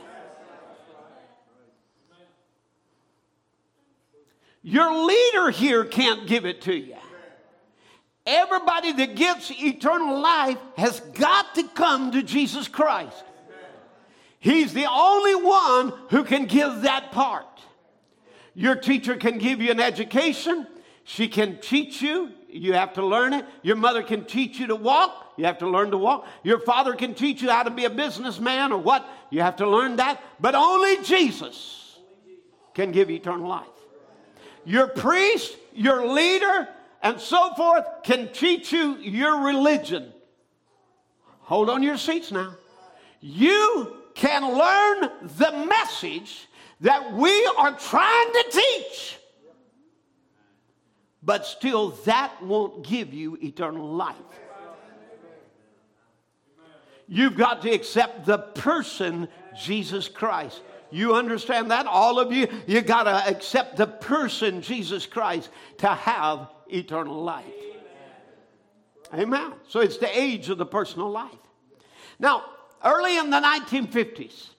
Your leader here can't give it to you. Everybody that gets eternal life has got to come to Jesus Christ. He's the only one who can give that part. Your teacher can give you an education, she can teach you. You have to learn it. Your mother can teach you to walk. You have to learn to walk. Your father can teach you how to be a businessman or what. You have to learn that. But only Jesus can give eternal life. Your priest, your leader, and so forth can teach you your religion. Hold on your seats now. You can learn the message that we are trying to teach. But still, that won't give you eternal life. You've got to accept the person, Jesus Christ. You understand that? All of you, you got to accept the person, Jesus Christ, to have eternal life. Amen. So it's the age of the personal life. Now, early in the 1950s,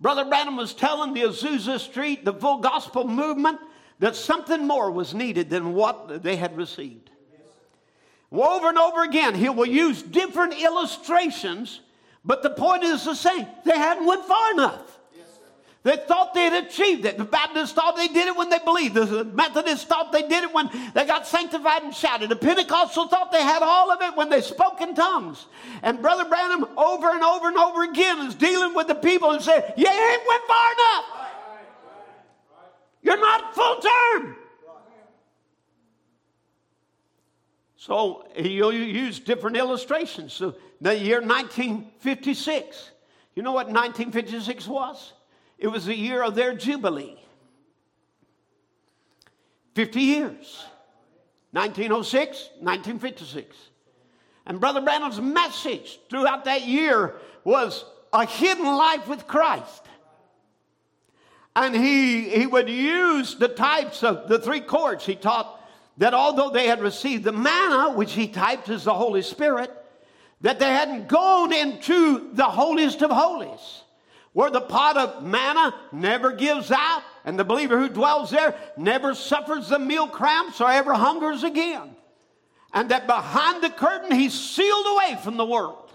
Brother Branham was telling the Azusa Street, the full gospel movement, that something more was needed than what they had received. Well, over and over again, he will use different illustrations, but the point is the same. They hadn't went far enough. They thought they had achieved it. The Baptists thought they did it when they believed. The Methodists thought they did it when they got sanctified and shouted. The Pentecostal thought they had all of it when they spoke in tongues. And Brother Branham, over and over and over again, is dealing with the people and saying, You ain't went far enough. You're not full term. So he used different illustrations. So the year 1956. You know what 1956 was? It was the year of their jubilee. 50 years. 1906, 1956. And Brother Branham's message throughout that year was a hidden life with Christ. And he, he would use the types of the three courts. He taught that although they had received the manna, which he typed as the Holy Spirit, that they hadn't gone into the holiest of holies where the pot of manna never gives out, and the believer who dwells there never suffers the meal cramps or ever hungers again. And that behind the curtain, he's sealed away from the world.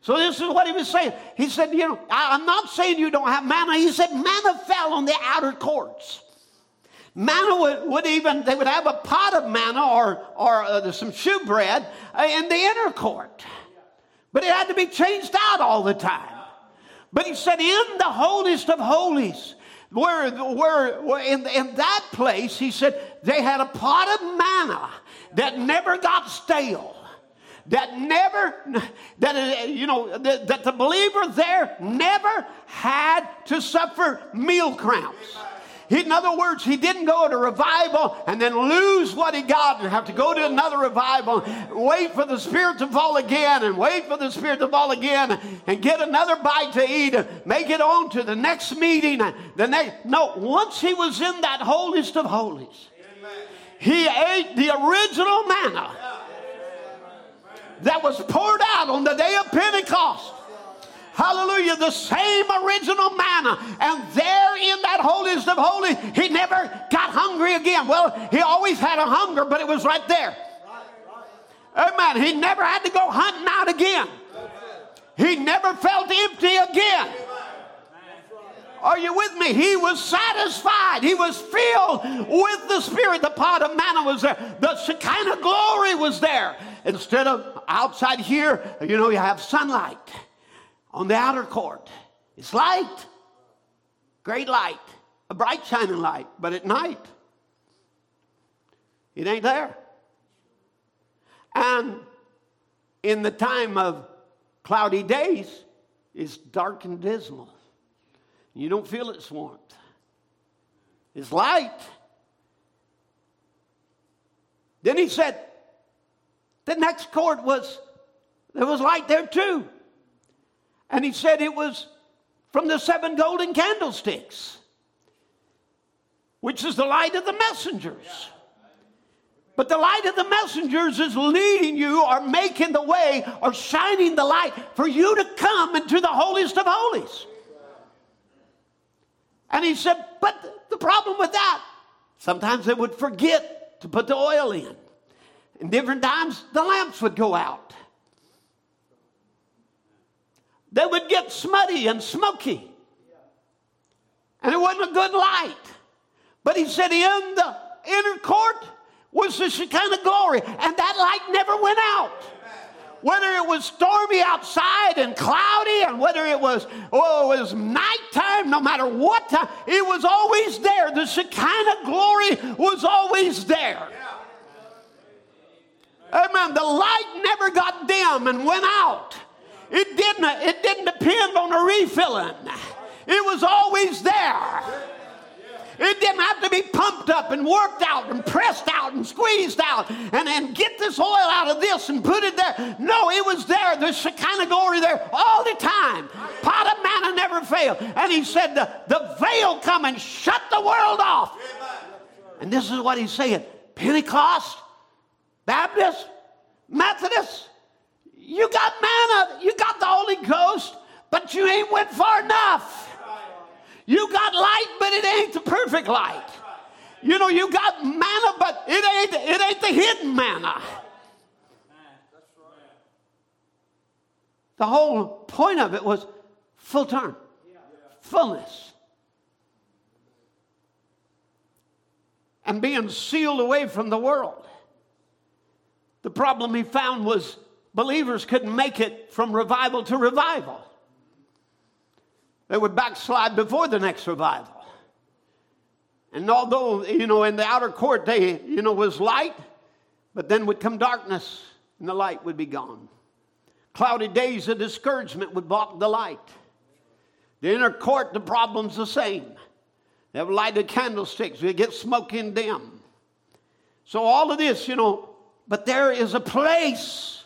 So this is what he was saying. He said, You know, I'm not saying you don't have manna. He said, manna fell on the outer courts. Manna would, would even, they would have a pot of manna or, or uh, some shewbread uh, in the inner court. But it had to be changed out all the time. But he said, in the holiest of holies, where, where, where in, in that place, he said, they had a pot of manna that never got stale that never that you know that, that, the believer there never had to suffer meal cramps in other words, he didn't go to revival and then lose what he got and have to go to another revival, wait for the Spirit to fall again and wait for the Spirit to fall again and get another bite to eat and make it on to the next meeting. The next, no, once he was in that holiest of holies, he ate the original manna that was poured out on the day of Pentecost. Hallelujah. The same original manna. And there in that holiest of holies, he never got hungry again. Well, he always had a hunger, but it was right there. Amen. He never had to go hunting out again. He never felt empty again. Are you with me? He was satisfied. He was filled with the Spirit. The pot of manna was there. The Shekinah glory was there. Instead of outside here, you know, you have sunlight on the outer court. It's light, great light, a bright shining light, but at night, it ain't there. And in the time of cloudy days, it's dark and dismal. You don't feel its warmth. It's light. Then he said, the next court was, there was light there too. And he said it was from the seven golden candlesticks, which is the light of the messengers. But the light of the messengers is leading you or making the way or shining the light for you to come into the holiest of holies. And he said, but the problem with that, sometimes they would forget to put the oil in. And different times the lamps would go out they would get smutty and smoky. And it wasn't a good light. But he said, in the inner court was the Shekinah glory, and that light never went out. Whether it was stormy outside and cloudy, and whether it was, oh, it was nighttime, no matter what time, it was always there. The Shekinah glory was always there. Amen. The light never got dim and went out. It didn't, it didn't depend on a refilling. It was always there. It didn't have to be pumped up and worked out and pressed out and squeezed out and, and get this oil out of this and put it there. No, it was there. There's the Shekinah glory there all the time. Pot of manna never failed. And he said, the, the veil come and shut the world off. And this is what he's saying Pentecost, Baptist, Methodist, you got manna, you got the Holy Ghost, but you ain't went far enough. You got light, but it ain't the perfect light. You know, you got manna, but it ain't it ain't the hidden manna. The whole point of it was full term, fullness. And being sealed away from the world. The problem he found was believers couldn't make it from revival to revival. They would backslide before the next revival. And although, you know, in the outer court, they, you know, was light, but then would come darkness and the light would be gone. Cloudy days of discouragement would block the light. The inner court, the problem's the same. They have lighted candlesticks, they get smoke in them. So, all of this, you know, but there is a place.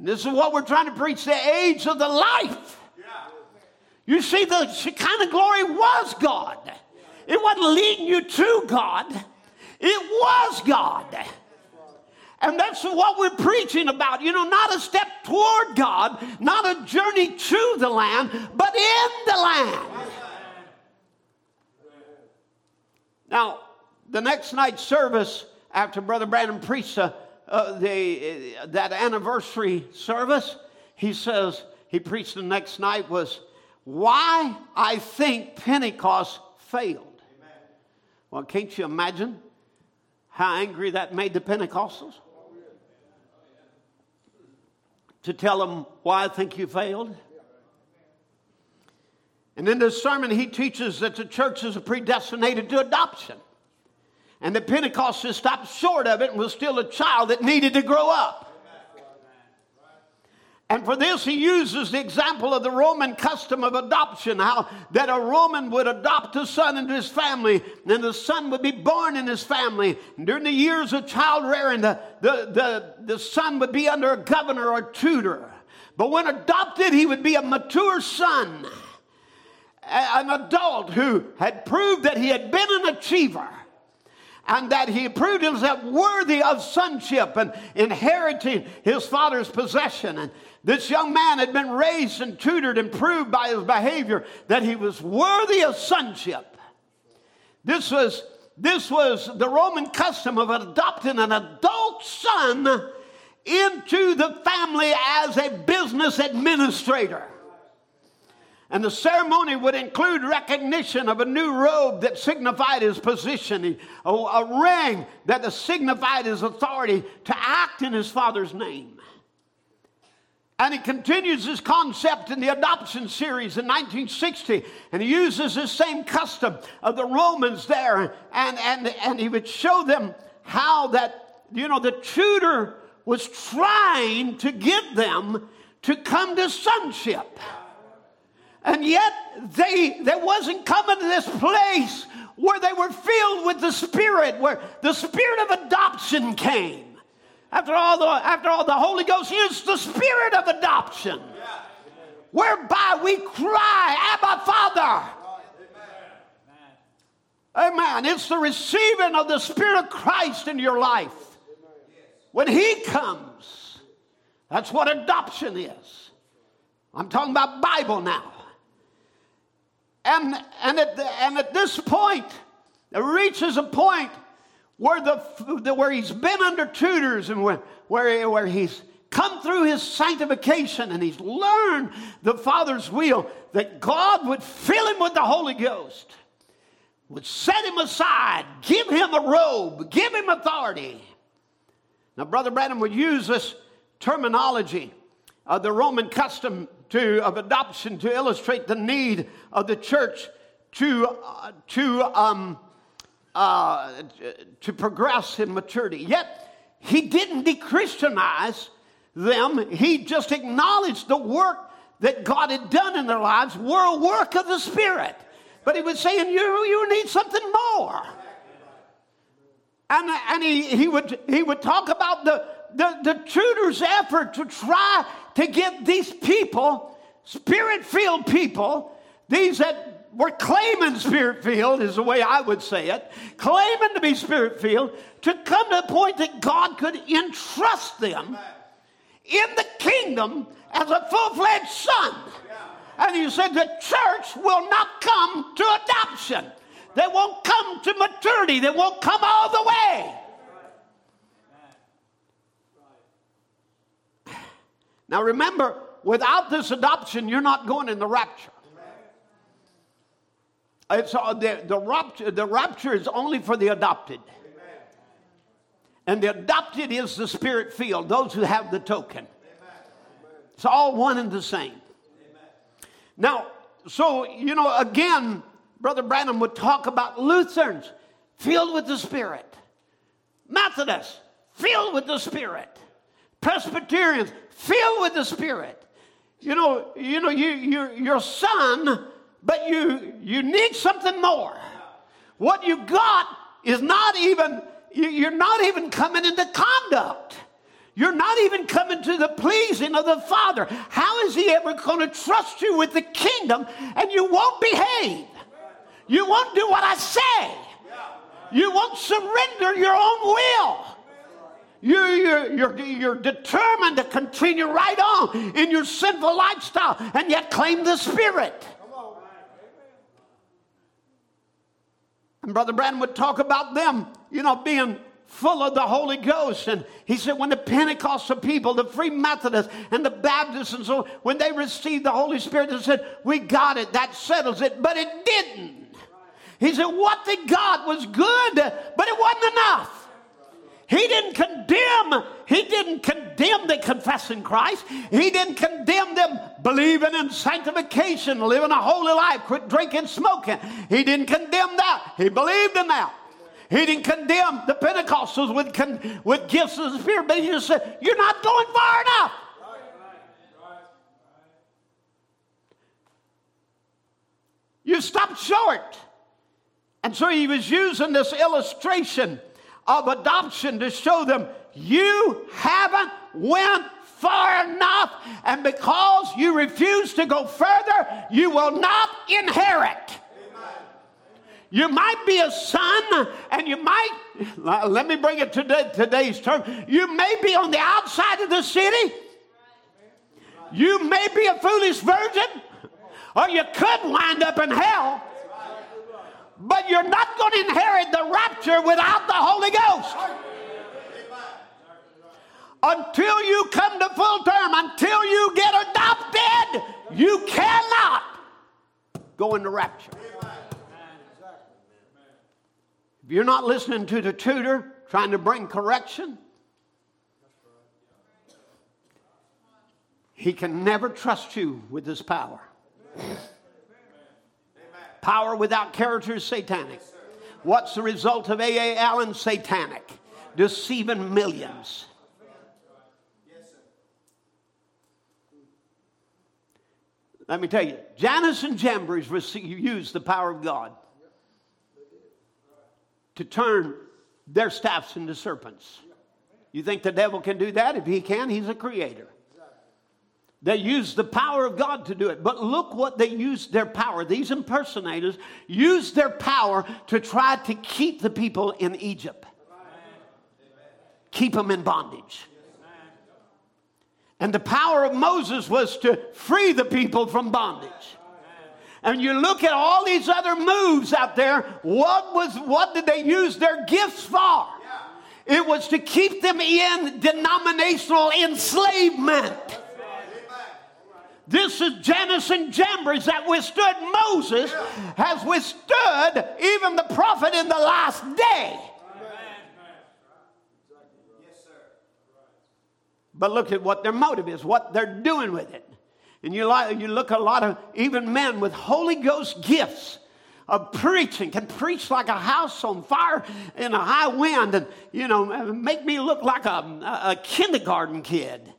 This is what we're trying to preach the age of the life. You see, the Shekinah glory was God. It wasn't leading you to God, it was God. And that's what we're preaching about. You know, not a step toward God, not a journey to the land, but in the land. Now, the next night's service, after Brother Branham preached uh, the, uh, that anniversary service, he says, he preached the next night was why I think Pentecost failed. Well, can't you imagine how angry that made the Pentecostals? To tell them why I think you failed. And in this sermon, he teaches that the church is predestinated to adoption. And the Pentecostals stopped short of it and was still a child that needed to grow up. And for this, he uses the example of the Roman custom of adoption, how that a Roman would adopt a son into his family, and the son would be born in his family. And during the years of child rearing, the, the, the, the son would be under a governor or tutor. But when adopted, he would be a mature son, an adult who had proved that he had been an achiever and that he proved himself worthy of sonship and inheriting his father's possession. And this young man had been raised and tutored and proved by his behavior that he was worthy of sonship. This was, this was the Roman custom of adopting an adult son into the family as a business administrator. And the ceremony would include recognition of a new robe that signified his position, a, a ring that signified his authority to act in his father's name. And he continues this concept in the adoption series in 1960. And he uses this same custom of the Romans there. And, and, and he would show them how that, you know, the tutor was trying to get them to come to sonship. And yet they, they wasn't coming to this place where they were filled with the Spirit, where the Spirit of adoption came. After all, the, after all, the Holy Ghost is the Spirit of adoption, whereby we cry, Abba, Father. Amen. It's the receiving of the Spirit of Christ in your life. When He comes, that's what adoption is. I'm talking about Bible now. And, and, at, the, and at this point, it reaches a point where, the, where he's been under tutors and where, where, where he's come through his sanctification and he's learned the Father's will, that God would fill him with the Holy Ghost, would set him aside, give him a robe, give him authority. Now, Brother Branham would use this terminology of the Roman custom to, of adoption to illustrate the need of the church to, uh, to, um, uh, to progress in maturity. Yet, he didn't dechristianize them, he just acknowledged the work that God had done in their lives were a work of the Spirit. But he was saying, You, you need something more. And, and he, he, would, he would talk about the, the, the tutor's effort to try to get these people, spirit filled people, these that were claiming spirit filled, is the way I would say it, claiming to be spirit filled, to come to the point that God could entrust them in the kingdom as a full fledged son. And he said the church will not come to adoption. They won't come to maturity. They won't come all the way. Now remember, without this adoption, you're not going in the rapture. It's, uh, the, the, rapture, the rapture is only for the adopted. And the adopted is the spirit filled, those who have the token. It's all one and the same. Now, so, you know, again, Brother Branham would talk about Lutherans filled with the Spirit, Methodists filled with the Spirit, Presbyterians filled with the Spirit. You know, you know, you, you, your son, but you, you need something more. What you got is not even, you're not even coming into conduct. You're not even coming to the pleasing of the Father. How is He ever going to trust you with the kingdom and you won't behave? You won't do what I say. You won't surrender your own will. You're, you're, you're, you're determined to continue right on in your sinful lifestyle and yet claim the Spirit. And Brother Branham would talk about them, you know, being full of the Holy Ghost. And he said, when the Pentecostal people, the Free Methodists, and the Baptists, and so when they received the Holy Spirit, they said, We got it, that settles it. But it didn't. He said, What they got was good, but it wasn't enough. He didn't condemn, he didn't condemn the confessing Christ. He didn't condemn them believing in sanctification, living a holy life, quit drinking, smoking. He didn't condemn that. He believed in that. He didn't condemn the Pentecostals with, con- with gifts of the Spirit, but he just said, You're not going far enough. You stopped short. And so he was using this illustration of adoption to show them you haven't went far enough and because you refuse to go further you will not inherit you might be a son, and you might, let me bring it to today's term, you may be on the outside of the city. You may be a foolish virgin, or you could wind up in hell. But you're not going to inherit the rapture without the Holy Ghost. Until you come to full term, until you get adopted, you cannot go into rapture. If you're not listening to the tutor trying to bring correction, he can never trust you with his power. Power without character is satanic. What's the result of A.A. Allen? Satanic. Deceiving millions. Let me tell you, Jannes and Jambres used the power of God to turn their staffs into serpents. You think the devil can do that? If he can, he's a creator. They used the power of God to do it. But look what they used their power. These impersonators used their power to try to keep the people in Egypt, keep them in bondage. And the power of Moses was to free the people from bondage and you look at all these other moves out there, what was what did they use their gifts for? It was to keep them in denominational enslavement. This is Jannes and Jambres that withstood Moses, has withstood even the prophet in the last day. But look at what their motive is, what they're doing with it. And you, you look a lot of even men with Holy Ghost gifts of preaching can preach like a house on fire in a high wind and, you know, make me look like a, a kindergarten kid.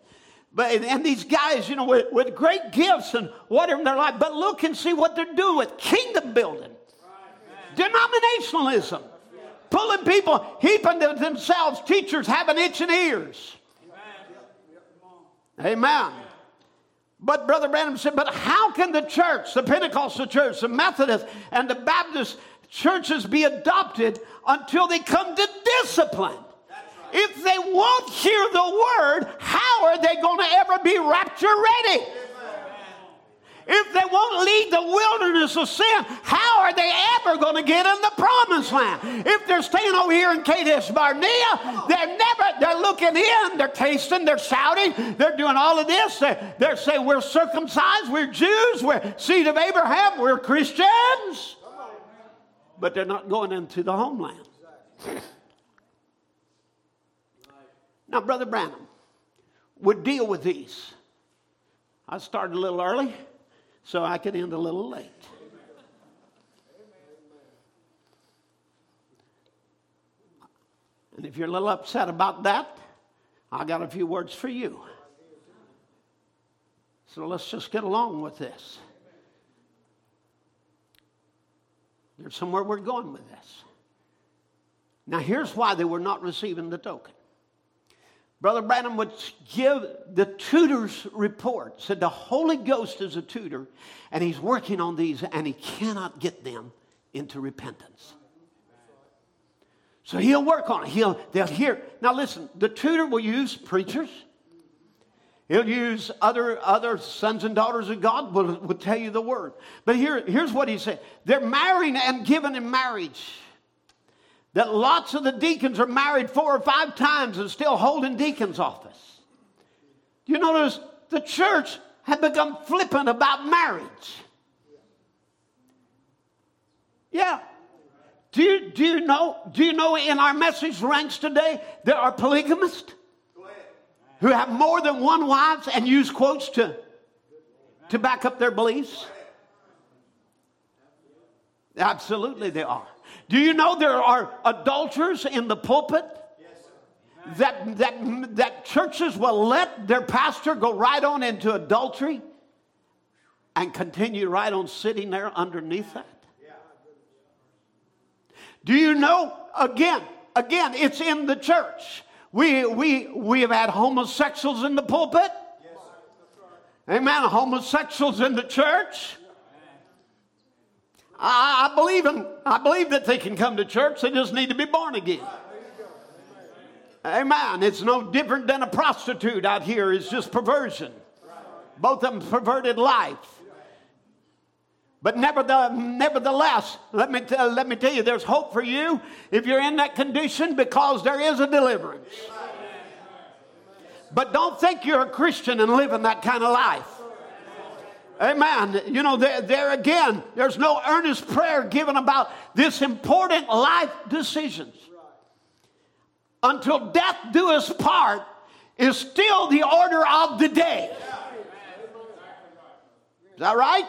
But, and these guys, you know, with, with great gifts and whatever in their life, but look and see what they're doing with kingdom building, denominationalism, pulling people, heaping themselves teachers having itching ears. Amen. But Brother Branham said, but how can the church, the Pentecostal church, the Methodist, and the Baptist churches be adopted until they come to discipline? If they won't hear the word, how are they going to ever be rapture ready? If they won't leave the wilderness of sin, how are they ever going to get in the promised land? If they're staying over here in Kadesh Barnea, they're never, they're looking in, they're tasting, they're shouting, they're doing all of this. They're, they're saying, We're circumcised, we're Jews, we're seed of Abraham, we're Christians. But they're not going into the homeland. Now, Brother Branham would deal with these. I started a little early so I could end a little late. And if you're a little upset about that, I got a few words for you. So let's just get along with this. There's somewhere we're going with this. Now, here's why they were not receiving the token. Brother Branham would give the tutor's report, said the Holy Ghost is a tutor, and he's working on these, and he cannot get them into repentance. So he'll work on it. He'll, they'll hear. Now listen, the tutor will use preachers. He'll use other, other sons and daughters of God will, will tell you the word. But here, here's what he said. They're marrying and giving in marriage that lots of the deacons are married four or five times and still holding deacon's office. Do you notice the church had become flippant about marriage? Yeah. Do you, do you know do you know in our message ranks today there are polygamists who have more than one wife and use quotes to to back up their beliefs? Absolutely they are. Do you know there are adulterers in the pulpit? that, that, that churches will let their pastor go right on into adultery and continue right on sitting there underneath that? Do you know, again, again, it's in the church. We, we, we have had homosexuals in the pulpit. Amen. Homosexuals in the church. I, I believe in, I believe that they can come to church. They just need to be born again. Amen. It's no different than a prostitute out here. It's just perversion. Both of them perverted life. But nevertheless, let me, tell, let me tell you, there's hope for you if you're in that condition because there is a deliverance. But don't think you're a Christian and living that kind of life. Amen. You know, there, there again, there's no earnest prayer given about this important life decisions. Until death do us part is still the order of the day. Is that right?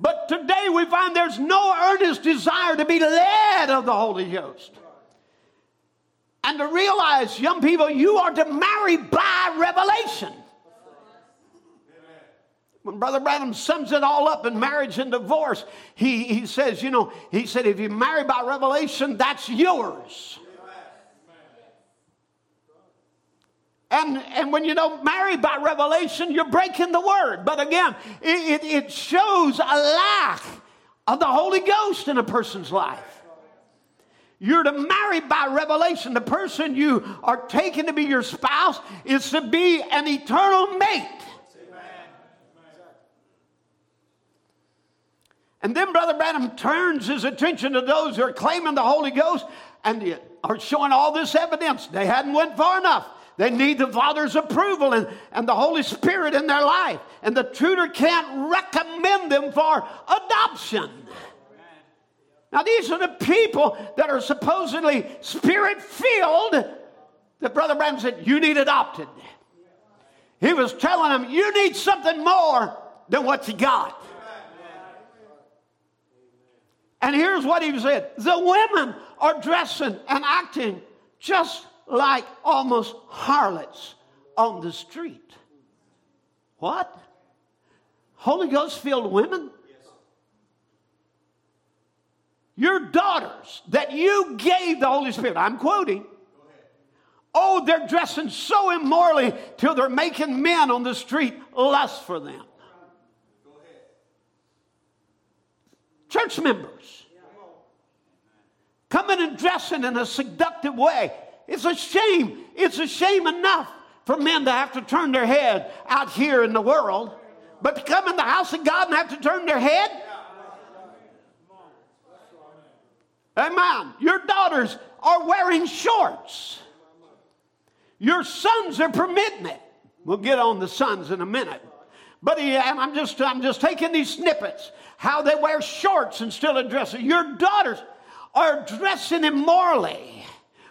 But today we find there's no earnest desire to be led of the Holy Ghost. And to realize, young people, you are to marry by revelation when Brother Branham sums it all up in marriage and divorce, he, he says, you know, he said, if you marry by revelation, that's yours. And, and when you don't marry by revelation, you're breaking the word. But again, it, it, it shows a lack of the Holy Ghost in a person's life. You're to marry by revelation. The person you are taking to be your spouse is to be an eternal mate. And then Brother Branham turns his attention to those who are claiming the Holy Ghost and are showing all this evidence. They hadn't went far enough. They need the Father's approval and, and the Holy Spirit in their life. And the tutor can't recommend them for adoption. Now, these are the people that are supposedly spirit filled that Brother Branham said, You need adopted. He was telling them, You need something more than what you got. And here's what he said the women are dressing and acting just like almost harlots on the street. What? Holy Ghost filled women? Your daughters that you gave the Holy Spirit, I'm quoting, Oh, they're dressing so immorally till they're making men on the street lust for them. Church members coming and dressing in a seductive way. It's a shame. It's a shame enough for men to have to turn their head out here in the world, but to come in the house of God and have to turn their head. Amen. Your daughters are wearing shorts. Your sons are permitting it. We'll get on the sons in a minute. But he, I'm just I'm just taking these snippets. How they wear shorts and still dressing. Your daughters are dressing immorally.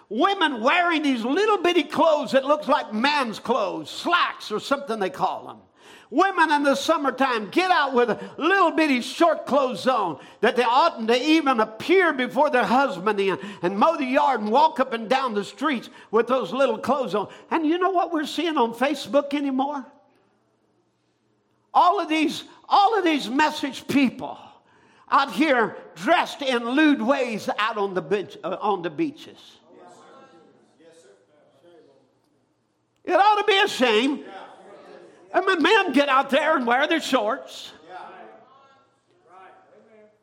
Women wearing these little bitty clothes that looks like man's clothes, slacks or something they call them. Women in the summertime get out with a little bitty short clothes on that they oughtn't to even appear before their husband in and mow the yard and walk up and down the streets with those little clothes on. And you know what we're seeing on Facebook anymore? All of these, all of these message people out here dressed in lewd ways out on the, beach, uh, on the beaches. It ought to be a shame. I mean, men get out there and wear their shorts.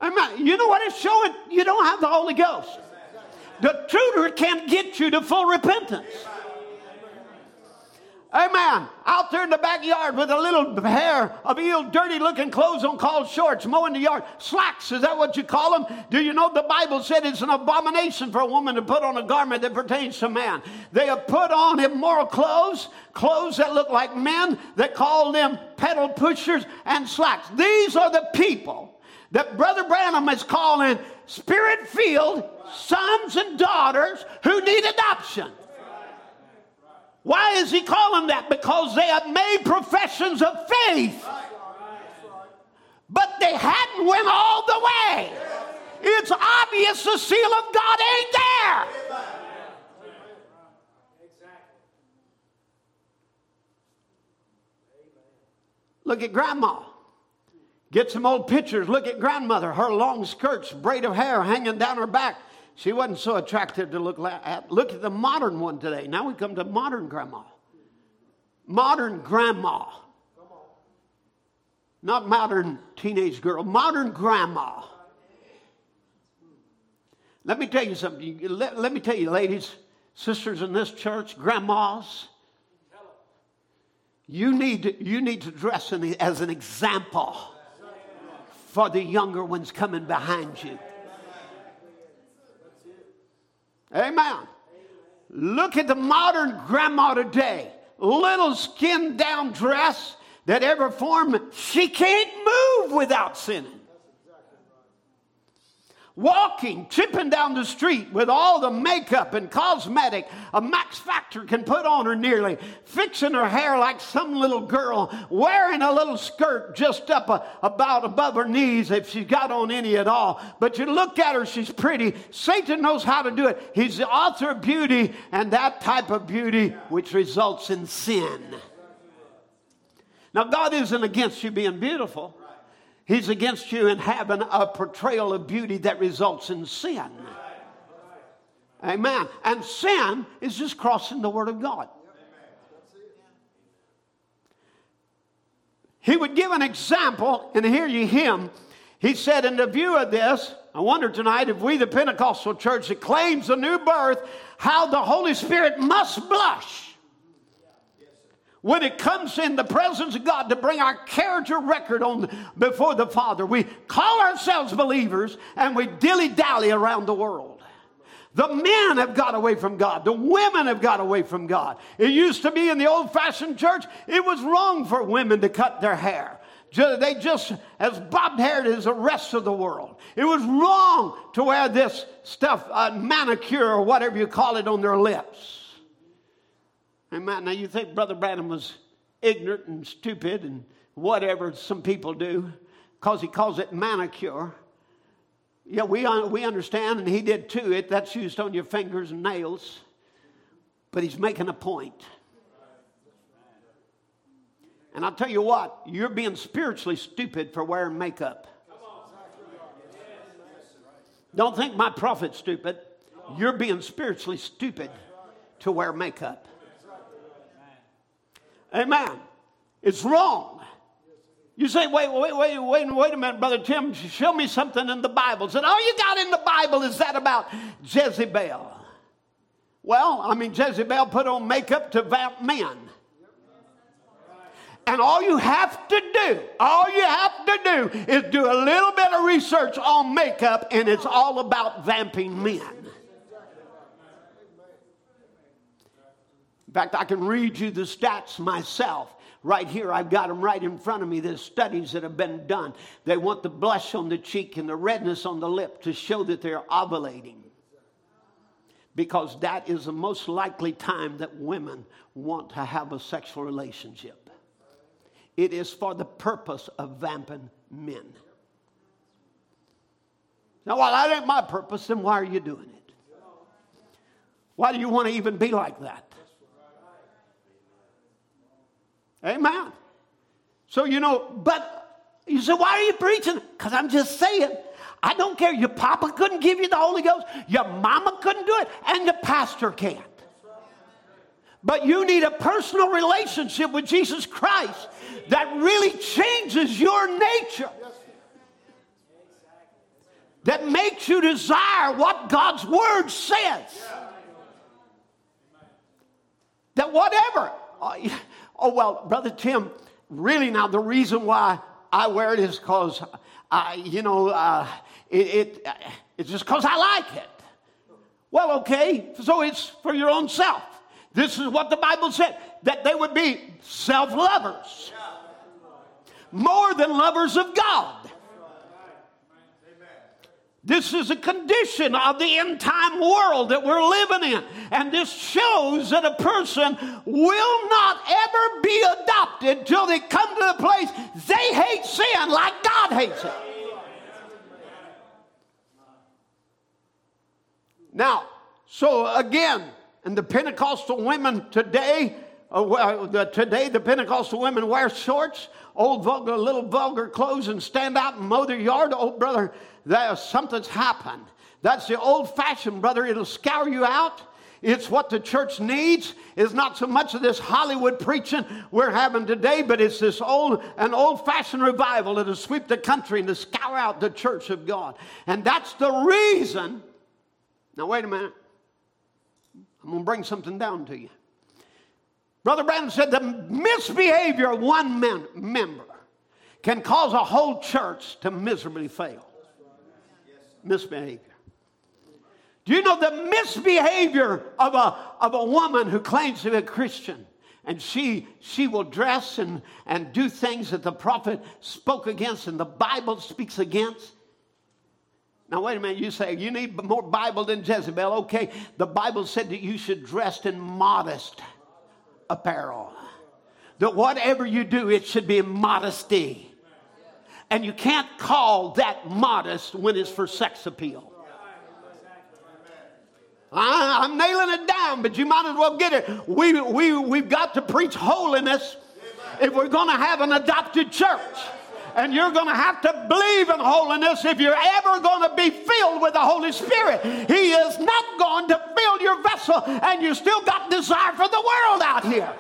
I mean, you know what it's showing? You don't have the Holy Ghost. The tutor can't get you to full repentance. Amen. Out there in the backyard with a little pair of ill, dirty looking clothes on called shorts, mowing the yard. Slacks, is that what you call them? Do you know the Bible said it's an abomination for a woman to put on a garment that pertains to man? They have put on immoral clothes, clothes that look like men, that call them pedal pushers and slacks. These are the people that Brother Branham is calling spirit filled sons and daughters who need adoption. Why is he calling that? Because they have made professions of faith. But they hadn't went all the way. It's obvious the seal of God ain't there. Look at grandma. Get some old pictures. Look at grandmother, her long skirts, braid of hair hanging down her back. She wasn't so attractive to look at. Look at the modern one today. Now we come to modern grandma. Modern grandma. Not modern teenage girl, modern grandma. Let me tell you something. Let, let me tell you, ladies, sisters in this church, grandmas, you need you need to dress the, as an example for the younger ones coming behind you. Amen. Look at the modern grandma today. Little skin down dress that ever formed, she can't move without sinning walking, tripping down the street with all the makeup and cosmetic a Max Factor can put on her nearly, fixing her hair like some little girl, wearing a little skirt just up a, about above her knees if she's got on any at all. But you look at her, she's pretty. Satan knows how to do it. He's the author of beauty, and that type of beauty which results in sin. Now, God isn't against you being beautiful. He's against you in having a portrayal of beauty that results in sin. Amen. And sin is just crossing the Word of God. He would give an example, and here you him. He said, in the view of this, I wonder tonight if we, the Pentecostal church that claims a new birth, how the Holy Spirit must blush when it comes in the presence of God to bring our character record on before the Father, we call ourselves believers and we dilly dally around the world. The men have got away from God. The women have got away from God. It used to be in the old fashioned church, it was wrong for women to cut their hair. They just as bobbed haired as the rest of the world. It was wrong to wear this stuff, uh, manicure or whatever you call it, on their lips. Amen. Now you think Brother Branham was ignorant and stupid and whatever some people do because he calls it manicure. Yeah, we, uh, we understand, and he did too. It that's used on your fingers and nails, but he's making a point. And I'll tell you what, you're being spiritually stupid for wearing makeup. Don't think my prophet's stupid. You're being spiritually stupid to wear makeup. Amen. It's wrong. You say, wait, wait, wait, wait, wait a minute, Brother Tim, show me something in the Bible. Said, all you got in the Bible is that about Jezebel. Well, I mean, Jezebel put on makeup to vamp men. And all you have to do, all you have to do is do a little bit of research on makeup, and it's all about vamping men. Fact, I can read you the stats myself. Right here, I've got them right in front of me. There's studies that have been done. They want the blush on the cheek and the redness on the lip to show that they're ovulating. Because that is the most likely time that women want to have a sexual relationship. It is for the purpose of vamping men. Now, while that ain't my purpose, then why are you doing it? Why do you want to even be like that? Amen. So, you know, but you say, why are you preaching? Because I'm just saying, I don't care. Your papa couldn't give you the Holy Ghost, your mama couldn't do it, and your pastor can't. But you need a personal relationship with Jesus Christ that really changes your nature. That makes you desire what God's Word says. That whatever, uh, Oh, well, Brother Tim, really now the reason why I wear it is because, I, you know, uh, it, it, it's just because I like it. Well, okay, so it's for your own self. This is what the Bible said that they would be self lovers, more than lovers of God. This is a condition of the end time world that we're living in. And this shows that a person will not ever be adopted till they come to the place they hate sin like God hates it. Now, so again, and the Pentecostal women today, uh, the, today the Pentecostal women wear shorts, old vulgar, little vulgar clothes, and stand out and mow their yard. Oh, brother, there, something's happened. That's the old fashioned, brother. It'll scour you out. It's what the church needs. It's not so much of this Hollywood preaching we're having today, but it's this old, an old fashioned revival that'll sweep the country and to scour out the church of God. And that's the reason. Now, wait a minute. I'm going to bring something down to you. Brother Branham said the misbehavior of one member can cause a whole church to miserably fail misbehavior. Do you know the misbehavior of a, of a woman who claims to be a Christian? And she, she will dress and, and do things that the prophet spoke against and the Bible speaks against. Now, wait a minute. You say you need more Bible than Jezebel. Okay, the Bible said that you should dress in modest apparel. That whatever you do, it should be modesty. And you can't call that modest when it's for sex appeal. I, am nailing it down, but you might as well get it. We, we, we've got to preach holiness if we're going to have an adopted church. And you're going to have to believe in holiness if you're ever going to be filled with the Holy Spirit. He is not going to fill your vessel, and you still got desire for the world out here.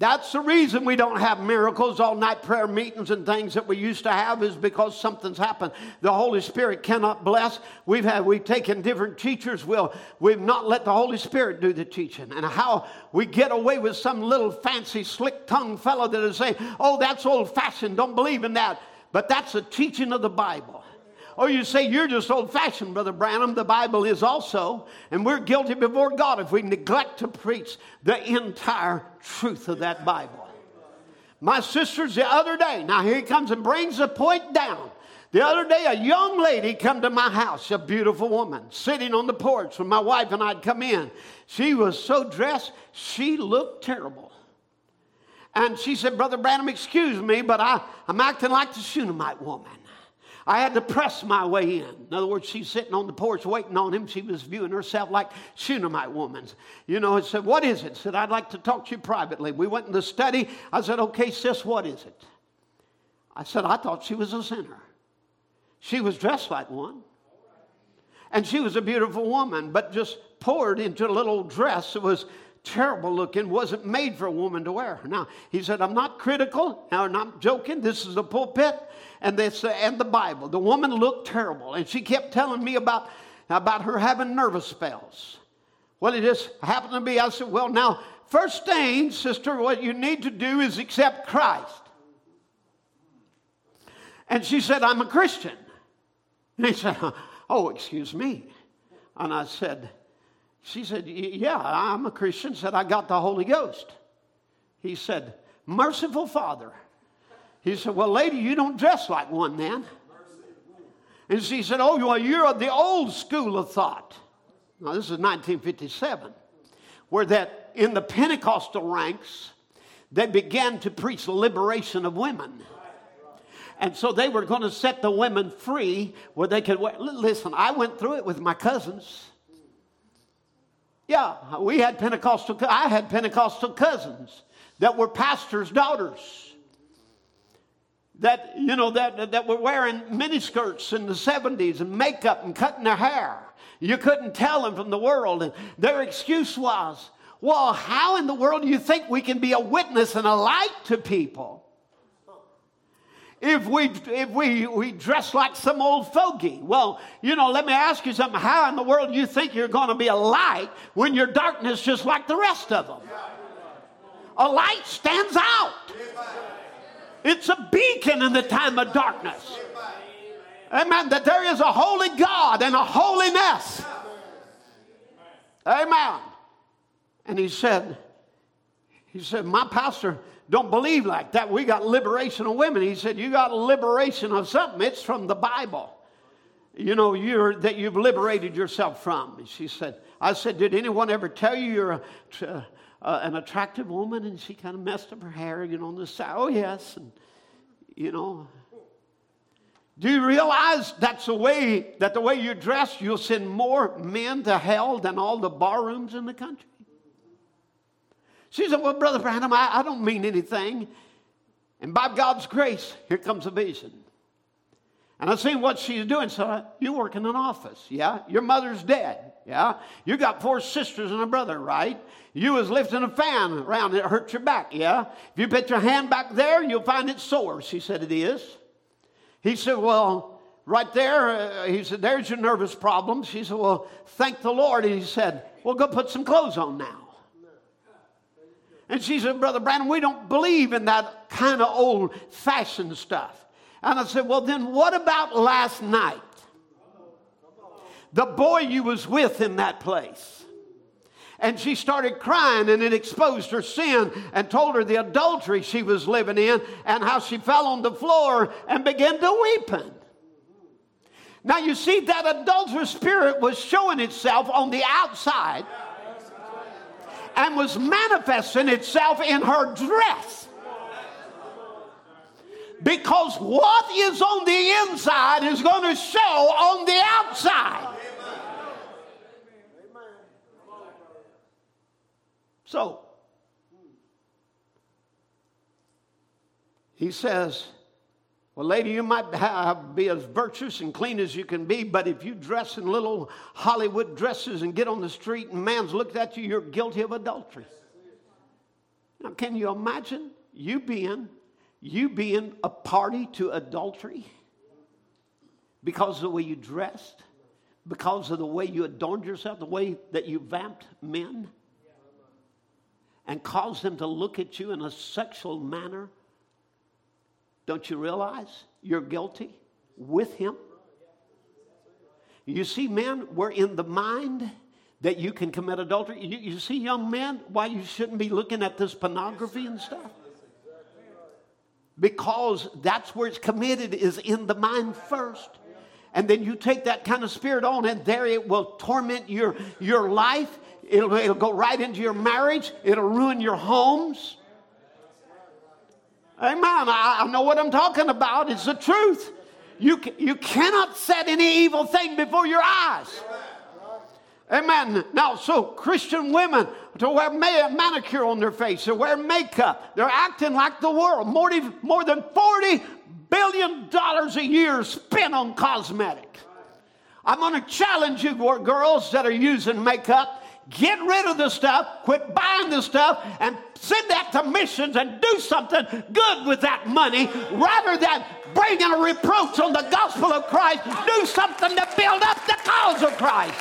That's the reason we don't have miracles, all night prayer meetings, and things that we used to have is because something's happened. The Holy Spirit cannot bless. We've had we've taken different teachers. Will we've not let the Holy Spirit do the teaching, and how we get away with some little fancy, slick tongued fellow that is saying, "Oh, that's old fashioned. Don't believe in that." But that's the teaching of the Bible. Or you say, You're just old fashioned, Brother Branham. The Bible is also. And we're guilty before God if we neglect to preach the entire truth of that Bible. My sisters, the other day, now here he comes and brings the point down. The other day, a young lady come to my house, a beautiful woman, sitting on the porch when my wife and I'd come in. She was so dressed, she looked terrible. And she said, Brother Branham, excuse me, but I, I'm acting like the Shunammite woman. I had to press my way in. In other words, she's sitting on the porch waiting on him. She was viewing herself like Shunammite woman. You know, I said, What is it? Said, I'd like to talk to you privately. We went in the study. I said, Okay, sis, what is it? I said, I thought she was a sinner. She was dressed like one. And she was a beautiful woman, but just poured into a little dress that was terrible looking, wasn't made for a woman to wear. Now, he said, I'm not critical, now I'm not joking. This is the pulpit and this and the Bible. The woman looked terrible, and she kept telling me about, about her having nervous spells. Well, it just happened to be. I said, Well, now, first thing, sister, what you need to do is accept Christ. And she said, I'm a Christian. And he said, Oh, excuse me. And I said, She said, Yeah, I'm a Christian. Said, I got the Holy Ghost. He said, Merciful Father. He said, Well, lady, you don't dress like one then. And she said, Oh, well, you're of the old school of thought. Now, this is 1957, where that in the Pentecostal ranks, they began to preach liberation of women. And so they were going to set the women free where they could. Listen, I went through it with my cousins. Yeah, we had Pentecostal, I had Pentecostal cousins that were pastors' daughters that, you know, that, that were wearing miniskirts in the 70s and makeup and cutting their hair. You couldn't tell them from the world. And their excuse was, well, how in the world do you think we can be a witness and a light to people? if we if we we dress like some old fogey well you know let me ask you something how in the world do you think you're going to be a light when your darkness just like the rest of them a light stands out it's a beacon in the time of darkness amen that there is a holy god and a holiness amen and he said he said my pastor don't believe like that. We got liberation of women. He said, You got liberation of something. It's from the Bible. You know, you're that you've liberated yourself from. She said, I said, Did anyone ever tell you you're a, uh, an attractive woman? And she kind of messed up her hair, you know, on the side. Oh, yes. And, you know, do you realize that's the way that the way you dress, you'll send more men to hell than all the barrooms in the country? She said, Well, Brother Branham, I, I don't mean anything. And by God's grace, here comes a vision. And I seen what she's doing. So you work in an office, yeah? Your mother's dead, yeah? You got four sisters and a brother, right? You was lifting a fan around it hurt your back, yeah? If you put your hand back there, you'll find it sore. She said it is. He said, well, right there, uh, he said, there's your nervous problem. She said, well, thank the Lord. And he said, well, go put some clothes on now. And she said, Brother Branham, we don't believe in that kind of old fashioned stuff. And I said, Well, then what about last night? The boy you was with in that place. And she started crying, and it exposed her sin and told her the adultery she was living in and how she fell on the floor and began to weeping. Now, you see, that adulterous spirit was showing itself on the outside and was manifesting itself in her dress. Because what is on the inside is going to show on the outside. So, he says, well, lady, you might have, be as virtuous and clean as you can be, but if you dress in little Hollywood dresses and get on the street and man's looked at you, you're guilty of adultery. Now, can you imagine you being you being a party to adultery because of the way you dressed, because of the way you adorned yourself, the way that you vamped men, and cause them to look at you in a sexual manner don't you realize you're guilty with him? You see, men, we're in the mind that you can commit adultery. You, you, see, young men, why you shouldn't be looking at this pornography and stuff? Because that's where it's committed, is in the mind first. And then you take that kind of spirit on, and there it will torment your, your life. It'll, it'll go right into your marriage, it'll ruin your homes. Amen. I, I know what I'm talking about. It's the truth. You, you cannot set any evil thing before your eyes. Amen. Now, so Christian women to wear manicure on their face, to wear makeup, they're acting like the world. More, more than $40 billion a year spent on cosmetics. I'm going to challenge you, girls that are using makeup. Get rid of the stuff, quit buying the stuff, and send that to missions and do something good with that money rather than bringing a reproach on the gospel of Christ. Do something to build up the cause of Christ.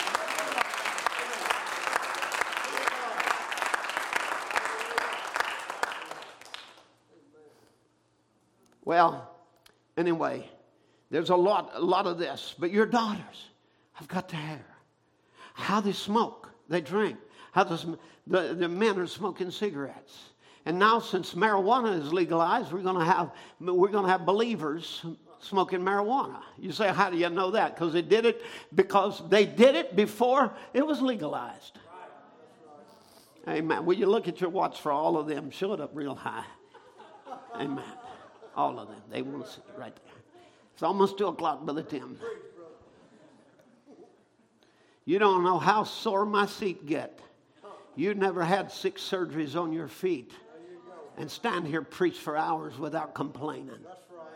Well, anyway, there's a lot, a lot of this. But your daughters I've got to hear how they smoke, they drink, how the, the, the men are smoking cigarettes. And now, since marijuana is legalized, we're going to have we're going to have believers smoking marijuana. You say, how do you know that? Because they did it because they did it before it was legalized. Amen. Will you look at your watch for all of them? Show it up real high. Amen. All of them. They want to see right there. It's almost two o'clock, Brother Tim. You don't know how sore my feet get. You never had six surgeries on your feet and stand here preach for hours without complaining. That's right.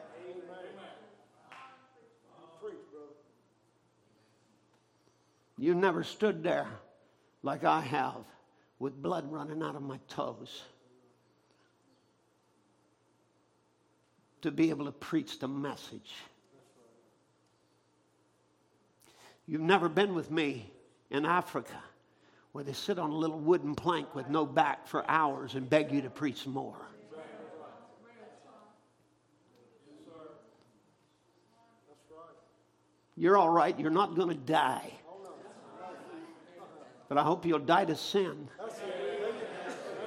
You never stood there like I have with blood running out of my toes to be able to preach the message. You've never been with me in Africa where they sit on a little wooden plank with no back for hours and beg you to preach more. You're all right. You're not going to die. But I hope you'll die to sin.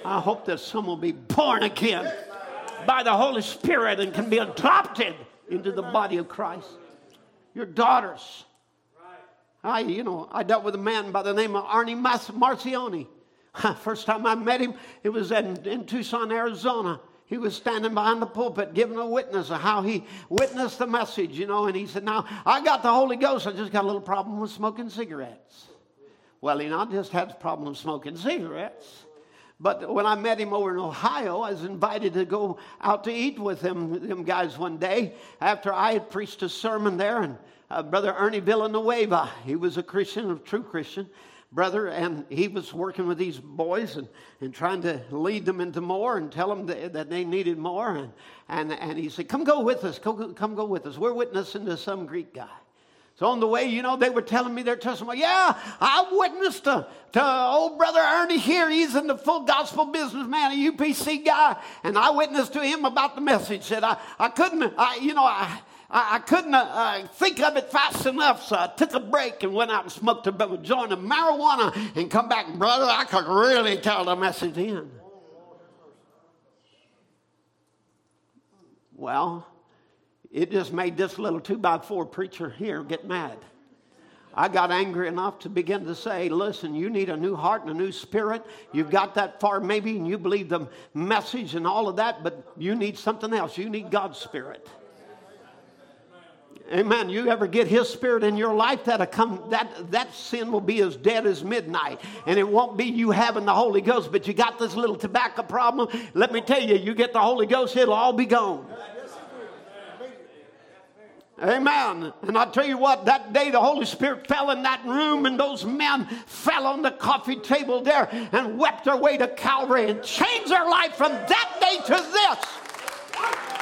I hope that some will be born again by the Holy Spirit and can be adopted into the body of Christ. Your daughters I, you know, I dealt with a man by the name of Arnie Marcioni. First time I met him, it was in, in Tucson, Arizona. He was standing behind the pulpit giving a witness of how he witnessed the message, you know, and he said, Now, I got the Holy Ghost, I just got a little problem with smoking cigarettes. Well, he not just had a problem with smoking cigarettes. But when I met him over in Ohio, I was invited to go out to eat with them, them guys one day after I had preached a sermon there. And uh, Brother Ernie Villanueva. He was a Christian, a true Christian brother, and he was working with these boys and, and trying to lead them into more and tell them that, that they needed more. And, and, and he said, Come go with us, come, come go with us. We're witnessing to some Greek guy. So on the way, you know, they were telling me their testimony. Yeah, I witnessed to, to old brother Ernie here. He's in the full gospel businessman, a UPC guy. And I witnessed to him about the message. Said I, I couldn't, I, you know, I, I, I couldn't uh, uh, think of it fast enough, so I took a break and went out and smoked a joint of marijuana and come back, brother. I could really tell the message in. Well, it just made this little two by four preacher here get mad. I got angry enough to begin to say, listen, you need a new heart and a new spirit. You've got that far maybe, and you believe the message and all of that, but you need something else. You need God's spirit. Amen. You ever get His Spirit in your life, that'll come that that sin will be as dead as midnight, and it won't be you having the Holy Ghost, but you got this little tobacco problem. Let me tell you, you get the Holy Ghost, it'll all be gone. Amen. And I tell you what, that day the Holy Spirit fell in that room, and those men fell on the coffee table there and wept their way to Calvary and changed their life from that day to this.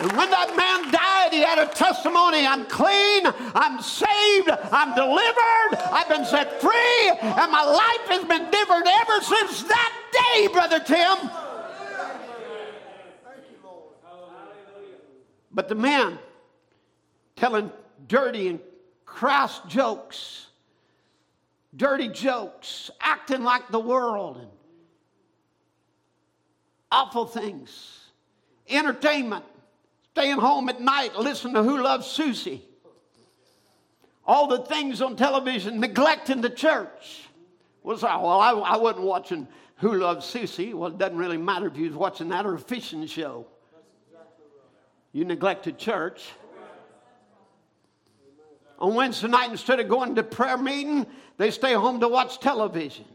And when that man died, he had a testimony. I'm clean, I'm saved, I'm delivered, I've been set free, and my life has been different ever since that day, Brother Tim. But the man telling dirty and crass jokes, dirty jokes, acting like the world, and awful things, entertainment staying home at night, listening to Who Loves Susie. All the things on television, neglecting the church. Was well, I, I wasn't watching Who Loves Susie. Well, it doesn't really matter if you was watching that or a fishing show. You neglected church. On Wednesday night, instead of going to prayer meeting, they stay home to watch television.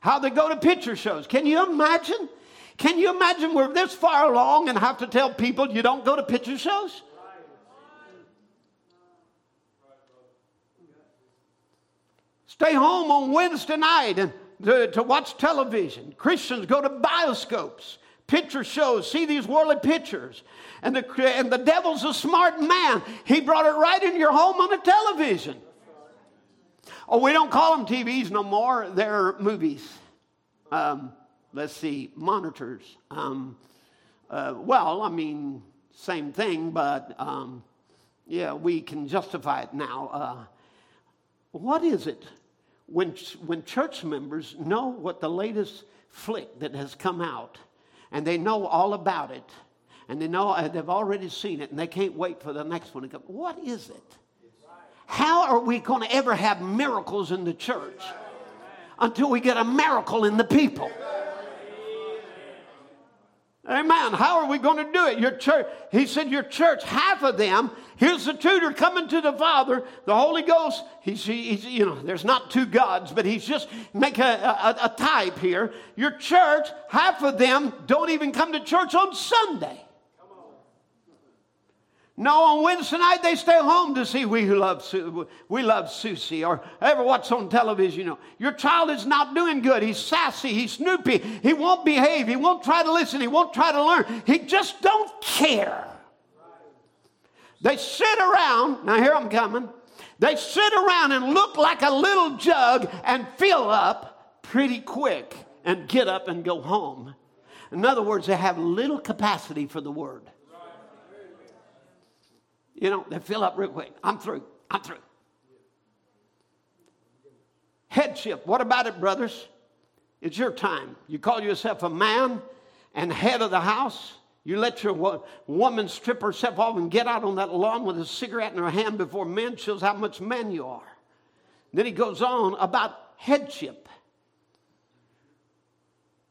How they go to picture shows. Can you imagine Can you imagine we're this far along and have to tell people you don't go to picture shows? Stay home on Wednesday night and to, to watch television. Christians go to bioscopes, picture shows, see these worldly pictures. And the, and the devil's a smart man. He brought it right in your home on a television. Oh, we don't call them TVs no more. They're movies. Um, let's see, monitors. Um, uh, well, I mean, same thing, but um, yeah, we can justify it now. Uh, what is it when, when church members know what the latest flick that has come out and they know all about it and they know uh, they've already seen it and they can't wait for the next one to come? What is it? How are we going to ever have miracles in the church until we get a miracle in the people? Amen. How are we going to do it? Your church, he said, your church, half of them, here's the tutor coming to the Father, the Holy Ghost. He's, he's you know, there's not two gods, but he's just make a, a, a type here. Your church, half of them don't even come to church on Sunday. No, on Wednesday night they stay home to see We Love We Love Susie or ever what's on television. You know, your child is not doing good. He's sassy. He's snoopy. He won't behave. He won't try to listen. He won't try to learn. He just don't care. They sit around. Now here I'm coming. They sit around and look like a little jug and fill up pretty quick and get up and go home. In other words, they have little capacity for the word. You know, they fill up real quick. I'm through. I'm through. Headship. What about it, brothers? It's your time. You call yourself a man and head of the house. You let your woman strip herself off and get out on that lawn with a cigarette in her hand before men shows how much man you are. Then he goes on about headship.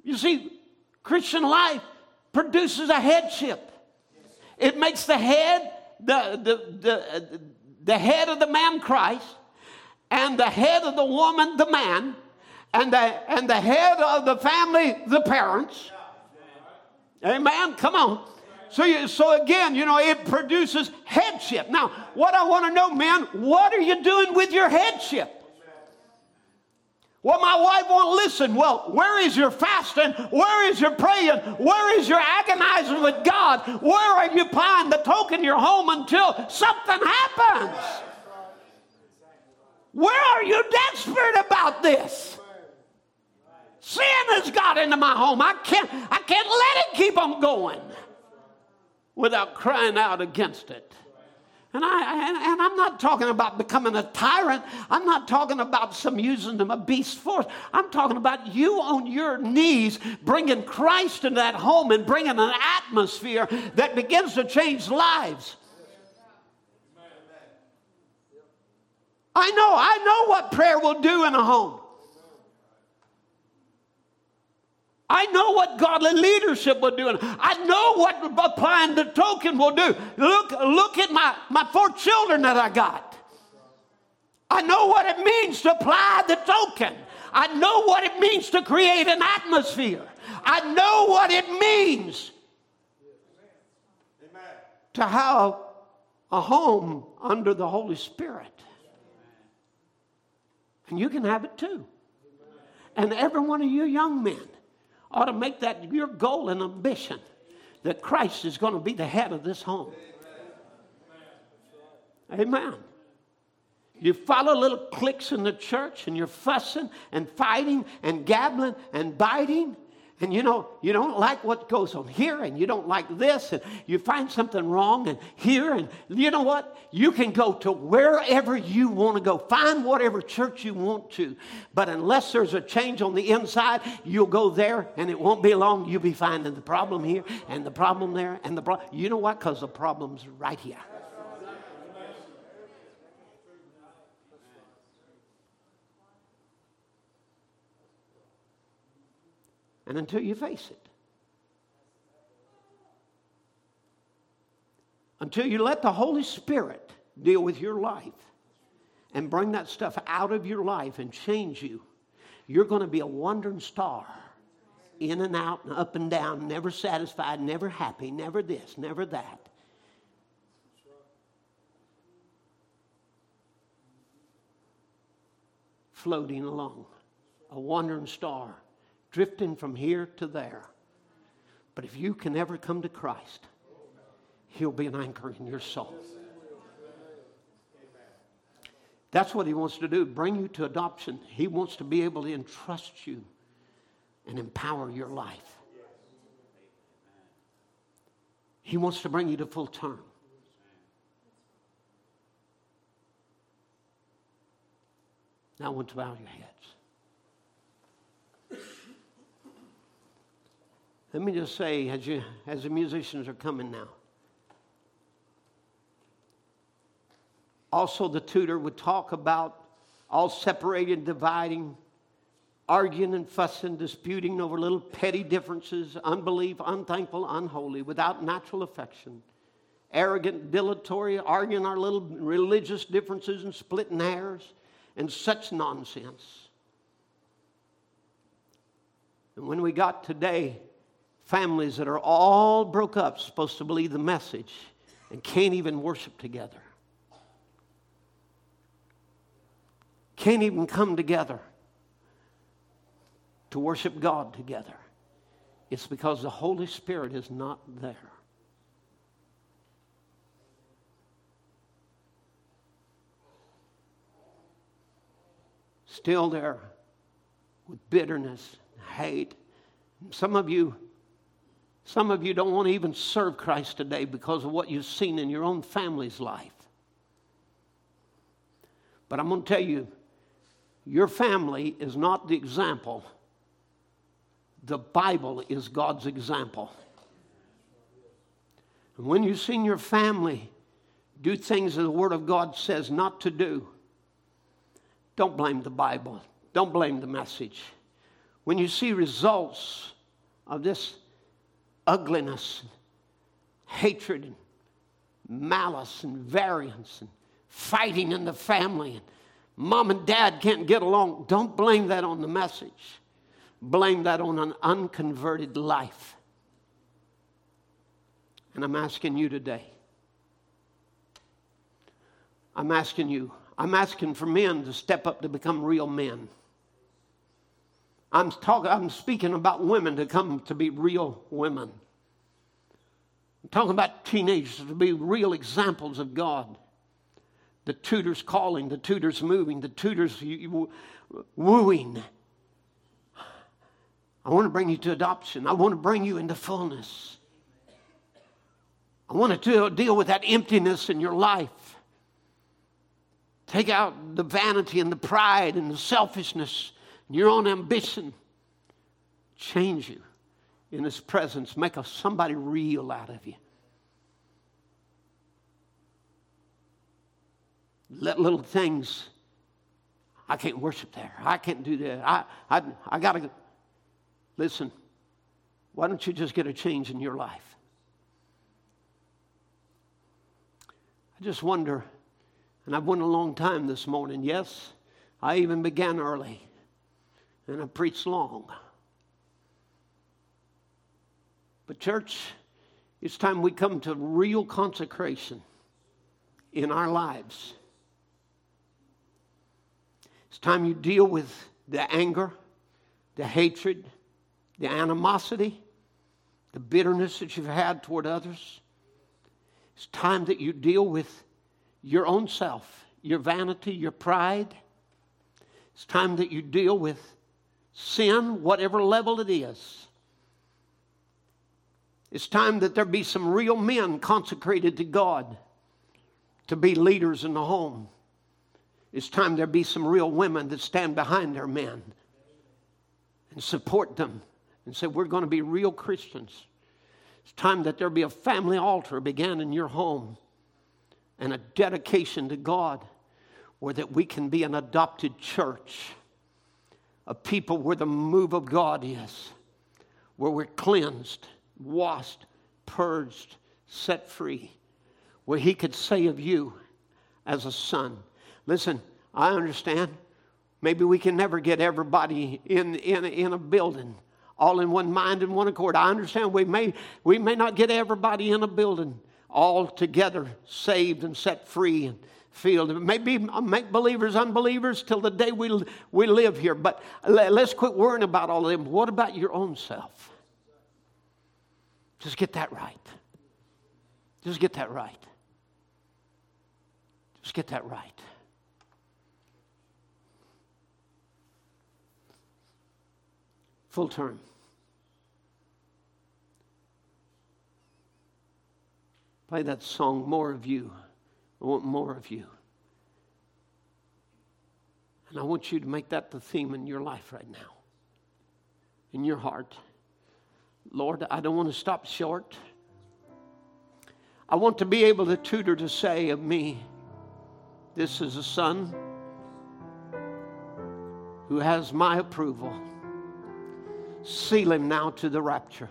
You see, Christian life produces a headship. It makes the head the, the, the, the head of the man Christ, and the head of the woman the man, and the, and the head of the family the parents. Amen. Come on. So, you, so again, you know, it produces headship. Now, what I want to know, men, what are you doing with your headship? Well, my wife won't listen. Well, where is your fasting? Where is your praying? Where is your agonizing with God? Where are you applying the token your home until something happens? Where are you desperate about this? Sin has got into my home. I can't, I can't let it keep on going without crying out against it. And, I, and, and, I'm not talking about becoming a tyrant. I'm not talking about some using them a beast force. I'm talking about you on your knees bringing Christ into that home and bringing an atmosphere that begins to change lives. I know, I know what prayer will do in a home. I know what godly leadership will do. And I know what applying the token will do. Look, look at my, my four children that I got. I know what it means to apply the token. I know what it means to create an atmosphere. I know what it means to have a home under the Holy Spirit. And you can have it too. And every one of you young men ought to make that your goal and ambition that Christ is going to be the head of this home. Amen. You follow little cliques in the church and you're fussing and fighting and gabbling and biting and you know, you don't like what goes on here, and you don't like this, and you find something wrong and here, and you know what? You can go to wherever you want to go. Find whatever church you want to. But unless there's a change on the inside, you'll go there, and it won't be long. You'll be finding the problem here and the problem there and the problem. You know what? Because the problem's right here. And until you face it. Until you let the Holy Spirit deal with your life and bring that stuff out of your life and change you, you're going to be a wandering star in and out and up and down, never satisfied, never happy, never this, never that. Floating along, a wandering star, drifting from here to there. But if you can ever come to Christ, He'll be an anchor in your soul. That's what He wants to do bring you to adoption. He wants to be able to entrust you and empower your life. He wants to bring you to full term. Now I want to bow your heads. Let me just say, as, you, as the musicians are coming now, also the tutor would talk about all separated, dividing, arguing and fussing, disputing over little petty differences, unbelief, unthankful, unholy, without natural affection, arrogant, dilatory, arguing our little religious differences and splitting hairs, and such nonsense. And when we got today, families that are all broke up, supposed to believe the message, and can't even worship together. Can't even come together to worship God together. It's because the Holy Spirit is not there. Still there with bitterness, hate. Some of you some of you don't want to even serve Christ today because of what you've seen in your own family's life. But I'm going to tell you, your family is not the example the Bible is God's example. And when you've seen your family do things that the Word of God says not to do, don't blame the Bible. Don't blame the message. When you see results of this ugliness, hatred, and malice, and variance, and fighting in the family, and mom and dad can't get along, don't blame that on the message blame that on an unconverted life. And I'm asking you today. I'm asking you. I'm asking for men to step up to become real men. I'm talking I'm speaking about women to come to be real women. I'm talking about teenagers to be real examples of God. The tutor's calling, the tutor's moving, the tutor's wooing I want to bring you to adoption. I want to bring you into fullness. I want to deal with that emptiness in your life. Take out the vanity and the pride and the selfishness and your own ambition. Change you in His presence. Make a, somebody real out of you. Let little things, I can't worship there. I can't do that. I, I, I got to Listen, why don't you just get a change in your life? I just wonder, and I've went a long time this morning. Yes, I even began early, and I preached long. But, church, it's time we come to real consecration in our lives. It's time you deal with the anger, the hatred, the animosity, the bitterness that you've had toward others. It's time that you deal with your own self, your vanity, your pride. It's time that you deal with sin, whatever level it is. It's time that there be some real men consecrated to God to be leaders in the home. It's time there be some real women that stand behind their men and support them and say, We're going to be real Christians. It's time that there be a family altar began in your home and a dedication to God where that we can be an adopted church, a people where the move of God is, where we're cleansed, washed, purged, set free, where He could say of you as a son, Listen, I understand. Maybe we can never get everybody in, in, in a building all in one mind and one accord. I understand we may, we may not get everybody in a building all together saved and set free and filled. Maybe make believers unbelievers till the day we, we live here. But let's quit worrying about all of them. What about your own self? Just get that right. Just get that right. Just get that right. Full term. Play that song, More of You. I want more of you. And I want you to make that the theme in your life right now, in your heart. Lord, I don't want to stop short. I want to be able to tutor to say of me, this is a son who has my approval. Seal him now to the rapture.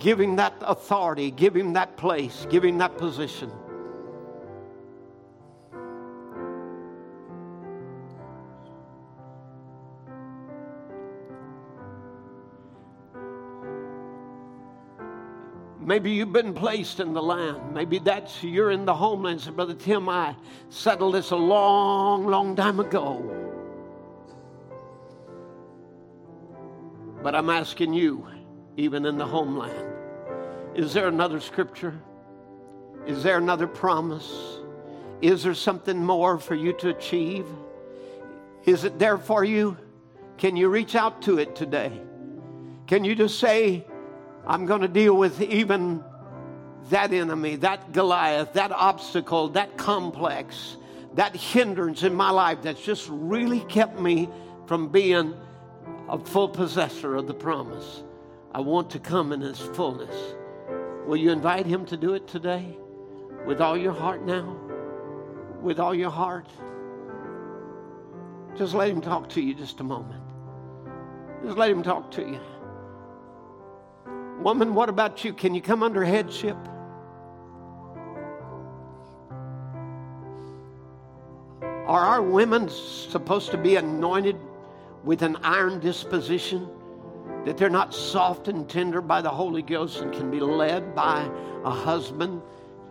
Give him that authority, give him that place, give him that position. Maybe you've been placed in the land. Maybe that's you're in the homeland. So, Brother Tim, I settled this a long, long time ago. But I'm asking you, even in the homeland, is there another scripture? Is there another promise? Is there something more for you to achieve? Is it there for you? Can you reach out to it today? Can you just say, I'm going to deal with even that enemy, that Goliath, that obstacle, that complex, that hindrance in my life that's just really kept me from being a full possessor of the promise. I want to come in its fullness. Will you invite him to do it today? With all your heart now? With all your heart? Just let him talk to you just a moment. Just let him talk to you. Woman, what about you? Can you come under headship? Are our women supposed to be anointed with an iron disposition? That they're not soft and tender by the Holy Ghost and can be led by a husband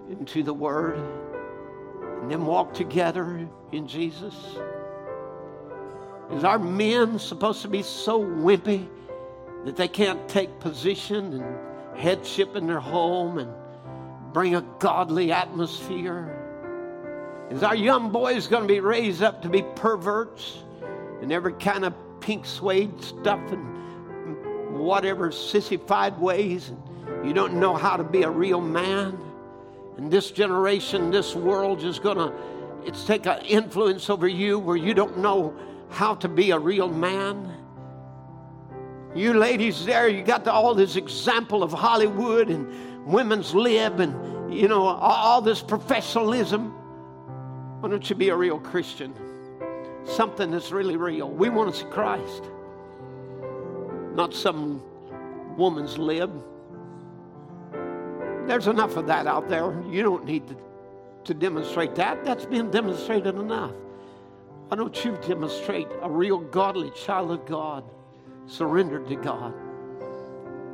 into the Word and then walk together in Jesus? Is our men supposed to be so wimpy that they can't take position and headship in their home and bring a godly atmosphere? Is our young boys going to be raised up to be perverts and every kind of pink suede stuff and whatever sissified ways you don't know how to be a real man? And this generation, this world is going to it's take an influence over you where you don't know how to be a real man you ladies there, you got the, all this example of Hollywood and women's lib and, you know, all this professionalism. Why don't you be a real Christian? Something that's really real. We want to see Christ, not some woman's lib. There's enough of that out there. You don't need to, to demonstrate that. That's been demonstrated enough. Why don't you demonstrate a real godly child of God? surrendered to God.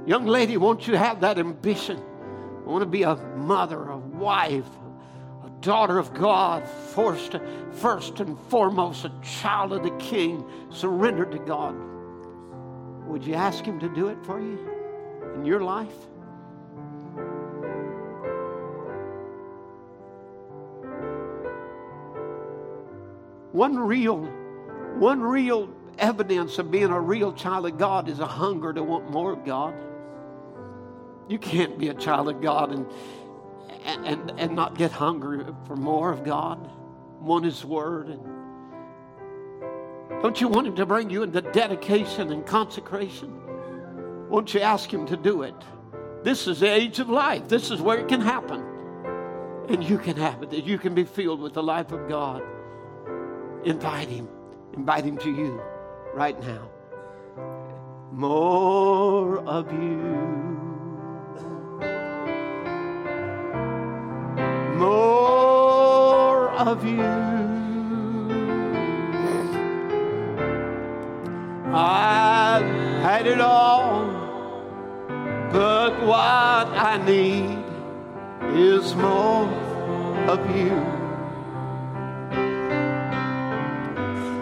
Young lady, won't you have that ambition? I want to be a mother, a wife, a daughter of God, first, first and foremost, a child of the King, surrendered to God. Would you ask Him to do it for you in your life? One real, one real evidence of being a real child of God is a hunger to want more of God. You can't be a child of God and, and, and not get hungry for more of God, want His Word. And don't you want Him to bring you into dedication and consecration? Won't you ask Him to do it? This is the age of life. This is where it can happen. And you can have it, that you can be filled with the life of God. Invite Him. Invite Him to you right now. More of you. More of you. I got it all, but what I need is more of you.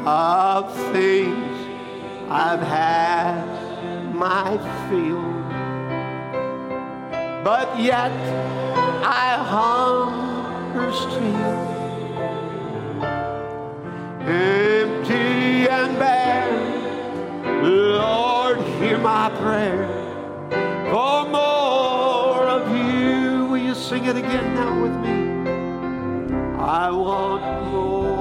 Of things I've had my fill, but yet I hunger still. Empty and bare, Lord, hear my prayer for more of you. Will you sing it again now with me? I want more.